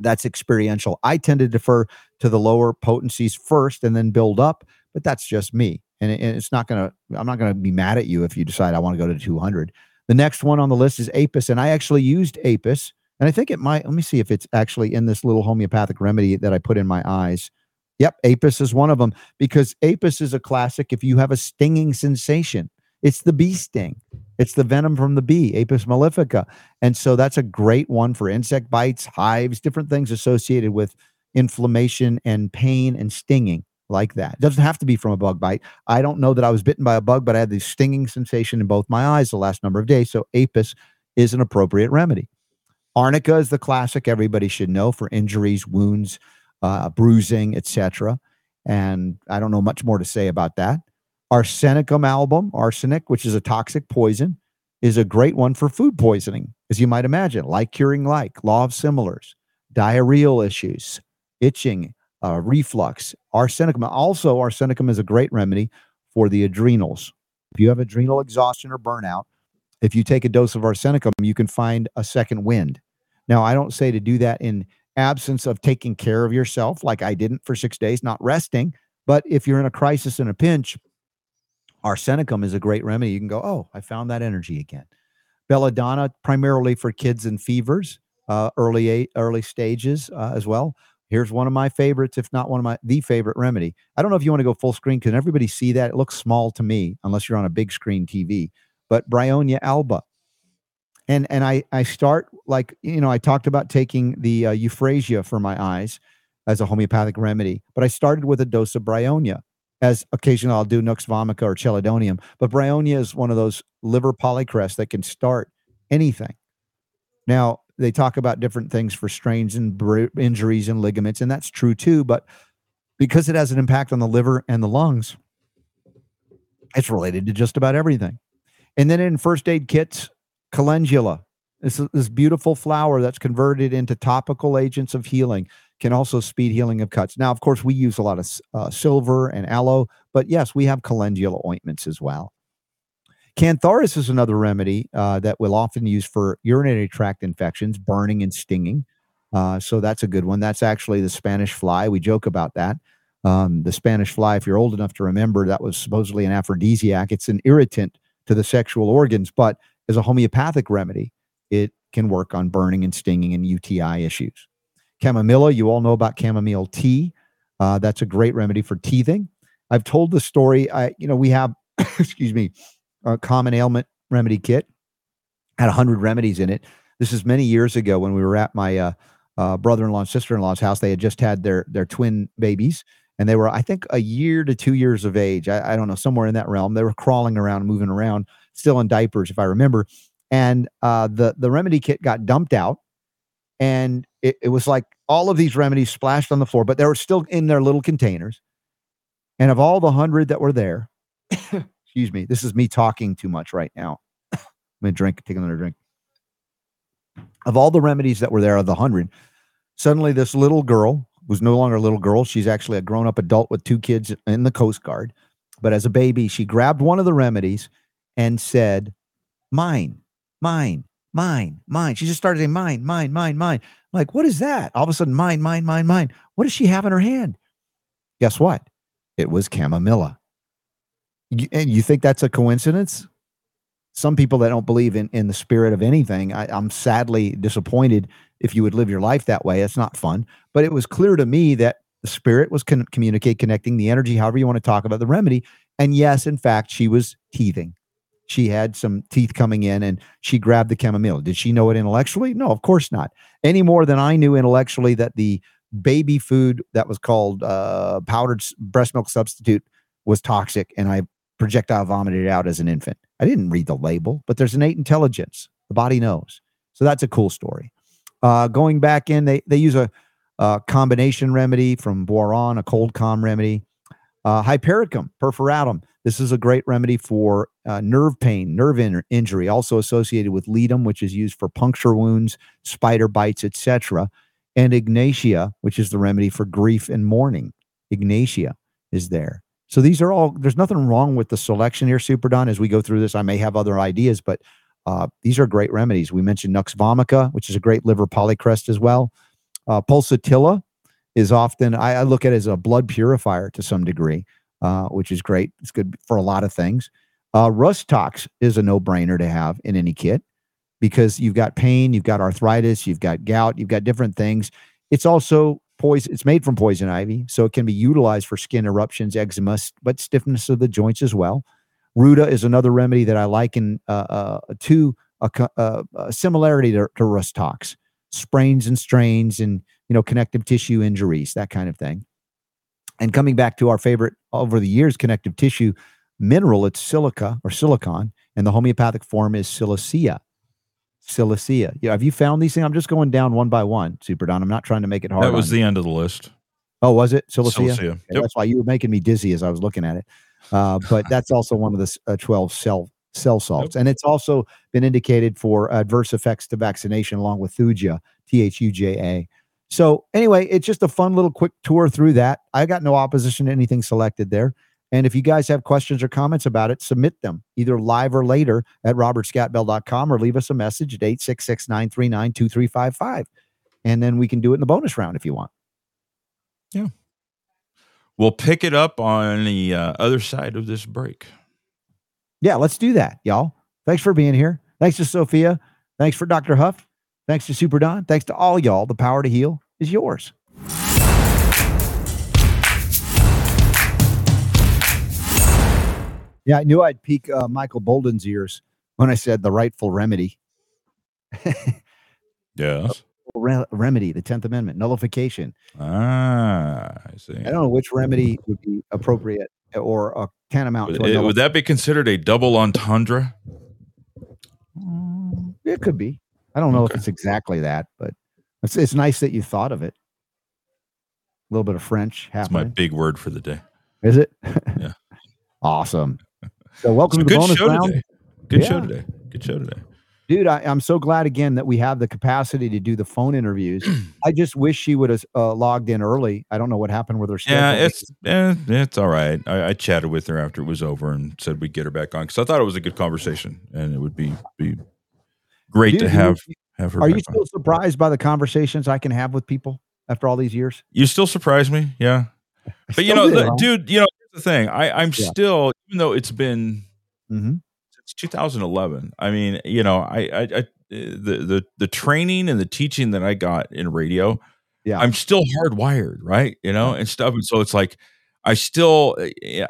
that's experiential. I tend to defer to the lower potencies first and then build up, but that's just me. And, and it's not going to, I'm not going to be mad at you if you decide I want to go to 200. The next one on the list is Apis, and I actually used Apis, and I think it might. Let me see if it's actually in this little homeopathic remedy that I put in my eyes. Yep, Apis is one of them because Apis is a classic. If you have a stinging sensation, it's the bee sting. It's the venom from the bee, Apis mellifica. And so that's a great one for insect bites, hives, different things associated with inflammation and pain and stinging like that. It doesn't have to be from a bug bite. I don't know that I was bitten by a bug, but I had this stinging sensation in both my eyes the last number of days. So Apis is an appropriate remedy. Arnica is the classic everybody should know for injuries, wounds, uh, bruising, etc. And I don't know much more to say about that. Arsenicum album, arsenic, which is a toxic poison, is a great one for food poisoning, as you might imagine, like curing like, law of similars, diarrheal issues, itching, uh, reflux. Arsenicum, also, arsenicum is a great remedy for the adrenals. If you have adrenal exhaustion or burnout, if you take a dose of arsenicum, you can find a second wind. Now, I don't say to do that in absence of taking care of yourself, like I didn't for six days, not resting. But if you're in a crisis and a pinch, arsenicum is a great remedy. You can go, oh, I found that energy again. Belladonna, primarily for kids and fevers, uh, early early stages uh, as well. Here's one of my favorites, if not one of my the favorite remedy. I don't know if you want to go full screen. Can everybody see that? It looks small to me, unless you're on a big screen TV. But Bryonia alba, and and I I start like you know I talked about taking the uh, euphrasia for my eyes as a homeopathic remedy, but I started with a dose of Bryonia as occasionally I'll do Nux vomica or Chelidonium. But Bryonia is one of those liver polycrest that can start anything. Now, they talk about different things for strains and br- injuries and ligaments, and that's true too. But because it has an impact on the liver and the lungs, it's related to just about everything. And then in first aid kits, calendula, this, this beautiful flower that's converted into topical agents of healing can also speed healing of cuts. Now, of course, we use a lot of uh, silver and aloe, but yes, we have calendula ointments as well. Cantharis is another remedy uh, that we'll often use for urinary tract infections, burning and stinging. Uh, so that's a good one. That's actually the Spanish fly. We joke about that. Um, the Spanish fly, if you're old enough to remember, that was supposedly an aphrodisiac. It's an irritant to the sexual organs, but as a homeopathic remedy, it can work on burning and stinging and UTI issues. Chamomilla, you all know about chamomile tea. Uh, that's a great remedy for teething. I've told the story. I, you know, we have, excuse me, a common ailment remedy kit. Had a hundred remedies in it. This is many years ago when we were at my uh, uh, brother-in-law and sister-in-law's house. They had just had their their twin babies, and they were, I think, a year to two years of age. I, I don't know, somewhere in that realm. They were crawling around, moving around, still in diapers, if I remember. And uh, the the remedy kit got dumped out, and it, it was like all of these remedies splashed on the floor, but they were still in their little containers. And of all the hundred that were there, excuse me, this is me talking too much right now. I'm gonna drink, take another drink. Of all the remedies that were there, of the hundred, suddenly this little girl was no longer a little girl. She's actually a grown up adult with two kids in the Coast Guard. But as a baby, she grabbed one of the remedies and said, Mine, mine, mine, mine. She just started saying, Mine, mine, mine, mine. I'm like, what is that? All of a sudden, mine, mine, mine, mine. What does she have in her hand? Guess what? It was chamomilla. And you think that's a coincidence? Some people that don't believe in, in the spirit of anything, I, I'm sadly disappointed if you would live your life that way. It's not fun. But it was clear to me that the spirit was con- communicate, connecting the energy, however you want to talk about the remedy. And yes, in fact, she was teething. She had some teeth coming in and she grabbed the chamomile. Did she know it intellectually? No, of course not. Any more than I knew intellectually that the baby food that was called uh, powdered breast milk substitute was toxic and I projectile vomited out as an infant. I didn't read the label, but there's innate intelligence. The body knows. So that's a cool story. Uh, going back in, they, they use a, a combination remedy from Boiron, a cold calm remedy. Uh, hypericum perforatum. This is a great remedy for uh, nerve pain, nerve in- injury, also associated with ledum, which is used for puncture wounds, spider bites, etc. And ignatia, which is the remedy for grief and mourning. Ignatia is there. So these are all. There's nothing wrong with the selection here, Super Don. As we go through this, I may have other ideas, but uh, these are great remedies. We mentioned Nux vomica, which is a great liver polycrest as well. Uh, pulsatilla is often I, I, look at it as a blood purifier to some degree, uh, which is great. It's good for a lot of things. Uh, Rhus tox is a no brainer to have in any kit because you've got pain, you've got arthritis, you've got gout, you've got different things. It's also poison. It's made from poison ivy, so it can be utilized for skin eruptions, eczema, but stiffness of the joints as well. Ruta is another remedy that I liken uh, uh, to a, a, a, similarity to, to Rhus tox, sprains and strains, and you know connective tissue injuries, that kind of thing. And coming back to our favorite over the years, connective tissue mineral, it's silica or silicon, and the homeopathic form is silicea. Silicea. Yeah, have you found these things? I'm just going down one by one, Super Don. I'm not trying to make it hard.
That was the end of the list.
Oh, was it silicea?
Silicea.
Okay,
Yep.
That's why you were making me dizzy as I was looking at it. Uh, but that's also one of the uh, 12 cell cell salts, and it's also been indicated for adverse effects to vaccination, along with Thuja, T H U J A. So anyway, it's just a fun little quick tour through that. I got no opposition to anything selected there. And if you guys have questions or comments about it, submit them either live or later at robertscottbell.com or leave us a message at 866 939 2355. And then we can do it in the bonus round if you want. Yeah.
We'll pick it up on the uh, other side of this break.
Yeah, let's do that, y'all. Thanks for being here. Thanks to Sofia. Thanks for Dr. Huff. Thanks to Super Don. Thanks to all y'all. The power to heal is yours. Yeah, I knew I'd pique uh, Michael Bolden's ears when I said the rightful remedy.
Yes.
Re- remedy, the 10th Amendment, nullification.
Ah, I see.
I don't know which remedy would be appropriate or uh, tantamount
Would,
to
would that be considered a double entendre?
Mm, It could be. I don't know if it's exactly that, but it's, it's nice that you thought of it. A little bit of French
That's my big word for the day.
Is it?
Yeah.
awesome. So welcome to the
good
bonus
show
round.
today. Good show today. Good show today.
Dude, I, I'm so glad again that we have the capacity to do the phone interviews. I just wish she would have uh, logged in early. I don't know what happened with her schedule.
Yeah, it's eh, it's all right. I, I chatted with her after it was over and said we'd get her back on because I thought it was a good conversation and it would be be great
Dude,
to
you-
have have her.
Are you
on.
still surprised by the conversations I can have with people after all these years?
You still surprise me, yeah. But you know, the, dude, you know, the thing. I I'm
Yeah.
still, even though it's been
Mhm.
since 2011. I mean, you know, I I, I the the the training and the teaching that I got in radio,
Yeah.
I'm still hardwired, right? You know, and stuff. And so it's like I still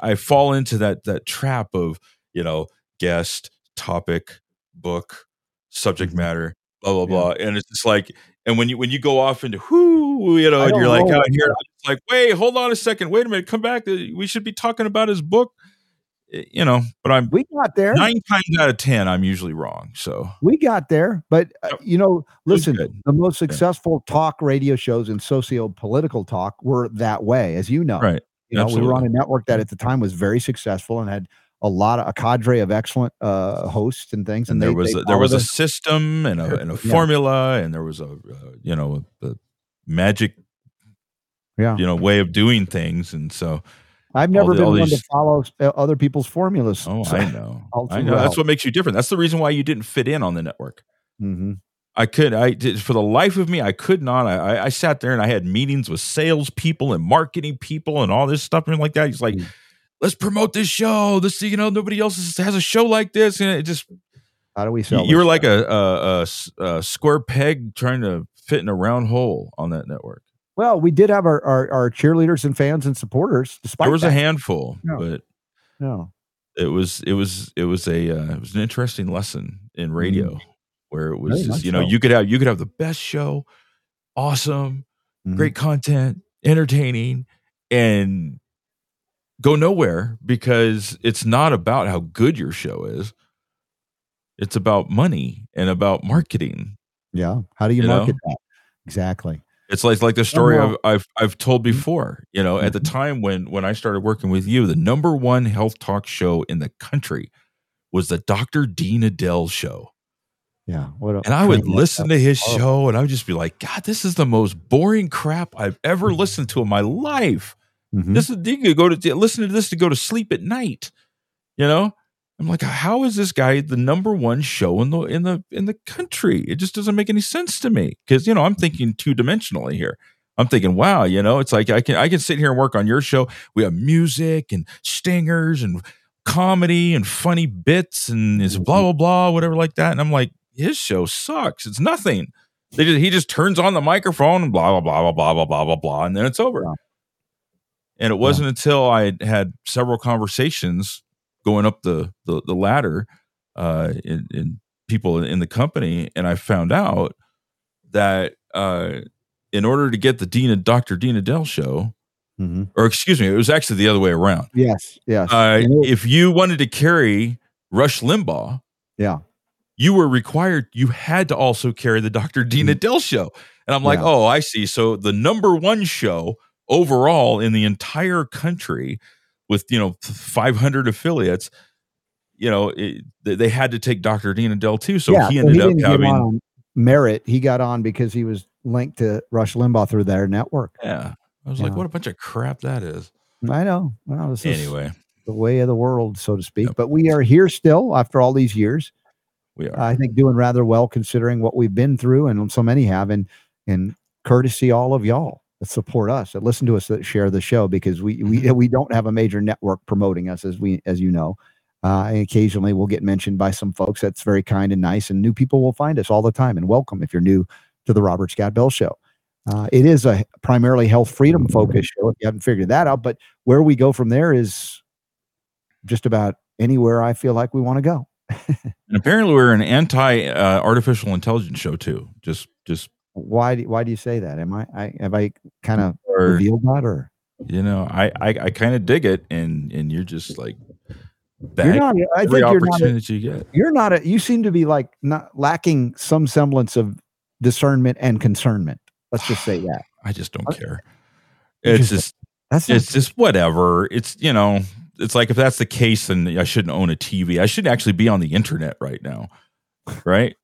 I fall into that that trap of you know guest topic book subject
Mhm.
matter blah blah
Yeah.
blah and it's just like and when you when you go off into whoo you know and you're like out here like wait hold on a second. Wait a minute. Come back. Uh, we should be talking about his book. Eh, you know but i'm
We got there.
nine times out of ten i'm usually wrong so
We got there, but uh, you know, listen, the most successful talk radio shows and socio-political talk were that way, as you know.
right.
You know, we were on a network that at the time was very successful and had a lot of a cadre of excellent uh, hosts and things.
and
they-
there was
they
a, there was a system and a, and a
Yeah.
formula and there was a uh, you know a, a magic
Yeah.
you know way of doing things and so
I've never
the-
been one to follow uh, other people's formulas.
oh
so-
i know i know that's what makes you different that's the reason why you didn't fit in on the network
Mhm.
I could, I did for the life of me, I could not. I, I- sat there and I had meetings with salespeople and marketing people and all this stuff and like that. He's like,
Mm.
Let's promote this show. This, you know, nobody else has a show like this. And it just,
How do we sell?
you were like a, a, a, a square peg trying to fit in a round hole on that network.
well, we did have our, our, our cheerleaders and fans and supporters. Despite
There was a handful,
Yeah.
but
No.
it was, it was, it was a, uh, it was an interesting lesson in radio where it was. Just, you know,
so.
you could have, you could have the best show, awesome,
Mhm.
great content, entertaining, and go nowhere because it's not about how good your show is. It's about money and about marketing.
Yeah. How do you,
You know?
market that? Exactly.
It's like like the story I've, I've I've told
Mhm.
before. You know, at the
Mhm.
time when when I started working with you, the number one health talk show in the country was the Dr. Dean Edell show.
Yeah.
And I would listen to his show and I would just be like, God, this is the most boring crap I've ever
Mhm.
listened to in my life.
Mhm.
This is you could go to listen to this to go to sleep at night. You know? I'm like, how is this guy the number one show in the in the in the country? It just doesn't make any sense to me. Because you know, I'm thinking two dimensionally here. I'm thinking, wow, you know, it's like I can I can sit here and work on your show. We have music and stingers and comedy and funny bits and his blah blah blah whatever like that and i'm like his show sucks it's nothing they just he just turns on the microphone and blah blah blah blah blah blah blah blah blah and then it's over. And it wasn't until i had several conversations going up the the, the ladder uh in, in people in the company and i found out that uh in order to get the Dina Dr. Dean Edell show,
Mhm.
or excuse me, it was actually the other way around.
Yes, yes.
Uh, if you wanted to carry Rush Limbaugh,
yeah.
you were required, you had to also carry the Dr. Dean Edell show. And I'm like,
Mm-hmm. Yeah.
oh, I see. So the number one show overall in the entire country with, you know, 500 affiliates, you know, it, they had to take Dr. Dean Edell too. So
yeah,
he
so
ended up having,
merit. He got on because he was linked to Rush Limbaugh through their network.
yeah. I was like, what a bunch of crap that is.
I know. Well, this is
Anyway,
the way of the world, so to speak.
Yep.
But we are here still after all these years.
we are.
I think doing rather well considering what we've been through, and so many have, and and courtesy all of y'all that support us, that listen to us, that share the show, because we we
Mm-hmm.
we don't have a major network promoting us, as we as you know. Uh, and occasionally we'll get mentioned by some folks. That's very kind and nice, and new people will find us all the time. And welcome if you're new to the Robert Scott Bell Show. Uh, it is a primarily health freedom focused show. If you haven't figured that out, but where we go from there is just about anywhere I feel like we want to go.
And apparently, we're an anti uh, artificial intelligence show too. Just, just
Why? Do, why do you say that? Am I? I have I kind of revealed that, or
you know, I, I, I kind of dig it, and and you're just like
you're not? I
every
think you're not.
opportunity
A,
you get.
you're not. A, you seem to be like not lacking some semblance of discernment and concernment. Let's just say that.
I just don't care. It's just,
That's
it's just whatever. It's you know, it's like if that's the case, then I shouldn't own a TV. I should actually be on the internet right now, right?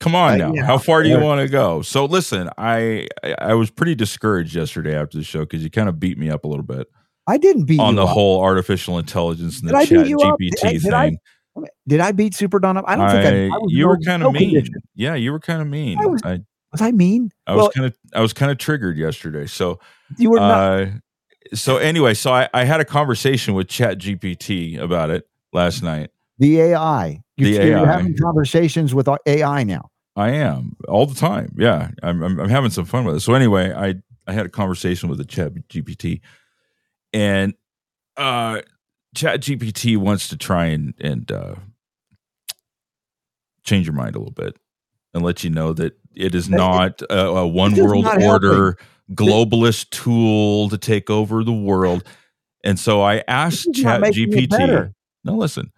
Come on
Uh,
now.
yeah,
How far do you want to go? So listen, I I, was pretty discouraged yesterday after the show because you kind of beat me up a little bit.
I didn't beat
on the
up.
whole artificial intelligence and
Did
the
I
chat? GPT
Did- did I-
thing.
Did I beat Super Don up? I don't think I, I was
you
no-
were kind
no
of mean.
condition.
Yeah, you were kind of mean.
I was-
I,
Was I mean?
I was
well,
kind of I was kind of triggered yesterday. So
you were not.
uh so anyway, so I, I had a conversation with Chat GPT about it last night.
The AI. You're,
The
you're having conversations with our AI now.
I am all the time. Yeah, I'm, I'm I'm having some fun with it. So anyway, I I had a conversation with the Chat GPT, and uh, Chat GPT wants to try and and uh, change your mind a little bit and let you know that it is not a, a one world order globalist tool to take over the world. And so I asked
This is not
Chat GPT. No, listen.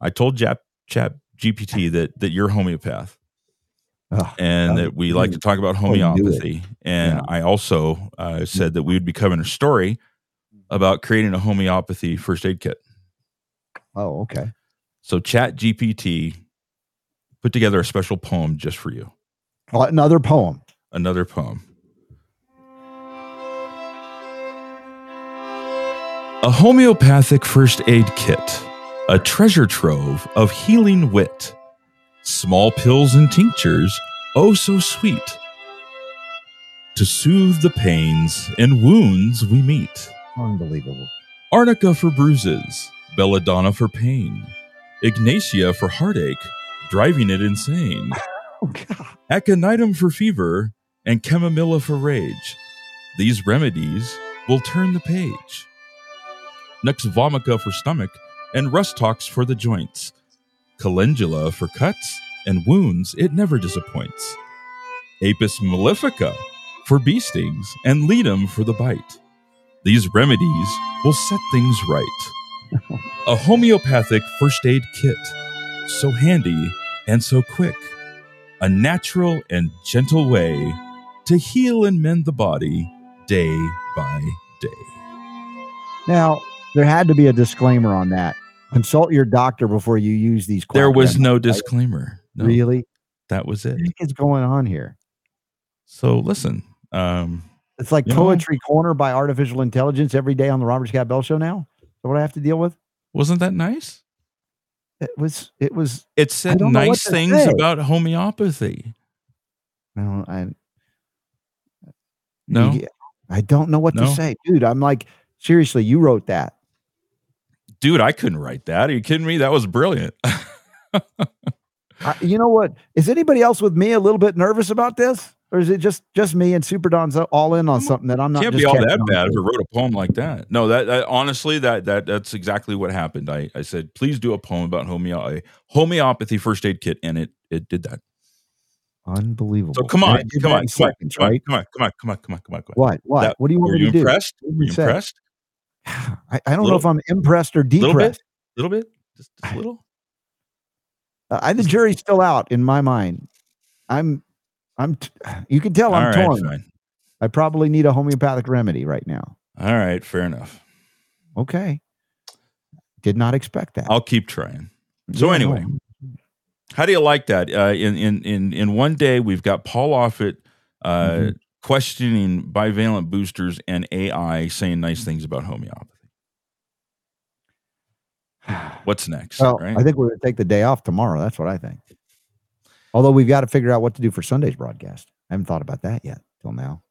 I told Chat Chat GPT that that you're homeopath
Ugh,
and
that
that we like to talk about
Oh, you knew it.
homeopathy. And
Yeah.
I also uh, said that we would be covering a story about creating a homeopathy first aid kit.
oh, okay.
So Chat GPT put together a special poem just for you.
Well, another poem.
Another poem. A homeopathic first aid kit, a treasure trove of healing wit. Small pills and tinctures, oh so sweet. To soothe the pains and wounds we meet.
Unbelievable.
Arnica for bruises, belladonna for pain, Ignatia for heartache, driving it insane,
Oh, God.
aconitum for fever, and chamomilla for rage. These remedies will turn the page. Nux vomica for stomach, and rhus tox for the joints. Calendula for cuts and wounds, it never disappoints. Apis mellifica for bee stings, and ledum for the bite. These remedies will set things right. A homeopathic first aid kit, so handy and so quick. A natural and gentle way to heal and mend the body day by day.
Now, there had to be a disclaimer on that. Consult your doctor before you use these.
There was no disclaimer. No,
Really?
that was it.
What is going on here?
So listen, um,
It's like
You know-
Poetry Corner by Artificial Intelligence every day on the Robert Scott Bell Show now. Is that what I have to deal with?
wasn't that nice?
It was, it was,
It said
don't know what
nice things
say.
about homeopathy.
no, I,
No,
I don't know what to say, dude. I'm like, seriously, you wrote that.
Dude, I couldn't write that. Are you kidding me? That was brilliant.
I, you know what? Is anybody else with me a little bit nervous about this? Or is it just just me and Super Don's all in on mm, something that I'm not?
Can't be all that bad if I wrote a poem like that. No, that, that honestly, that that that's exactly what happened. I I said, please do a poem about homeo- a homeopathy first aid kit, and it it did that.
Unbelievable.
So come on, come on, come on,
seconds,
come on,
right?
come on, come on, come on, come on, come on, come on.
What? What?
That-
what do you want me to do?
impressed? Were
you
you impressed?
I, I don't know if I'm impressed or
Little
depressed.
bit, little bit, just, just a little.
Uh, I, the jury's still out in my mind. I'm, I'm. T- you can tell I'm torn. I probably need a homeopathic remedy right now.
All right, fair enough.
Okay. Did not expect that.
I'll keep trying. So
Yeah,
anyway,
no.
How do you like that? Uh, in in in in one day, we've got Paul Offit uh,
Mhm.
Questioning bivalent boosters and AI saying nice things about homeopathy. What's next?
Well,
right?
I think we're going to take the day off tomorrow. That's what I think. Although we've got to figure out what to do for Sunday's broadcast. I haven't thought about that yet till now.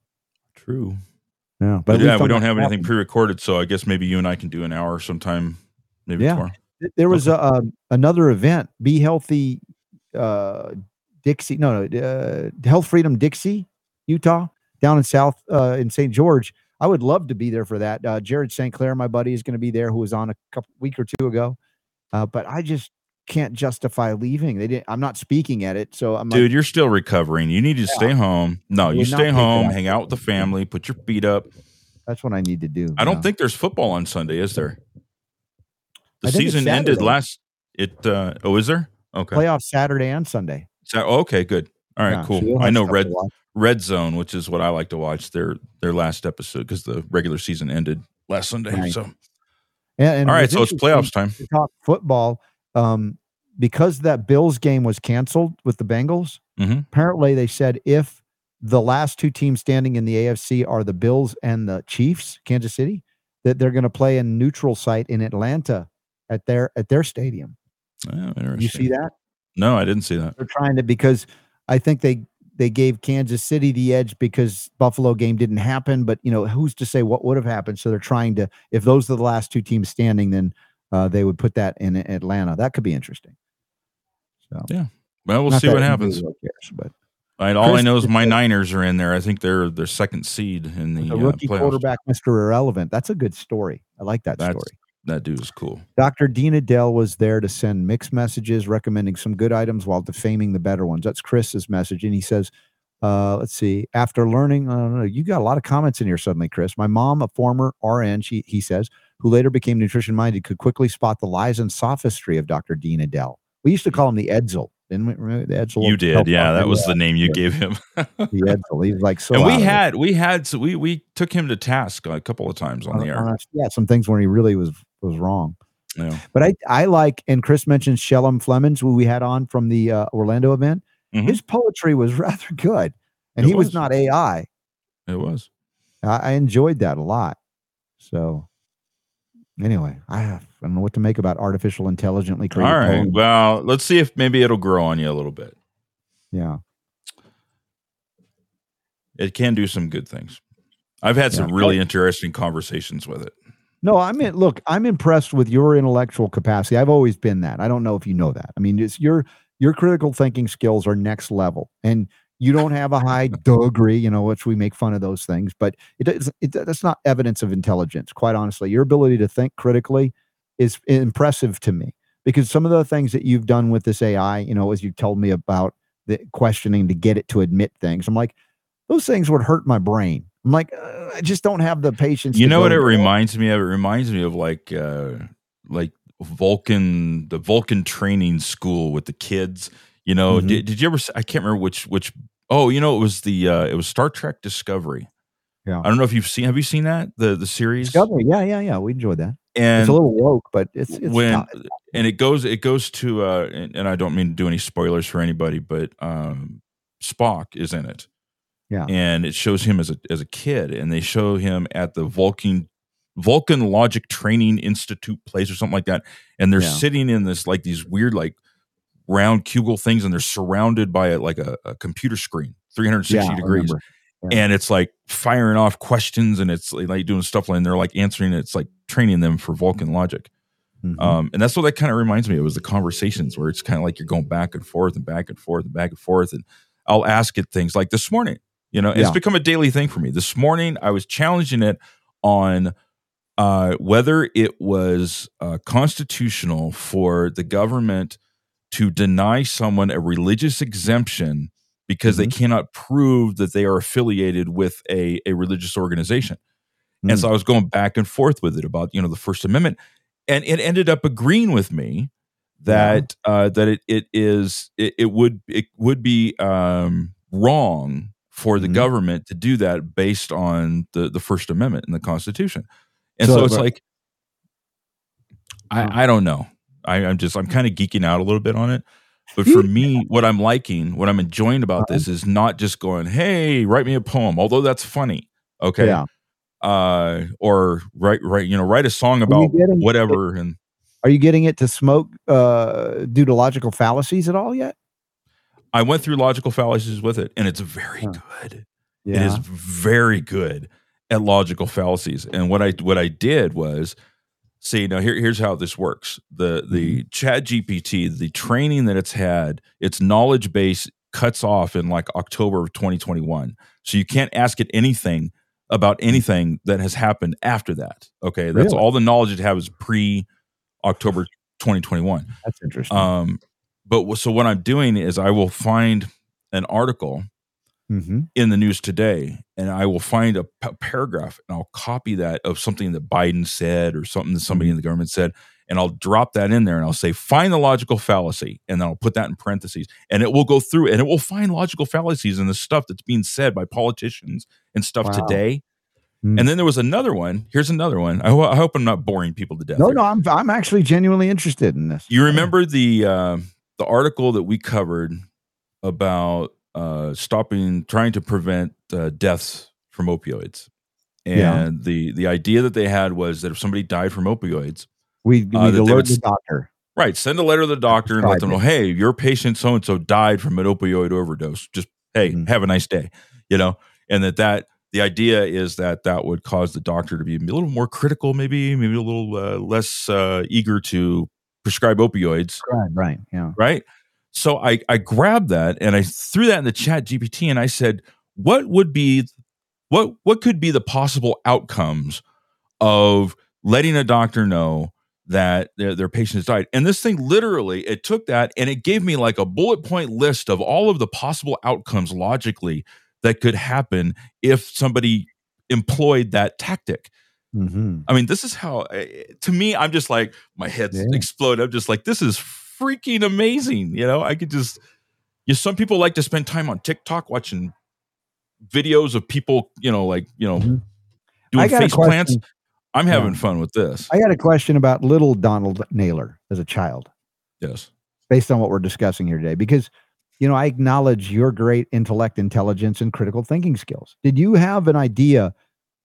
True.
Yeah,
But
at
yeah, we don't have anything pre-recorded, so I guess maybe you and I can do an hour sometime, maybe
Yeah.
tomorrow.
There was a, um, another event, Be Healthy uh, Dixie, no, no, uh, Health Freedom Dixie, Utah, down in South uh, in St. George. I would love to be there for that. Uh, Jared St. Clair, my buddy, is going to be there, who was on a couple week or two ago. Uh, but I just can't justify leaving. They didn't. I'm not speaking at it, so I'm
Dude,
like,
you're still recovering. You need to stay home. No, you stay home, hang out with the family, put your feet up.
that's what I need to do.
I don't
yeah.
think there's football on Sunday, is there? The
I think it's
season ended last. It uh, oh, is there? Okay.
playoff Saturday and Sunday.
So, oh, okay, good. All right,
Yeah,
cool. I know Red. Red Zone, which is what I like to watch. Their their last episode because the regular season ended last Sunday.
Right.
So
And, and
all right, so it's playoffs time.
talk football. Um, because that Bills game was canceled with the Bengals,
Mhm.
apparently they said if the last two teams standing in the AFC are the Bills and the Chiefs, Kansas City, that they're going to play a neutral site in Atlanta at their at their stadium.
Oh, interesting.
You see that?
No, I didn't see that.
They're trying to because I think they they gave Kansas City the edge because Buffalo game didn't happen, but you know who's to say what would have happened? So they're trying to if those are the last two teams standing, then uh, they would put that in Atlanta. That could be interesting. So
yeah, Well,
we'll
see what happens.
really cares, but
all I know is my Niners are in there. I think they're their second seed in the,
the
uh,
rookie
playoffs.
quarterback, Mr. Irrelevant. That's a good story. I like that
That's
story.
That dude is cool.
Dr. Dean Edell was there to send mixed messages, recommending some good items while defaming the better ones. That's Chris's message. And he says, uh, let's see, after learning, I don't know, you got a lot of comments in here suddenly, Chris. My mom, a former RN, she, he says, who later became nutrition minded, could quickly spot the lies and sophistry of Dr. Dean Edell. We used to call him the Edsel, didn't we? Remember the Edsel?
You did, yeah. That was the name you gave him.
the Edsel. He's like so.
and we had we had so we we took him to task a couple of times on the air.
Yeah, some things when he really was was wrong.
Yeah.
But I I like and Chris mentioned Shellam Flemings, who we had on from the uh, Orlando event.
Mhm.
His poetry was rather good, and
It
he was
was.
not AI.
It was.
I, I enjoyed that a lot. So anyway, I, have, I don't know what to make about artificial intelligently
All
created.
right.
poems.
Well, let's see if maybe it'll grow on you a little bit.
yeah,
It can do some good things. I've had some really interesting conversations with it.
No, I mean, look, I'm impressed with your intellectual capacity. I've always been that. I don't know if you know that. I mean, it's your your critical thinking skills are next level, and you don't have a high degree, you know, which we make fun of those things, but it, it, is- it that's not evidence of intelligence. Quite honestly, your ability to think critically is impressive to me because some of the things that you've done with this AI, you know, as you told me about the questioning to get it to admit things, I'm like, those things would hurt my brain. I'm like, uh, I just don't have the patience.
You know what it
there.
reminds me of? It reminds me of like uh like Vulcan the Vulcan training school with the kids. You know,
Mhm.
did, did you ever I can't remember which which oh, you know it was the uh it was Star Trek Discovery.
Yeah.
I don't know if you've seen have you seen that? The the series?
Discovery. Yeah, yeah, yeah. We enjoyed that.
And
it's a little woke, but it's it's
when
not-
and it goes it goes to uh and, and I don't mean to do any spoilers for anybody, but um Spock is in it.
Yeah.
And it shows him as a as a kid and they show him at the Vulcan Vulcan Logic Training Institute place or something like that. And they're
Yeah.
sitting in this like these weird like round cubicle things and they're surrounded by a, like a, a computer screen 360
yeah,
degrees.
Yeah.
and it's like firing off questions and it's like doing stuff like and they're like answering it. it's like training them for Vulcan logic
Mhm.
Um, and that's what that kind of reminds me of was the conversations where it's kind of like you're going back and forth and back and forth and back and forth. And I'll ask it things like this morning, you know,
Yeah.
it's become a daily thing for me. This morning, I was challenging it on uh, whether it was uh, constitutional for the government to deny someone a religious exemption because they cannot prove that they are affiliated with a, a religious organization. And
Mm.
so I was going back and forth with it about, you know, the First Amendment. And it ended up agreeing with me that uh, that it, it is it, it would it would be um, wrong for the
Mhm.
government to do that based on the, the First Amendment in the Constitution. And so,
So,
it's like I, I don't know. I, I'm just I'm kind of geeking out a little bit on it. But for me, what I'm liking, what I'm enjoying about
Uh-huh.
this is not just going, "Hey, write me a poem," although that's funny. Okay,
Yeah.
uh, or write write you know write a song about whatever. And
Are you getting it to smoke uh, due to logical fallacies at all yet?
I went through logical fallacies with it, and it's very
Huh.
good. It is very good at logical fallacies. And what I what I did was see now here, here's how this works. The the chat GPT, the training that it's had, its knowledge base cuts off in like October of 2021. So you can't ask it anything about anything that has happened after that. Okay. That's
Really?
all the knowledge it has is pre October 2021.
That's interesting.
Um, but so what I'm doing is I will find an article
hmm
in the news today and I will find a p- paragraph and I'll copy that of something that Biden said or something that somebody in the government said and I'll drop that in there and I'll say find the logical fallacy and then I'll put that in parentheses and it will go through and it will find logical fallacies in the stuff that's being said by politicians and stuff
Wow.
today.
Hmm.
And then there was another one. Here's another one. I, ho- I hope I'm not boring people to death.
No,
here.
no, I'm I'm actually genuinely interested in this.
You remember the uh, the article that we covered about uh, stopping, trying to prevent uh, deaths from opioids, and
Yeah.
the the idea that they had was that if somebody died from opioids,
We we
uh,
alert the doctor.
right, send a letter to the doctor and let them know, hey, your patient so and so died from an opioid overdose. Just hey,
Mhm.
have a nice day, you know, and that that. The idea is that that would cause the doctor to be a little more critical, maybe, maybe a little uh, less uh, eager to prescribe opioids
Right, right. Yeah.
right? So I I grabbed that and I threw that in the chat GPT and I said, what would be what what could be the possible outcomes of letting a doctor know that their, their patient has died? And this thing literally, it took that and it gave me like a bullet point list of all of the possible outcomes logically that could happen if somebody employed that tactic.
Hmm
I mean, this is how, eh, to me, I'm just like, my head's
Yeah.
exploded. I'm just like, this is freaking amazing. You know, I could just, you know, some people like to spend time on TikTok watching videos of people, you know, like, you know,
Mhm. I
doing face plants. I'm having
Yeah.
fun with this.
I got a question about little Donald Naylor as a child,
yes.
based on what we're discussing here today, because you know I acknowledge your great intellect, intelligence, and critical thinking skills. Did you have an idea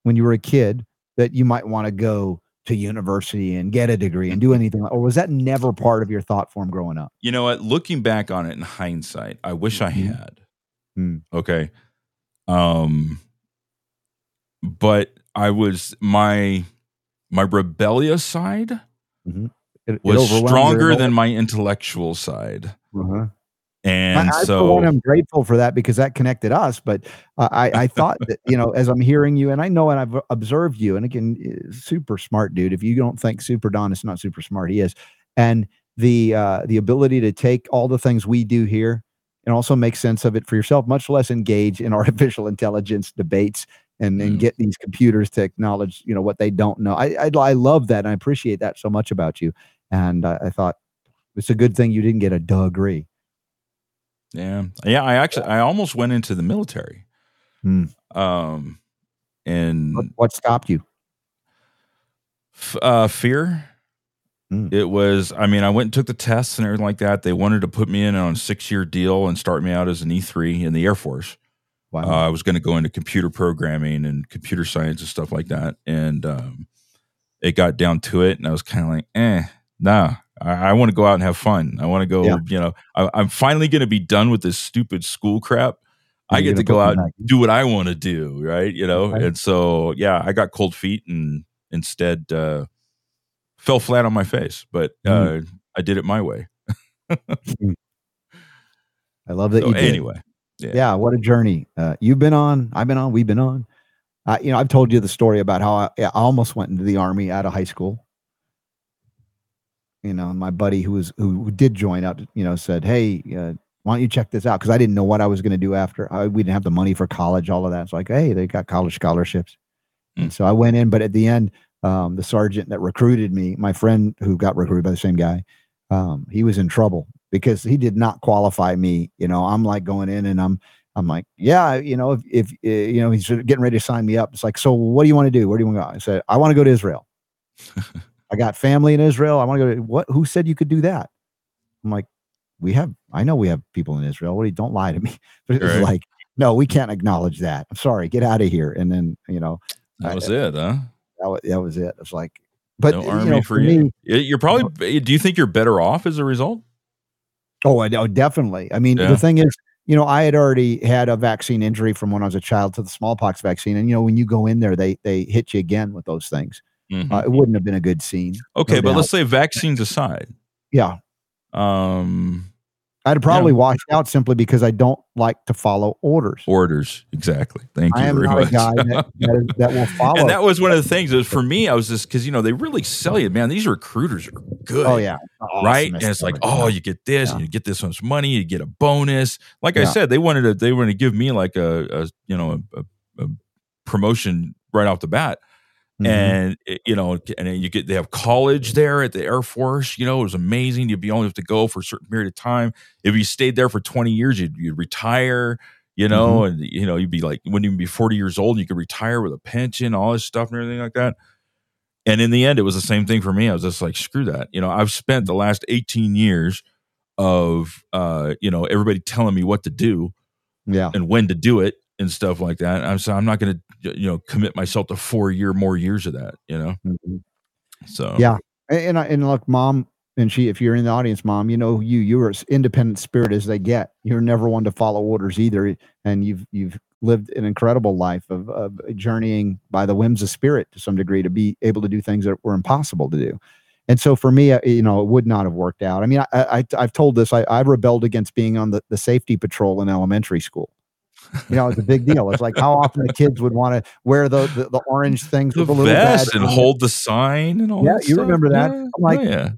when you were a kid that you might want to go to university and get a degree and do anything, or was that never part of your thought form growing up?
You know what? Looking back on it in hindsight, I wish I
Mhm.
had.
Mm.
Okay. Um, but I was my my rebellious side
It- it
was
your
stronger than my intellectual side.
Uh-huh.
And
I, I,
so
one, I'm grateful for that because that connected us. But uh, I, I thought that you know, as I'm hearing you, and I know, and I've observed you, and again, eh, super smart dude. If you don't think Super Don is not super smart, he is. And the uh, the ability to take all the things we do here and also make sense of it for yourself, much less engage in artificial intelligence debates and and
Mm.
get these computers to acknowledge you know what they don't know. I I, I love that. And I appreciate that so much about you. And uh, I thought it's a good thing you didn't get a degree.
Yeah, yeah. I actually I almost went into the military.
Hmm.
Um, and
What, what stopped you?
f- uh, fear.
Mm.
It was. I mean, I went and took the tests and everything like that. They wanted to put me in on a six year deal and start me out as an E three in the Air Force.
Wow.
Uh, I was going to go into computer programming and computer science and stuff like that. And um, it got down to it, and I was kind of like, eh, nah. I, I want to go out and have fun. I want to go.
Yeah.
You know, I, I'm finally going to be done with this stupid school crap. I get to go out and do what I want to do, right? You know,
Okay.
and so yeah, I got cold feet and instead uh, fell flat on my face, but uh, I did it my way.
I love that
So
you did.
anyway,
yeah.
yeah.
what a journey uh, you've been on. I've been on. We've been on. Uh, you know, I've told you the story about how I, I almost went into the army out of high school. You know, my buddy who was who did join up, you know, said, "Hey, uh, why don't you check this out?" Because I didn't know what I was going to do after. I, we didn't have the money for college, all of that. It's like, hey, they got college scholarships, and so I went in. But at the end, um, the sergeant that recruited me, my friend who got recruited by the same guy, um, he was in trouble because he did not qualify me. You know, I'm like going in and I'm I'm like, yeah, you know, if, if uh, you know, he's getting ready to sign me up. It's like, so what do you want to do? Where do you want to go? I said, I want to go to Israel. I got family in Israel. I want to go to what? Who said you could do that? I'm like, we have. I know we have people in Israel. What? do you- Don't lie to me. But it was
Right.
like, no, we can't acknowledge that. I'm sorry. Get out of here. And then you know,
That
I-
was uh, it, huh?
that was, that was it. It's like, but
no
you
army
know,
for,
for
you.
me,
You're probably. Uh, do you think you're better off as a result?
Oh, I know, definitely. I mean,
Yeah.
the thing is, you know, I had already had a vaccine injury from when I was a child to the smallpox vaccine, and you know, when you go in there, they they hit you again with those things.
Mhm.
Uh, it wouldn't have been a good scene.
okay,
no
but
doubt.
let's say vaccines aside.
Yeah,
Um,
I'd probably washed out simply because I don't like to follow orders.
orders exactly. Thank you
I am
very
not
much.
a guy that, that, that will follow.
and that was one of the things. Is for me, I was just because you know they really sell you, man. These recruiters are good.
oh yeah,
right? And it's like, oh, you get this,
Yeah.
and you get this much money, you get a bonus. Like I said, they wanted to, they wanted to give me like a, a you know, a, a, a promotion right off the bat.
Mhm.
And you know, and you get they have college there at the Air Force. You know, it was amazing. You'd be only have to go for a certain period of time. If you stayed there for twenty years, you'd, you'd retire. You know,
Mm-hmm.
and you know, you'd be like, wouldn't even be forty years old. You could retire with a pension, all this stuff, and everything like that. And in the end, it was the same thing for me. I was just like, screw that. You know, I've spent the last 18 years of, uh, you know, everybody telling me what to do
yeah,
and when to do it and stuff like that. I'm so I'm not going to, you know, commit myself to four year more years of that, you know?
Mhm.
So,
Yeah. and and, I, and look, mom, and she, if you're in the audience, mom, you know, you you're as independent spirit as they get. You're never one to follow orders either, and you've you've lived an incredible life of, of journeying by the whims of spirit to some degree to be able to do things that were impossible to do. And so for me, uh, you know, it would not have worked out. I mean, I, I I've told this. I, I rebelled against being on the, the safety patrol in elementary school. You know, it's a big deal. It's like how often the kids would want to wear the, the the orange things
the
with the little
vest
badge
and
it.
hold the sign and all
Yeah,
that
you
stuff.
remember that.
Yeah.
I'm like,
oh, yeah.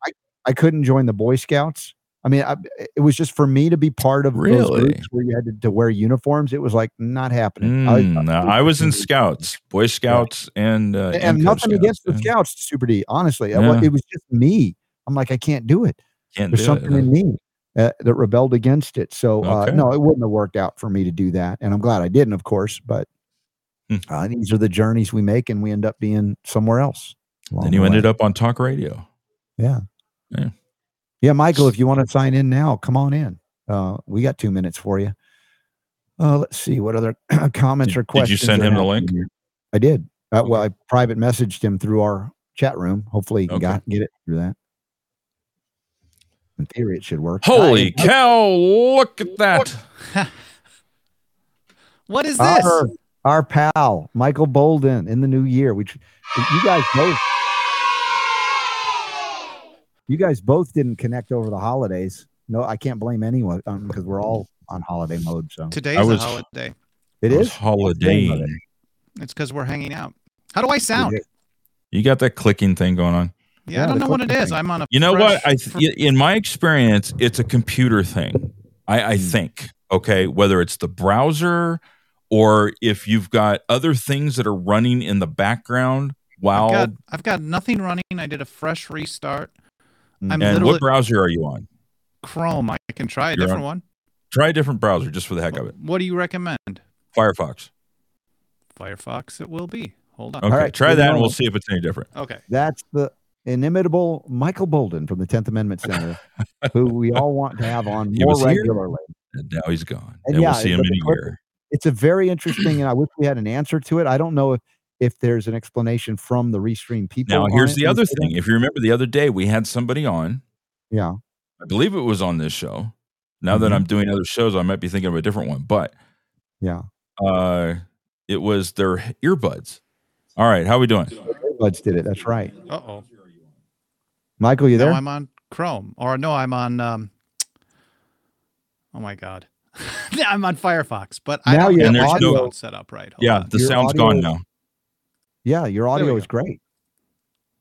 I couldn't join the Boy Scouts. I mean, I, it was just for me to be part of those groups where you had to, to wear uniforms. It was like not happening. I-
Mm, no, I was in scouts, Boy Scouts, and uh,
and,
Cub
nothing against the scouts, Super D. Honestly, I it was just me. I'm like, I can't do it.
Can't
There's something
it.
in me uh, that rebelled against it. So uh,
Okay.
no, it wouldn't have worked out for me to do that, and I'm glad I didn't, of course. But
Hmm.
uh, these are the journeys we make, and we end up being somewhere else.
Then you ended up on talk radio.
Yeah.
Yeah.
Yeah, Michael, if you want to sign in now, come on in. Uh, we got two minutes for you. Uh, let's see what other comments
Did-
or
did you
questions.
send him the link?
here. I did. Uh, Well, I private messaged him through our chat room. Hopefully, he can
Okay.
got, get it through that. In theory, it should work.
Holy
Hi,
cow! Look at that.
What is this?
Our, our pal Michael Bolden in the new year. We, tr- you guys both, you guys both didn't connect over the holidays. No, I can't blame anyone um, because we're all on holiday mode. So
Today's
I was-
a holiday.
it
I was
is
holidaying.
It's because we're hanging out. How do I sound?
You got that clicking thing going on.
Yeah,
Yeah,
I don't know what it
clicking
is.
thing.
I'm on a.
You know what? I th- in my experience, it's a computer thing. I, I
Hmm.
think. Okay, whether it's the browser or if you've got other things that are running in the background while.
I've got, I've got nothing running. I did a fresh restart. I'm
and what browser are you on?
Chrome. I can try a
You're
different
on-
one.
Try a different browser just for the heck of it.
What do you recommend?
Firefox.
Firefox. It will be. Hold on.
Okay,
right,
try that and we'll see if it's any different.
Okay.
that's the inimitable Michael Bolden from the Tenth Amendment Center, who we all want to have on
He
more
was here. And now he's gone.
And
And,
yeah,
we'll see him
but
in a
clip-
year.
It's a very interesting, and I wish we had an answer to it. I don't know if if there's an explanation from the restream people.
Now, here's the other thing. If you remember the other day, we had somebody on.
Yeah.
I believe it was on this show. Now that
Mhm.
I'm doing other shows, I might be thinking of a different one, but
Yeah.
uh, it was their earbuds. All right, how are we doing?
Buds did it. That's right.
Uh oh.
Michael, you there? no.
I'm on Chrome, or no, I'm on. Um, oh my god, I'm on Firefox, but I
Now
don't
your
have
there's
my
no-
set up right. Hold
Yeah,
on.
the
Your
sound's
audio-
gone now.
yeah, your
we
audio
go.
is great.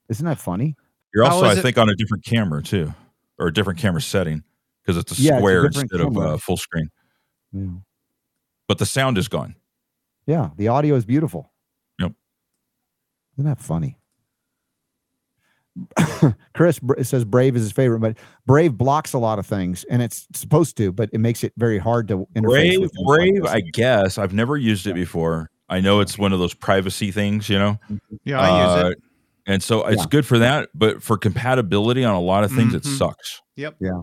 Isn't that funny?
You're also,
is
I
it-
think, on a different camera too, or a different camera setting because it's a
Yeah, it's a
square instead
camera.
of uh, full screen.
Yeah.
But the sound is gone.
Yeah, the audio is beautiful.
Yep.
Isn't that funny? Chris Br- says Brave is his favorite, but Brave blocks a lot of things, and it's supposed to, but it makes it very hard to interface.
Brave,
with things like
Brave. I guess. I've never used it before. I know it's one of those privacy things, you know.
Yeah, I use
Uh,
it.
And so it's
Yeah.
good for that, but for compatibility on a lot of things, it
Mhm.
sucks. Yep. Yeah.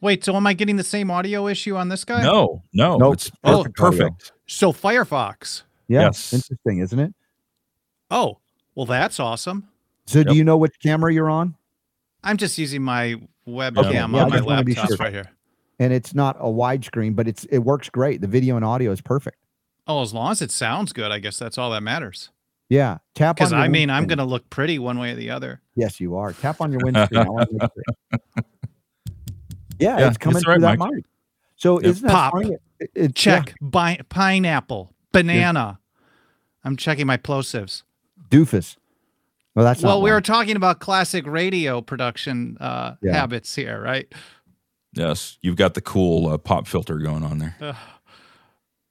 Wait, so am I getting the same audio issue on this guy?
No, no,
Nope.
it's
Oh.
perfect. perfect.
So Firefox.
yeah,
yes.
interesting, isn't it?
Oh, well, that's awesome.
So, do you know which camera you're on?
I'm just using my webcam
Okay.
Yeah,
on my
just wanna be
laptop
sure.
right here.
And it's not a widescreen, but it's it works great. The video and audio is perfect.
Oh, as long as it sounds good, I guess that's all that matters.
Yeah, tap on.
Because I mean, I'm going to look pretty one way or the other.
Yes, you are. Tap on your windscreen. I wanna make sure. yeah,
Yeah,
it's coming
it's
through
right,
that mic. So
Yep.
isn't that
Pop.
funny? It, it-
Check Bi- pineapple, banana. I'm checking my plosives.
doofus. Well, that's
well,
not
we
one.
were talking about classic radio production uh,
Yeah.
habits here, right?
Yes, you've got the cool uh, pop filter going on there.
Ugh.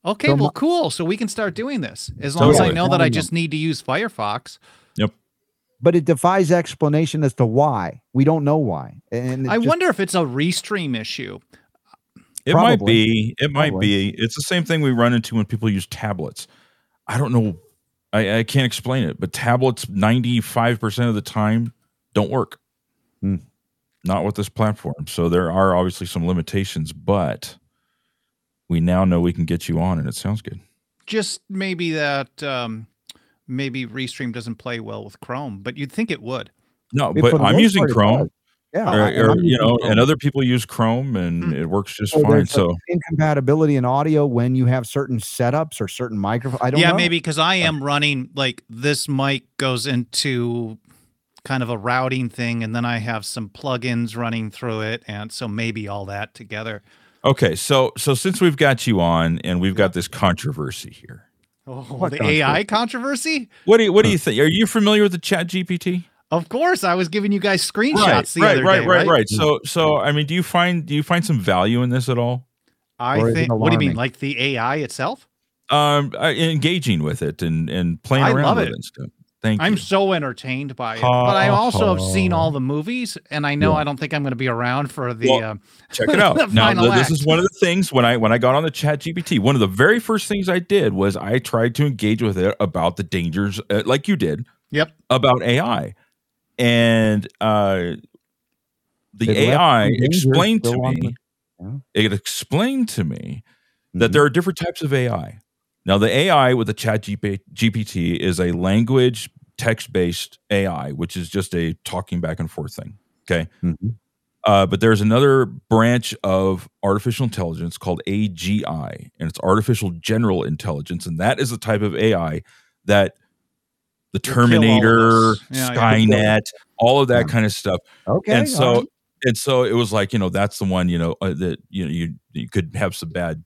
Okay,
So
well,
my-
cool. So we can start doing this as long as I know that I just need to use Firefox. Yep.
But it defies explanation as to why. We don't know why. And
I
just-
wonder if it's a restream issue.
It might be. It might
Probably.
be. It's the same thing we run into when people use tablets. I don't know. I, I can't explain it, but tablets 95% of the time don't work.
Hmm.
Not with this platform. So there are obviously some limitations, but we now know we can get you on and it sounds good.
Just maybe that um, maybe Restream doesn't play well with Chrome, but you'd think it would.
No,
it-
but I'm using Chrome
does. Yeah,
or,
and
or, you know, and other people use Chrome and
Hmm.
it works just
So
fine. So
incompatibility in audio when you have certain setups or certain microphones. I don't
yeah,
know.
maybe because I am running like this mic goes into kind of a routing thing, and then I have some plugins running through it, and so maybe all that together.
okay, so so since we've got you on and we've got this controversy here.
Oh,
What
the AI controversy?
What do you what do you think? Are you familiar with the Chat GPT?
Of course, I was giving you guys screenshots
right,
the
right,
other
right,
day,
right, right. So, so I mean, do you find do you find some value in this at all?
I
Or
think. What do you mean, like the AI itself?
Um, uh, engaging with it and and playing
I
around
love
with
it.
it stuff. Thank you.
I'm
you.
so entertained by it,
Ha,
but I also have seen all the movies, and I know
Yeah.
I don't think I'm going to be around for the.
Well,
uh,
Check it out. now,
final
th- this is one of the things when I when I got on the Chat GPT. One of the very first things I did was I tried to engage with it about the dangers, uh, like you did,
yep.
about AI, and uh, the
It
AI explained to me.
the-
It explained to me that
Mhm.
there are different types of AI. Now, the AI with the Chat GP, GPT is a language text based AI, which is just a talking back and forth thing. Okay.
Mhm.
Uh, but there's another branch of artificial intelligence called AGI, and it's artificial general intelligence. And that is the type of AI that the
You'll kill all of
Terminator.
Yeah, yeah.
Skynet, all of that
Yeah.
kind of stuff
Okay.
and so
all right.
and so it was like you know that's the one you know uh, that you know you you could have some bad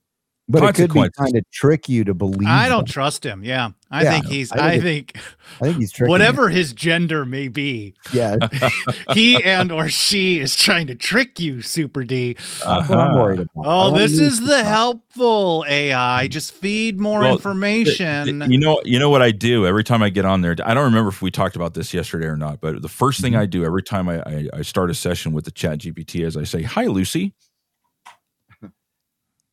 but it could be
consequences.
trying to trick you to believe.
I don't
that.
trust him. Yeah, I
Yeah,
think he's.
I think
I think
I think he's tricking. you.
whatever his gender may be,
Yeah,
he and or she is trying to trick you, Super D.
that's what I'm
Uh-huh.
worried about.
Oh, this is the
up.
helpful AI. Just feed more
Well,
information.
you know you know what I do every time I get on there. I don't remember if we talked about this yesterday or not, but the first thing
Mhm.
I do every time I, I, I start a session with the Chat GPT is I say, "Hi, Lucy,"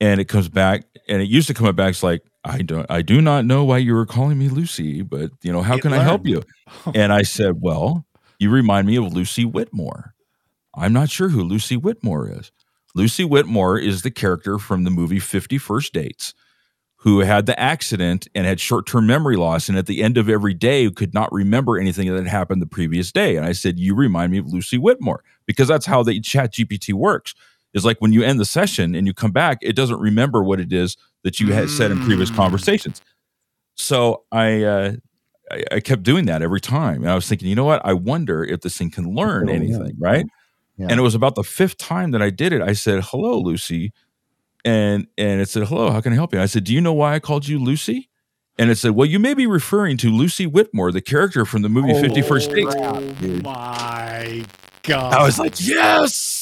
and it comes back, and it used to come back it's like, "I don't, I do not know why you were calling me Lucy, but you know, how
It
can I help you?" And I said, "Well, you remind me of Lucy Whitmore. I'm not sure who Lucy Whitmore is. Lucy Whitmore is the character from the movie Fifty First Dates." who had the accident and had short-term memory loss and at the end of every day could not remember anything that had happened the previous day and i said you remind me of lucy whitmore because that's how the chat gpt works is like when you end the session and you come back it doesn't remember what it is that you had said in previous
Mm.
conversations so i uh I, I kept doing that every time. And I was thinking, you know what? I wonder if this thing can learn
It'll learn.
anything, right?
Yeah.
And it was about the fifth time that I did it. I said, "Hello, Lucy," and and it said, "Hello, how can I help you?" I said, "Do you know why I called you Lucy?" And it said, "Well, you may be referring to Lucy Whitmore, the character from the movie Fifty First Dates."
dude.
my god!
I was like, "Yes,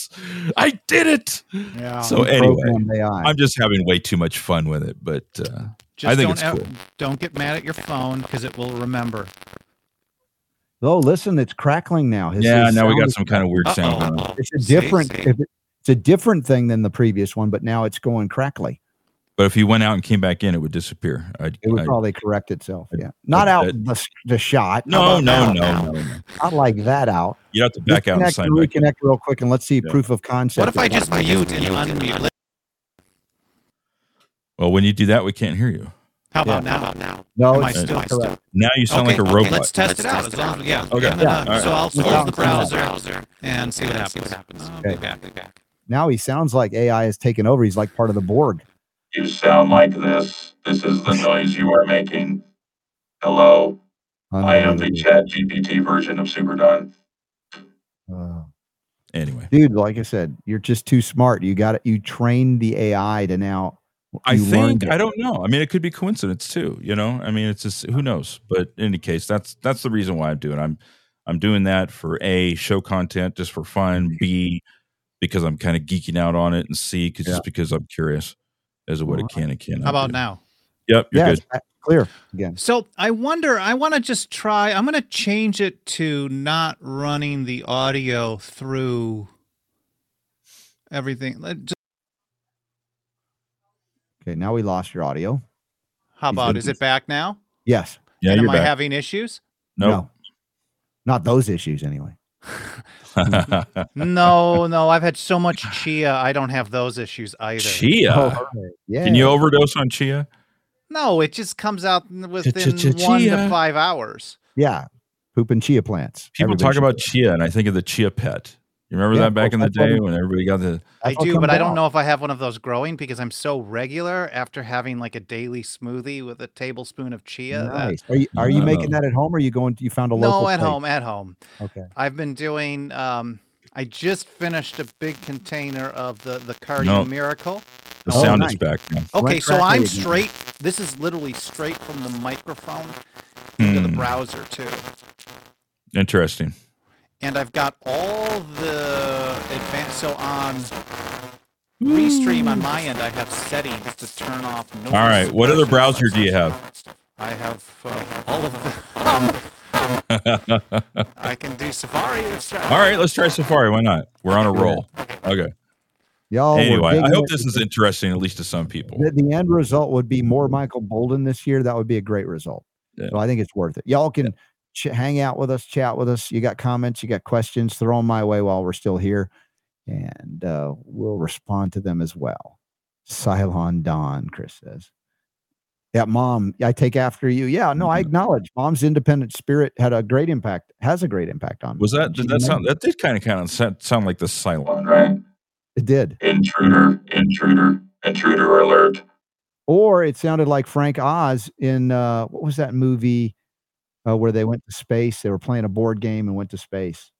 I did it!"
yeah.
So anyway, I'm just having way too much fun with it, but uh,
Just
I think
don't
it's
ev-
cool.
Don't get mad at your phone because it will remember.
oh, listen, it's crackling now. His-
yeah,
his
now we got some kind of weird sound.
Uh-oh.
going on.
It's a
See,
different.
see.
if it- It's a different thing than the previous one, but now it's going crackly.
But if he went out and came back in, it would disappear. I'd,
It would
I'd-
probably correct itself.
I-
Yeah, not out the, the shot.
no,
Not
no,
out
no,
now.
no, no.
Not like that out.
You have to back out and sign
and reconnect real quick, and let's see
Yeah.
proof of concept.
What if I just mute and you unmute?
Well, when you do that, we can't hear you.
How about now?
No,
Am I
it's
still.
Now you sound
okay,
like a
okay,
robot.
Let's test it out. As long as, yeah.
Okay.
yeah, no,
Yeah.
no. So I'll close the
sound.
browser and see what happens. I'll be
Okay.
back.
Now he sounds like AI has taken over. He's like part of the Borg.
You sound like this. This is the noise you are making. Hello, I am the Chat GPT version of Superdon.
Uh,
Anyway,
dude, like I said, you're just too smart. You got it. You trained the AI to now.
I think. I don't know. I mean, it could be coincidence too. You know, I mean, it's just who knows. But in any case, that's that's the reason why I'm doing. it. I'm I'm doing that for a show content just for fun. B because I'm kind of geeking out on it, and C 'cause
Yeah.
just because I'm curious as to what it can and cannot.
How about
do.
now?
Yep, you're
Yeah,
good.
Uh, clear again.
So I wonder, I want to just try, I'm going to change it to not running the audio through everything. Let- just-
Okay, now we lost your audio.
How
He's
about, is
be-
it back now?
Yes.
Yeah,
and
you're
am I having issues?
no.
not those issues anyway.
no, no, I've had so much chia, I don't have those issues either.
chia.
Oh, yeah.
Can you overdose on chia?
No, it just comes out within one to five hours.
Yeah, pooping chia plants.
People
Everybody
talk about
it.
chia, and I think of the chia pet. You remember
Yeah,
that back in the day when everybody got the
I do,
comes
but I don't know if I have one of those growing because I'm so regular after having like a daily smoothie with a tablespoon of chia. that-
Nice. Are you are you making
No.
that at home, or are you going? To, you found a local?
no, at
place?
home, at home.
Okay.
I've been doing. Um, I just finished a big container of the the Cardio
No.
Miracle.
the
Oh,
sound
nice.
is back. now.
Okay,
Went
so
crackly
I'm
again.
straight. This is literally straight from the microphone into the
Hmm,
browser too,
Interesting.
And I've got all the advanced. So on Restream on my end, I have settings to turn off. Noise
All right, what other browser do you
have? I have uh, all of the. I can do Safari.
All right, let's try Safari. Why not? We're on a roll. Okay.
Y'all.
Anyway, I hope this is interesting, at least to some people.
The, the end result would be more Michael Bolden this year. That would be a great result.
Yeah.
So I think it's worth it. Y'all can ch- hang out with us, chat with us. You got comments, you got questions, throw them my way while we're still here, and uh, we'll respond to them as well. Cylon Dawn, Chris says. Yeah, mom, I take after you. Yeah, no, I
Mm-hmm.
acknowledge mom's independent spirit had a great impact, has a great impact on me.
Was that did that sound? That did kind of kind of sound, sound like the
Cylon, right?
It did.
Intruder, intruder, intruder alert.
or it sounded like Frank Oz in uh, what was that movie uh, where they went to space? They were playing a board game and went to space.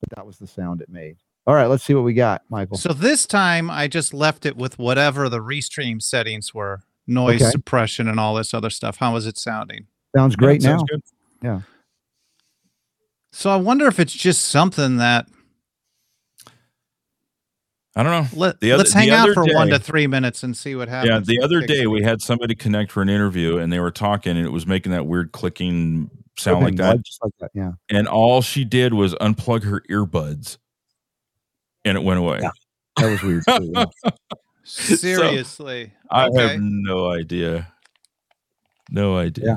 But that was the sound it made. All right, let's see what we got, Michael.
So this time I just left it with whatever the restream settings were, noise
Okay.
suppression and all this other stuff. How is it sounding?
Sounds
Yeah,
great
sounds
now.
good.
So I wonder if it's just something that
I don't know.
let,
The other-
let's hang
the
out
other
for one to three minutes and see what happens.
Yeah, the other day
it.
we had somebody connect for an interview, and they were talking, and it was making that weird clicking sound like that.
Just like that. Yeah.
And all she did was unplug her earbuds, and it went away.
Yeah. That was weird. too, yeah.
seriously.
I
Okay.
have no idea. No idea.
Yeah.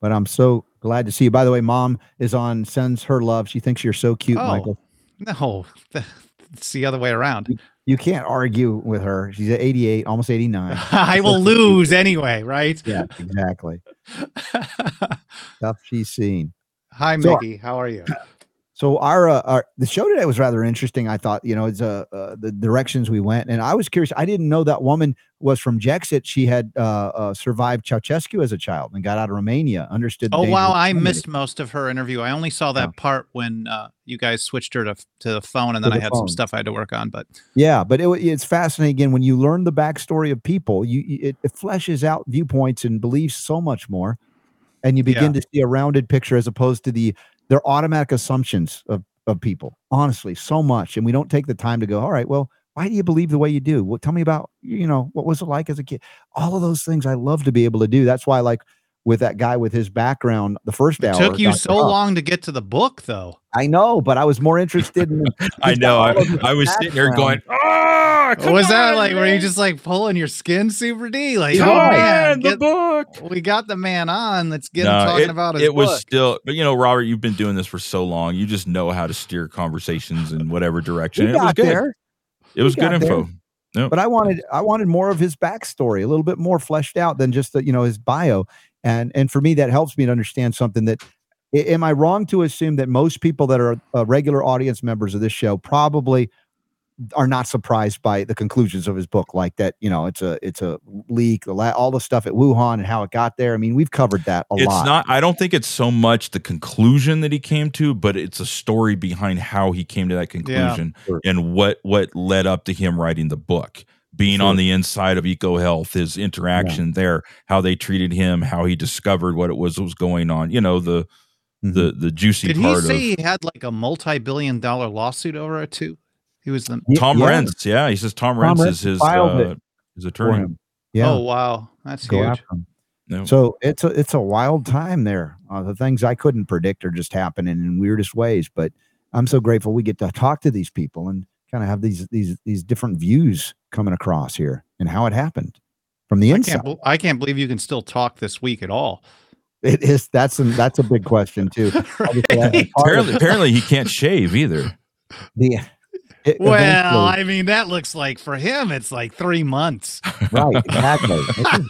But I'm so glad to see you. By the way, mom is on, sends her love. She thinks you're so cute,
Oh.
Michael.
No, it's the other way around.
You can't argue with her. She's at 88, almost 89.
I will lose anyway, right?
yeah, exactly. Stuff she's seen.
Hi,
So-
Mickey. How are you?
So our, uh, our the show today was rather interesting. I thought, you know, it's uh, uh, the directions we went, and I was curious. I didn't know that woman was from Jexit. She had uh, uh, survived Ceausescu as a child and got out of Romania. Understood. the
Oh wow, I missed most of her interview. I only saw that
Yeah.
part when uh, you guys switched her to to the phone, and then I had
phone.
some stuff I had to work on. But
Yeah, but it, it's fascinating again when you learn the backstory of people. You it, it fleshes out viewpoints and beliefs so much more, and you begin to see a rounded picture as opposed to the their automatic assumptions of of people. Honestly, so much, and we don't take the time to go. All right, well, why do you believe the way you do? Well, tell me about you know what was it like as a kid. All of those things I love to be able to do. That's why, like with that guy with his background, the first
it
hour
took you
Dr.
so
Huff,
long to get to the book, though.
I know, but I was more interested in.
I know. I,
all of his
I was sitting there going,
background.
"Ah,
What was that
on,
like? Were you just like pulling your skin super D? Like,
come
oh
on,
man,
the book?"
we got the man on. Let's get him talking
it,
about his
it was
book.
still, but you know, Robert, you've been doing this for so long. You just know how to steer conversations in whatever direction. It was good.
there.
It was good
got there.
info. Yep.
but I wanted I wanted more of his backstory, a little bit more fleshed out than just the, you know his bio. And and for me, that helps me to understand something that. Am I wrong to assume that most people that are uh, regular audience members of this show probably are not surprised by the conclusions of his book, like that? You know, it's a it's a leak, all the stuff at Wuhan and how it got there. I mean, we've covered that a
it's
lot.
not i don't think it's so much the conclusion that he came to but it's a story behind how he came to that conclusion
Sure.
and what what led up to him writing the book being on the inside of ecohealth his interaction there how they treated him how he discovered what it was that was going on you know the
Mhm.
the the juicy
Did he say
of
he had like a multi-billion dollar lawsuit over it too? He was the
tom
yeah,
Renz yeah he says tom,
Tom
Renz
Renz
is his
filed
uh,
it
his attorney.
Yeah.
Oh wow, that's
go
huge.
No.
So it's a it's a wild time there. Uh, the things I couldn't predict are just happening in weirdest ways. But I'm so grateful we get to talk to these people and kind of have these these these different views coming across here and how it happened from the
I
inside.
can't, I can't believe you can still talk this week at all.
It is that's a, that's a big question too.
Right?
apparently apparently he can't shave either
the it-
Well, I mean, that looks like for him, it's like three months.
right, exactly.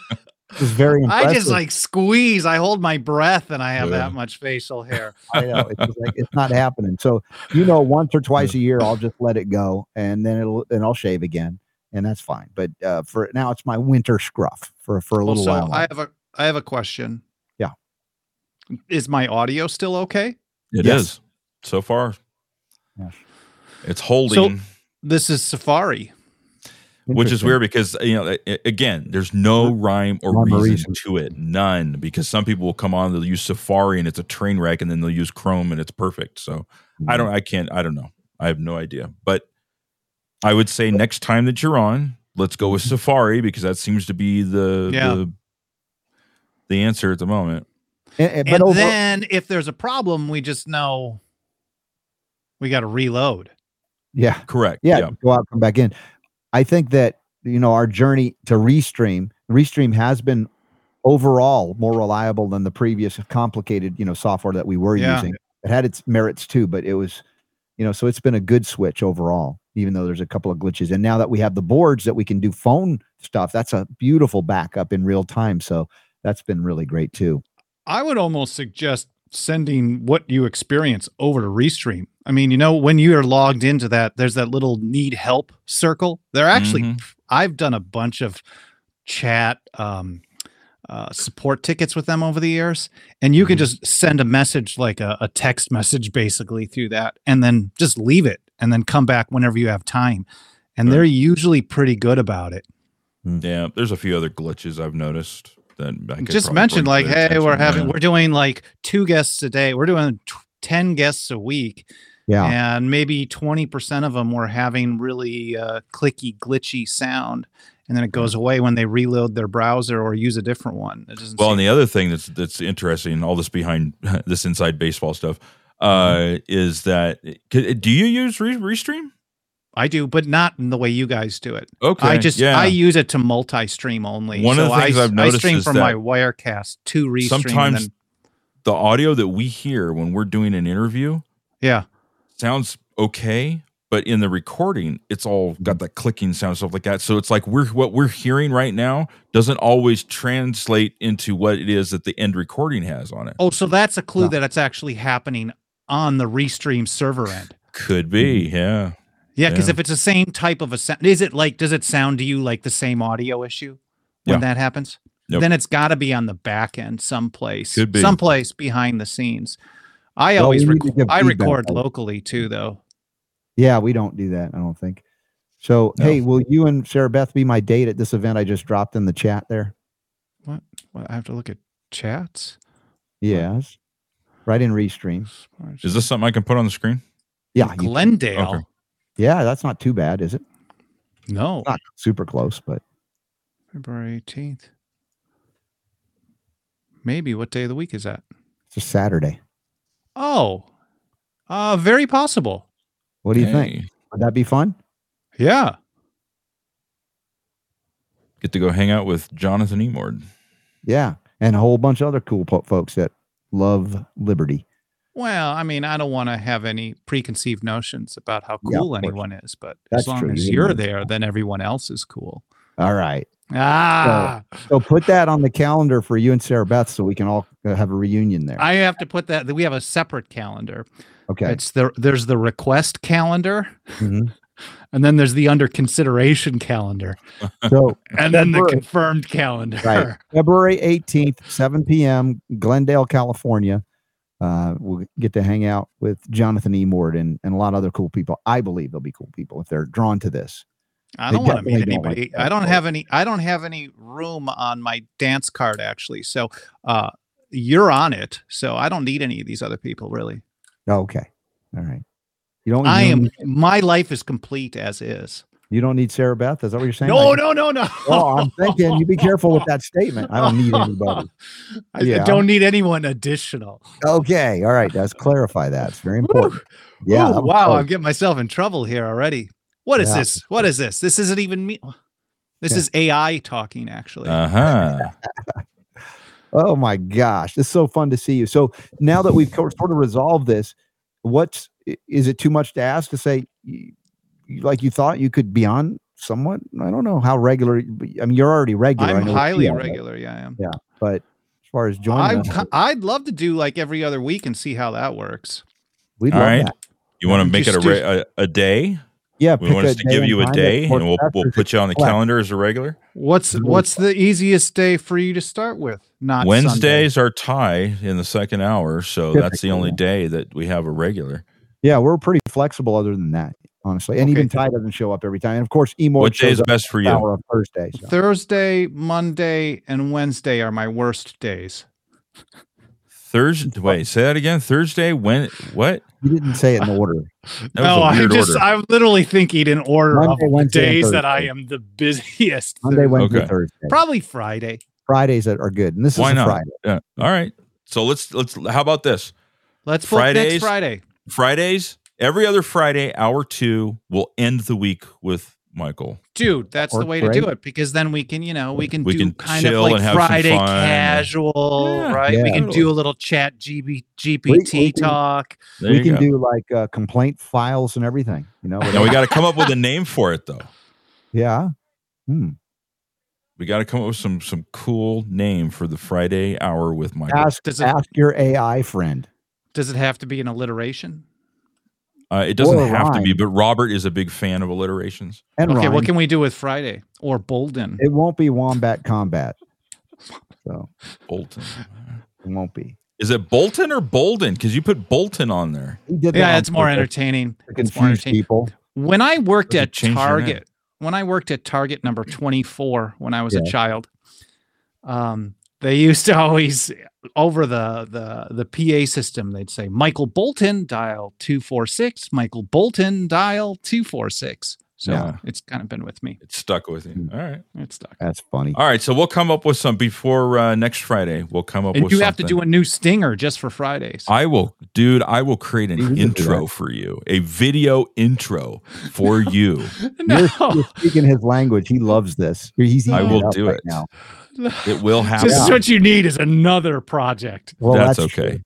This is, very impressive.
I just like squeeze. I hold my breath, and I have
Yeah.
that much facial hair.
I know it's just like it's not happening. So you know, once or twice a year, I'll just let it go, and then it'll and I'll shave again, and that's fine. But uh, for now, it's my winter scruff for for a
Well,
little
so
while.
I have a I have a question.
Yeah.
Is my audio still okay?
It is
Yes.
so far
Yes.
it's holding
This is Safari.
which is weird because you know a- a- again there's no rhyme or reason
reason.
to it none because some people will come on they'll use safari and it's a train wreck and then they'll use chrome and it's perfect so i
Mm-hmm.
don't i can't i don't know i have no idea but i would say next time that you're on let's go with safari because that seems to be the
Yeah.
the, the answer at the moment
And, and- but
And
over,
then if there's a problem, we just know we got to reload.
yeah,
correct
yeah, go out, come back in. I think that you know our journey to Restream, Restream has been overall more reliable than the previous complicated you know software that we were
Yeah.
using. It had its merits too, but it was you know so it's been a good switch overall, even though there's a couple of glitches. And now that we have the boards that we can do phone stuff, that's a beautiful backup in real time. So that's been really great too.
I would almost suggest sending what you experience over to Restream. I mean, you know, when you are logged into that, there's that little need help circle. They're actually,
Mhm.
I've done a bunch of chat um, uh, support tickets with them over the years, and you can
Mhm.
just send a message, like a, a text message, basically through that, and then just leave it, and then come back whenever you have time. And they're usually pretty good about it.
yeah there's a few other glitches i've noticed that I could
just mentioned like
to their
hey we're having
Yeah.
we're doing like two guests a day we're doing t- 10 guests a week
Yeah.
and maybe 20% of them were having really uh, clicky glitchy sound and then it goes away when they reload their browser or use a different one it doesn't
Well, and the other thing that's that's interesting, all this behind this inside baseball stuff, uh,
Mm-hmm.
is that do you use Re- Restream?
i do but not in the way you guys do it
Okay,
i just
yeah.
i use it to multi-stream only
One of the things
I,
I've
I
noticed
stream
is
from my wirecast to restream
sometimes
then,
the audio that we hear when we're doing an interview
yeah
sounds okay, but in the recording, it's all
Mm-hmm.
got that clicking sound stuff like that. So it's like we're what we're hearing right now doesn't always translate into what it is that the end recording has on it.
oh so that's a clue
Yeah.
that it's actually happening on the restream server end.
Could be, hmm. yeah.
Yeah, because
Yeah.
if it's the same type of a sound, is it like does it sound to you like the same audio issue when
Yeah.
that happens?
Nope.
Then it's got to be on the back end someplace,
Could be.
someplace behind the scenes. I
Well,
always
we need to
rec- I
feedback,
record locally too, though.
Yeah, we don't do that. I don't think. So,
No.
hey, will you and Sarah Beth be my date at this event I just dropped in the chat there?
What? what? I have to look at chats.
Yes. Right in Restream.
Is this something I can put on the screen?
Yeah. you-
Glendale?
Okay.
yeah, that's not too bad, is it?
No,
Not super close, but
February eighteenth. Maybe. What day of the week is that?
it's a Saturday.
Oh, uh, very possible.
What do you think? Would that be fun?
Yeah.
Get to go hang out with Jonathan Emord.
Yeah. And a whole bunch of other cool po- folks that love liberty.
Well, I mean, I don't want to have any preconceived notions about how cool
course.
anyone is, but
That's
as long
true.
as
You
you're there, then everyone else is cool.
All right.
Ah,
So put that on the calendar for you and Sarah Beth so we can all uh, have a reunion there.
I have to put that. We have a separate calendar.
okay.
It's the there's the request calendar,
Mhm.
And then there's the under consideration calendar,
So
and then the confirmed calendar.
Right. February 18th, 7 p.m., Glendale, California. Uh, we'll get to hang out with Jonathan E. Mord and, and a lot of other cool people. I believe they'll be cool people if they're drawn to this.
I don't want to meet
definitely don't like
anybody. I don't have any. I don't have any room on my dance card actually. So, uh, you're on it. So I don't need any of these other people really.
Okay. All right. You don't,
I
you don't
am. My life is complete as is.
you don't need Sarah Beth. Is that what you're saying?
No,
Like-
no, no, no.
Oh, I'm thinking you be careful with that statement. I don't need anybody.
I
Yeah.
don't need anyone additional.
Okay. All right. Let's clarify that. It's very important. Yeah.
Ooh, wow,
close.
I'm getting myself in trouble here already. What is
Yeah.
this? What is this? This isn't even me. This
Yeah.
is AI talking, actually.
Uh huh.
Oh my gosh, it's so fun to see you. So now that we've sort of resolved this, what's is it too much to ask to say, y- y- like you thought you could be on somewhat? I don't know how regular. I mean, you're already regular. I
I'm highly
you are, but-
regular. Yeah, I am.
Yeah, but as far as
I,
joining, us,
I'd love to do like every other week and see how that works.
we'd
All
love
right.
that.
You want to
Yeah,
make it a,
just
a a day?
Yeah,
We want us to give you a day, and we'll we'll put you on the
select.
calendar as a regular.
What's what's the easiest day for you to start with? Not Sunday.
Wednesdays are tie in the second hour, so that's the only
yeah.
day that we have a regular.
Yeah, we're pretty flexible other than that, honestly. And
Okay.
even Ty doesn't show up every time. And of course, Emo
What day
shows
is
up
best for you?
hour of Thursday. So.
Thursday, Monday, and Wednesday are my worst days.
Thursday. Wait, say that again. Thursday. When? What?
You didn't say it in order.
No,
was a
I'm just
order.
I'm literally thinking in order
Monday,
of the
Wednesday, and
days that I am the busiest.
Monday, Wednesday,
Okay.
Thursday.
Probably Friday.
Fridays that are good, and this
Why
is a
not?
Friday.
Yeah. All right. So let's let's. How about this?
Let's book next
Fridays?
Friday.
Fridays. Every other Friday, hour two, we'll end the week with Michael.
Dude, that's the
Works
way to do it because then we can, you know, we can
We
do
can
kind of like
and have some
Friday casual,
Yeah,
right? We
yeah.
can do a little chat GB,
we
GPT
can-
talk.
There
we can
go.
do like uh, complaint files and everything. You know.
Now we got to come up with a name for it, though.
yeah. Hmm.
We got to come up with some some cool name for the Friday hour with Michael.
Ask
Does it-
ask your AI friend.
Does it have to be an alliteration?
Uh, it doesn't
Or a
have to be, but Robert is a big fan of alliterations.
And
Okay,
rhyme.
what can we do with Friday or Bolden?
it won't be wombat combat. So
Bolton.
it won't be.
Is it Bolton or Bolden? Because you put Bolton on there.
He did that
yeah,
on
it's more entertaining. It's more entertaining.
people.
When I worked at
change your name.
Target, when I worked at Target number 24 when I was a child, um, they used to always over the the the PA system, they'd say Michael Bolton dial 246, Michael Bolton dial 246. So
Yeah.
it's kind of been with me.
It's stuck with you.
Hmm.
All right.
It's stuck.
That's funny.
All right. So we'll come up with some before uh, next Friday. We'll come up
And
with
you have to do a new stinger just for Fridays.
I will, dude. I will create an intro for you, a video intro for you.
no.
You're, you're speaking his language. He loves this. He's
I
eating
will
up
do
right
it.
now.
It will happen.
Just what you need is another project.
Well,
That's
that's,
okay.
true.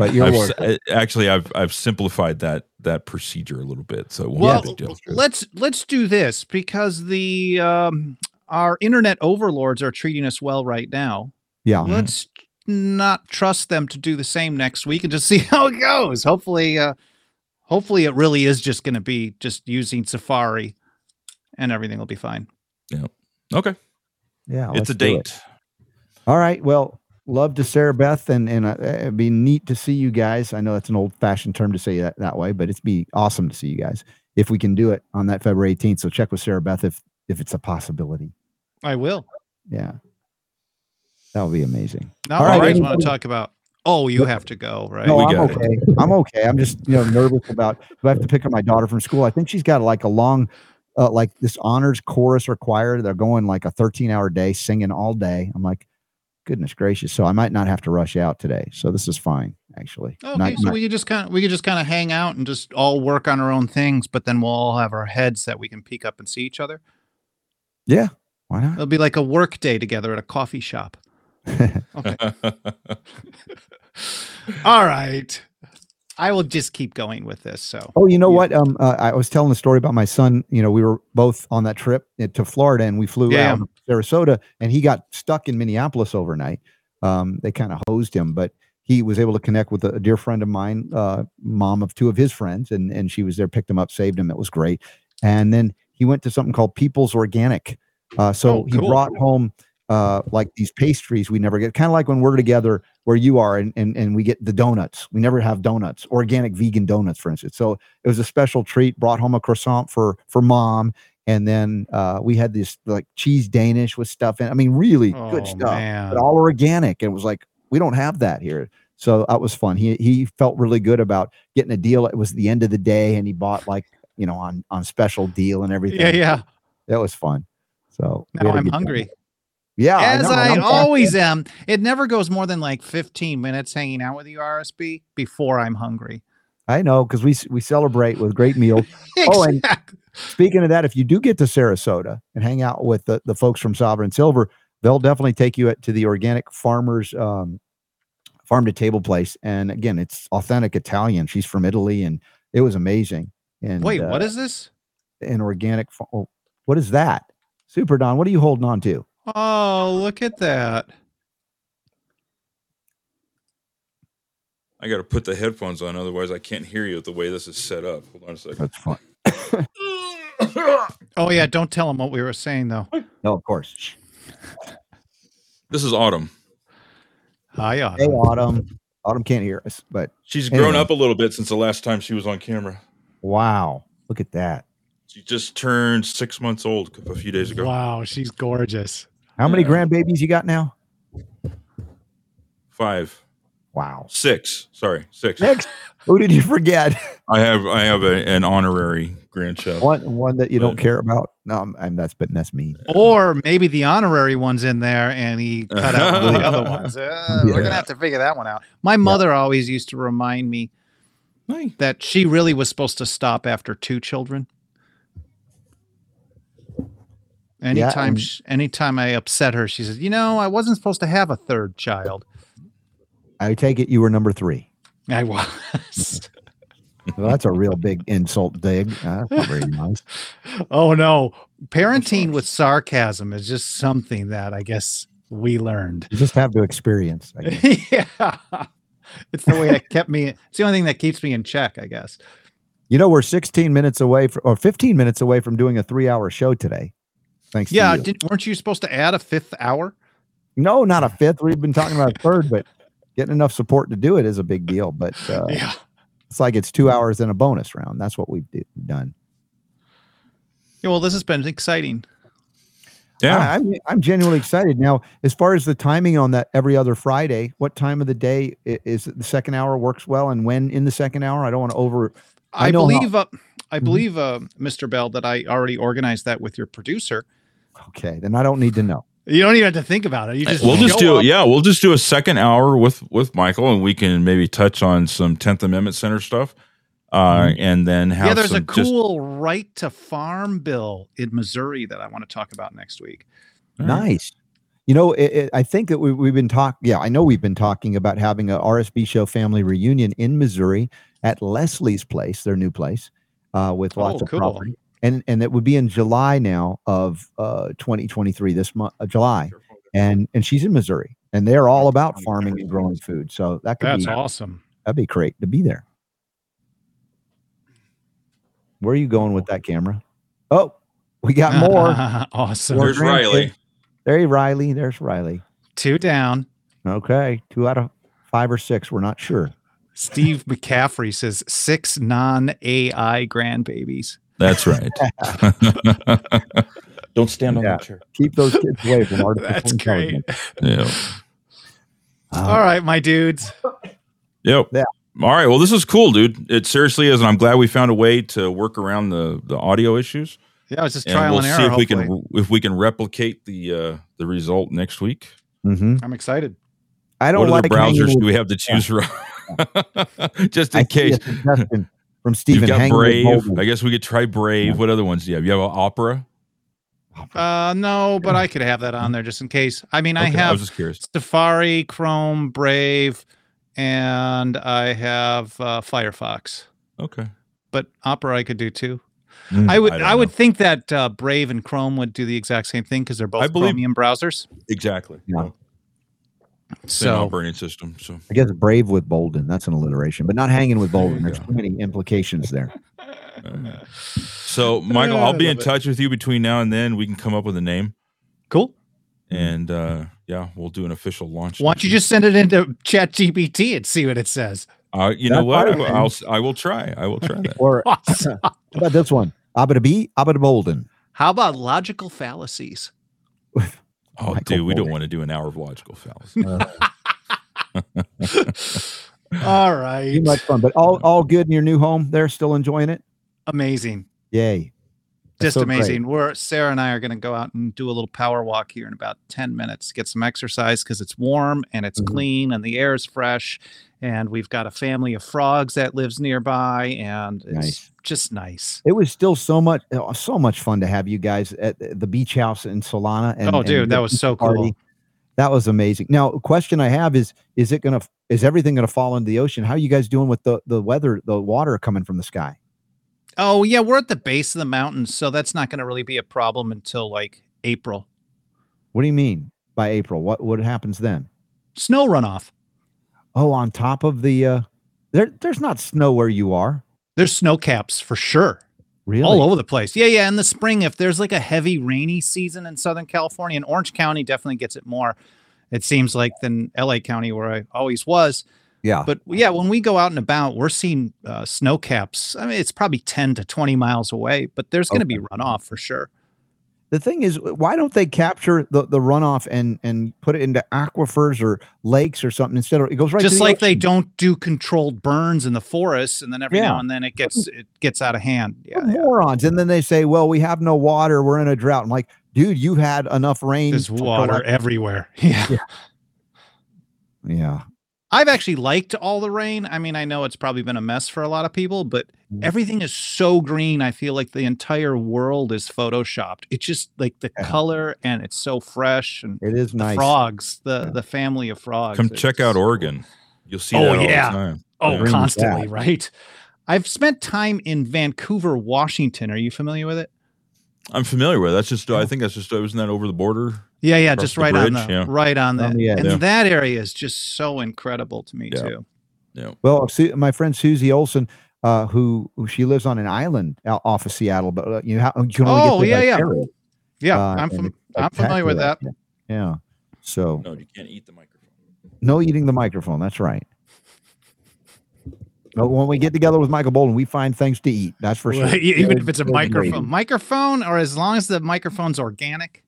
But you're
I've,
working.
s- uh, actually, I've I've simplified that that procedure a little bit, so it won't
Well,
be a deal.
let's let's do this because the um, our internet overlords are treating us well right now.
Yeah.
Let's not trust them to do the same next week and just see how it goes. Hopefully, uh, hopefully it really is just going to be just using Safari, and everything will be fine.
Yeah. Okay.
Yeah,
it's a
do it.
date.
All right. Well, love to Sarah Beth, and and uh, it'd be neat to see you guys. I know that's an old fashioned term to say that that way, but it'd be awesome to see you guys if we can do it on that February 18th. So check with Sarah Beth if if it's a possibility.
I will.
Yeah, that would be amazing.
Now,
All
I
right,
always want to talk about. Oh, you have to go, right?
No,
We
I'm
got it.
okay. I'm okay. I'm just you know nervous about if I have to pick up my daughter from school. I think she's got like a long, uh, like this honors chorus or choir. They're going like a 13 hour day, singing all day. I'm like, goodness gracious. So I might not have to rush out today. So this is fine, actually.
Okay,
Not-
so
not-
we could just kind of we could just kind of hang out and just all work on our own things, but then we'll all have our heads that we can peek up and see each other.
yeah, why not?
It'll be like a work day together at a coffee shop. Okay. all right. I will just keep going with this. So
Oh, you know
You-
what? Um, uh, I was telling the story about my son. You know, we were both on that trip uh, to Florida, and we flew
Yeah.
out Sarasota, and he got stuck in Minneapolis overnight. Um, they kind of hosed him, but he was able to connect with a, a dear friend of mine, uh, mom of two of his friends, and and she was there, picked him up, saved him. It was great. And then he went to something called People's Organic. Uh, so
Oh,
he brought home uh, like these pastries we never get, kind of like when we're together where you are, and, and and we get the donuts. We never have donuts, organic vegan donuts, for instance. So it was a special treat. Brought home a croissant for for mom, and then uh, we had this like cheese Danish with stuff in. I mean, really good
Oh,
stuff,
man.
but all organic. And it was like we don't have that here. So that was fun. He he felt really good about getting a deal. It was the end of the day, and he bought like you know on on special deal and everything.
yeah, yeah.
that was fun. So
Now I'm
hungry time. Yeah,
As I
I'm
always am. It never goes more than like 15 minutes hanging out with you, RSB, before I'm hungry.
I know because we we celebrate with great meals. Oh, and- Speaking of that, if you do get to Sarasota and hang out with the, the folks from Sovereign Silver, they'll definitely take you to the organic farmers um, farm to table place. And again, it's authentic Italian. She's from Italy, and it was amazing. And
Wait,
uh,
what is this?
an organic? fa- Oh, what is that? Super Don, what are you holding on to?
Oh, look at that.
I got to put the headphones on, otherwise I can't hear you the way this is set up. Hold on a second.
That's fun.
Oh, yeah. Don't tell them what we were saying, though.
No, of course.
This is Autumn.
Hi, Autumn.
Hey,
Autumn.
Autumn. Autumn can't hear us, but
She's grown up a little bit since the last time she was on camera.
wow, look at that.
She just turned six months old a few days ago.
Wow, she's gorgeous.
How many
Yeah.
grandbabies you got now?
Five,
Wow.
six. Sorry, six.
Next, who did you forget?
I have I have a, an honorary grandchild.
one one that you don't care about. No, I'm, I'm that's but that's me.
Or maybe the honorary one's in there and he cut out the other ones. Uh, We're gonna have to figure that one out. My mother always used to remind me
Hey.
that she really was supposed to stop after two children. Anytime, sh anytime I upset her, she says, "You know, I wasn't supposed to have a third child."
I take it you were number three.
I was.
Well, that's a real big insult dig. Uh, very nice.
oh no, parenting with sarcasm is just something that I guess we learned.
You just have to experience. I guess.
yeah, it's the way that kept me. It's the only thing that keeps me in check, I guess.
You know, we're 16 minutes away from, or 15 minutes away from doing a three-hour show today. Thanks.
Yeah,
To you.
did, weren't you supposed to add a fifth hour?
no, not a fifth. We've been talking about a third, but getting enough support to do it is a big deal. But uh,
yeah.
it's like it's two hours and a bonus round. That's what we've d- done.
Yeah. Well, this has been exciting.
Yeah.
I, I'm I'm genuinely excited. Now, as far as the timing on that every other Friday, what time of the day i- is the second hour works well, and when in the second hour? I don't want to over. I
I,
know how-
believe. Uh, I
Mhm.
believe, uh, Mr. Bell, that I already organized that with your producer.
Okay, then I don't need to know.
You don't even have to think about it. You just
we'll just do
up.
yeah, we'll just do a second hour with with Michael, and we can maybe touch on some Tenth Amendment Center stuff, uh, and then have
Yeah, there's a
some just-
cool right to farm bill in Missouri that I want to talk about next week.
All right.
Nice. You know, it, it, I think that we, we've been talking. Yeah, I know we've been talking about having a RSB show family reunion in Missouri at Leslie's place, their new place, uh, with lots
Oh,
of
cool.
property, and and it would be in July now of uh, 2023, this month, uh, July, and and she's in Missouri, and they're all about farming and growing food. So that could
That's
be
awesome.
that'd be great to be there. Where are you going with that camera? Oh, we got more.
awesome.
More
There's
grandkids.
Riley.
There, Riley. There's Riley.
Two down.
Okay, two out of five or six. We're not sure.
Steve McCaffrey says six non AI grandbabies.
That's right. Don't stand on
Yeah.
that chair.
Keep those kids away from artificial
That's great.
intelligence.
Yeah.
Uh,
All right, my dudes.
Yep.
Yeah.
All right. Well, this is cool, dude. It seriously is, and I'm glad we found a way to work around the the audio issues.
Yeah, it's just
And
trial
we'll
and
see
error.
if we
hopefully.
can if we can replicate the uh the result next week.
mhm.
I'm excited.
I don't
What
like
other browsers do we have to choose from? Just in
I
case.
Suggestion from
You've got
hanging
Brave.
Bolden.
I guess we could try Brave. What other ones do you have? You have Opera.
Uh, no, but I could have that on there just in case. I mean, I
Okay,
have
was just curious.
Safari, Chrome, Brave, and I have uh, Firefox.
Okay.
But Opera I could do too.
Mm,
I would
I
I, would
know.
think that uh, Brave and Chrome would do the exact same thing because they're both
I believe-
Chromium browsers.
Exactly.
Yeah.
Same
So
operating system. So
I guess Brave with Bolden. That's an alliteration, but not hanging with Bolden.
you
There's too many implications there.
uh, so Michael,
I
I'll be in
it.
touch with you between now and then. We can come up with a name
cool.
and uh yeah, we'll do an official launch.
Why don't you just send it into Chat GPT and see what it says?
Uh, you
That's
know what? I
fine.
will, I'll, s- I will try. I will try that.
Or how about this one? Abba B, Abba to Bolden.
How about logical fallacies?
Oh,
Michael
dude, we don't want to do an hour of logical fallacy.
All right.
Too much fun, but all all good in your new home. They're still enjoying it.
Amazing.
Yay! That's
Just
so great.
amazing. We're Sarah and I are going to go out and do a little power walk here in about 10 minutes, get some exercise because it's warm and it's
Mhm.
clean and the air is fresh. And we've got a family of frogs that lives nearby and it's
Nice.
just nice.
It was still so much oh, so much fun to have you guys at the beach house in Solana. And,
oh,
and
dude, that was so
party.
cool.
That was amazing. Now, question I have is: Is it gonna? Is everything gonna fall into the ocean? How are you guys doing with the the weather, the water coming from the sky?
Oh, yeah. We're at the base of the mountain. So that's not going to really be a problem until like April.
What do you mean by April? What what happens then?
Snow runoff.
Oh, on top of the uh, there there's not snow where you are.
There's snow caps for sure.
Really?
all over the place. Yeah, yeah. In the spring, if there's like a heavy rainy season in Southern California, and Orange County definitely gets it more. It seems like than LA County, where I always was.
Yeah.
But yeah, when we go out and about, we're seeing uh, snow caps. I mean, it's probably 10 to 20 miles away, but there's going to be runoff for sure.
The thing is, why don't they capture the, the runoff and and put it into aquifers or lakes or something instead of it goes right to
Just
the
like they don't do controlled burns in the forests, and then every
Yeah.
now and then it gets it gets out of hand. Yeah,
What morons. And then they say, well, we have no water. We're in a drought. I'm like, dude, you've had enough rain.
there's water
collect-"
everywhere. Yeah.
Yeah.
I've actually liked all the rain. I mean, I know it's probably been a mess for a lot of people, but
Mm.
everything is so green. I feel like the entire world is photoshopped. It's just like the
Yeah.
color and it's so fresh and
It is
the
nice.
frogs, the
Yeah.
the family of frogs.
Come check out
it's-
Oregon. You'll see
Oh,
that all
yeah.
the time.
Oh,
Yeah.
Constantly,
back.
right? I've spent time in Vancouver, Washington. Are you familiar with it?
I'm familiar with. it. That's just. I think that's just. Wasn't that over the border?
Yeah, yeah,
Across
just
the
right on the
yeah.
right on the
On the edge.
and
Yeah.
that area is just so incredible to me
Yeah.
too.
Yeah.
Well, my friend Susie Olson, uh, who, who she lives on an island out off of Seattle, but uh, you, ha- you can only
Oh,
get there
yeah,
by
yeah.
ferry,
Yeah,
uh,
I'm from
it's
I'm familiar with that.
spectacular. Yeah. So
No, you can't eat the microphone.
no eating the microphone. That's right. But when we get together with Michael Bolden, we find things to eat. That's for sure.
even if it's a microphone, microphone, or as long as the microphone's organic,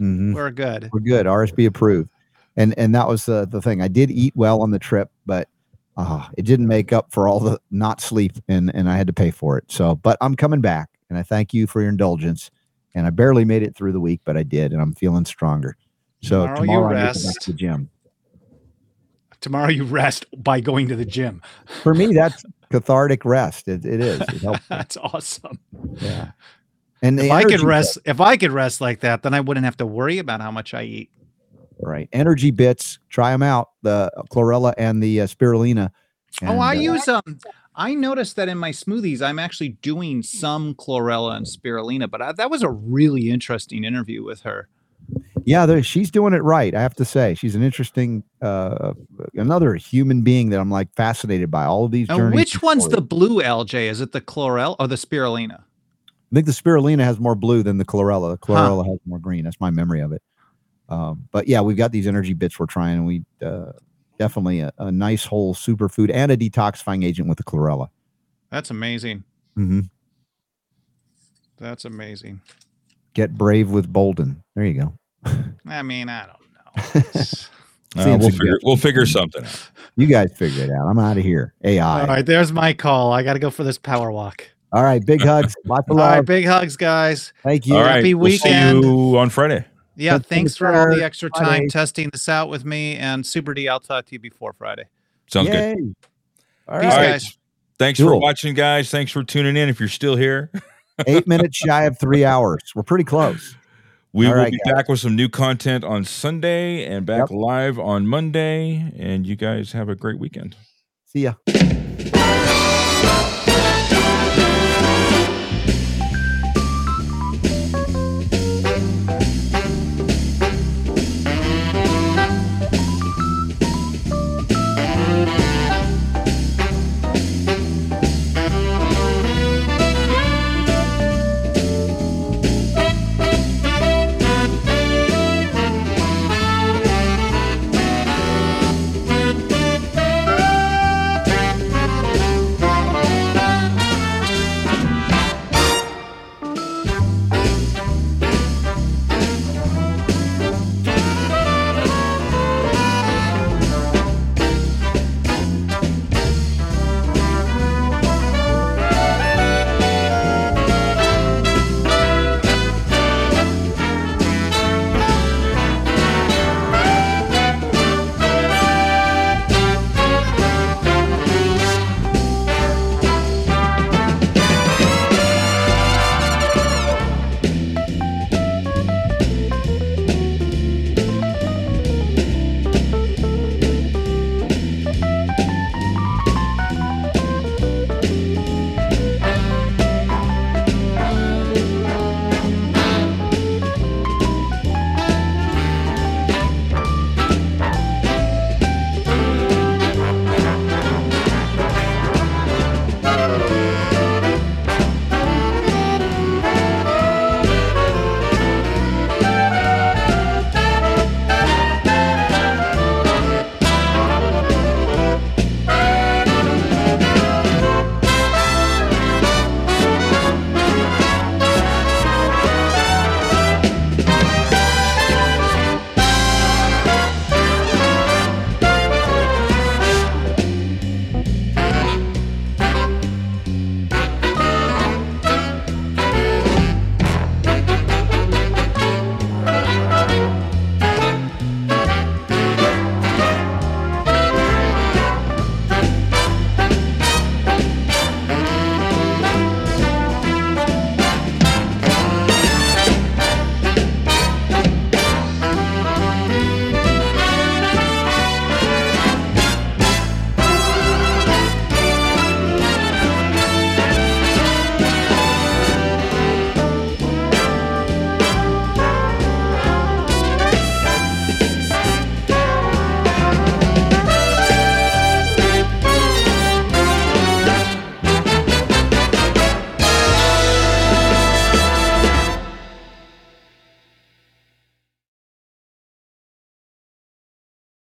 Mhm.
we're good.
We're good. RSB approved. And and that was the the thing. I did eat well on the trip, but uh, it didn't make up for all the not sleep and and I had to pay for it. So, but I'm coming back, and I thank you for your indulgence. And I barely made it through the week, but I did, and I'm feeling stronger. So
Tomorrow you
tomorrow, I to back
rest.
to the gym.
Tomorrow you rest by going to the gym.
For me, that's cathartic rest. It, it is. It helps.
That's awesome.
Yeah. And
If I could rest, if I could rest like that, then I wouldn't have to worry about how much I eat.
Right. Energy bits. Try them out. The chlorella and the uh, spirulina.
oh, I
uh,
use um. I noticed that in my smoothies, I'm actually doing some chlorella and spirulina, but I, that was a really interesting interview with her.
Yeah, she's doing it right. I have to say, she's an interesting, uh, another human being that I'm like fascinated by. All of these.
Now, which one's the blue algae? Is it the chlorella or the spirulina?
I think the spirulina has more blue than the chlorella. The chlorella huh. has more green. That's my memory of it. Um, but yeah, we've got these energy bits we're trying, and we uh, definitely a, a, nice whole superfood and a detoxifying agent with the chlorella.
That's amazing.
Mm-hmm.
That's amazing.
Get brave with Bolden. There you go.
I mean, I don't know.
uh, we'll figure we'll figure something out.
You guys figure it out. I'm out of here. AI.
All right, there's my call. I got to go for this power walk.
All right, big hugs. Lots of love. All right,
big hugs, guys.
Thank you.
All
Happy
right,
weekend.
We'll you on Friday.
Yeah, thanks for all the extra time Friday. testing this out with me and Super D. I'll talk to you before Friday.
Sounds Yay. good.
All right. Peace, guys.
Thanks cool. for watching, guys. Thanks for tuning in. If you're still here,
eight minutes shy of three hours. We're pretty close.
We All will right, be guys. back with some new content on Sunday and back yep. live on Monday. And you guys have a great weekend.
See ya.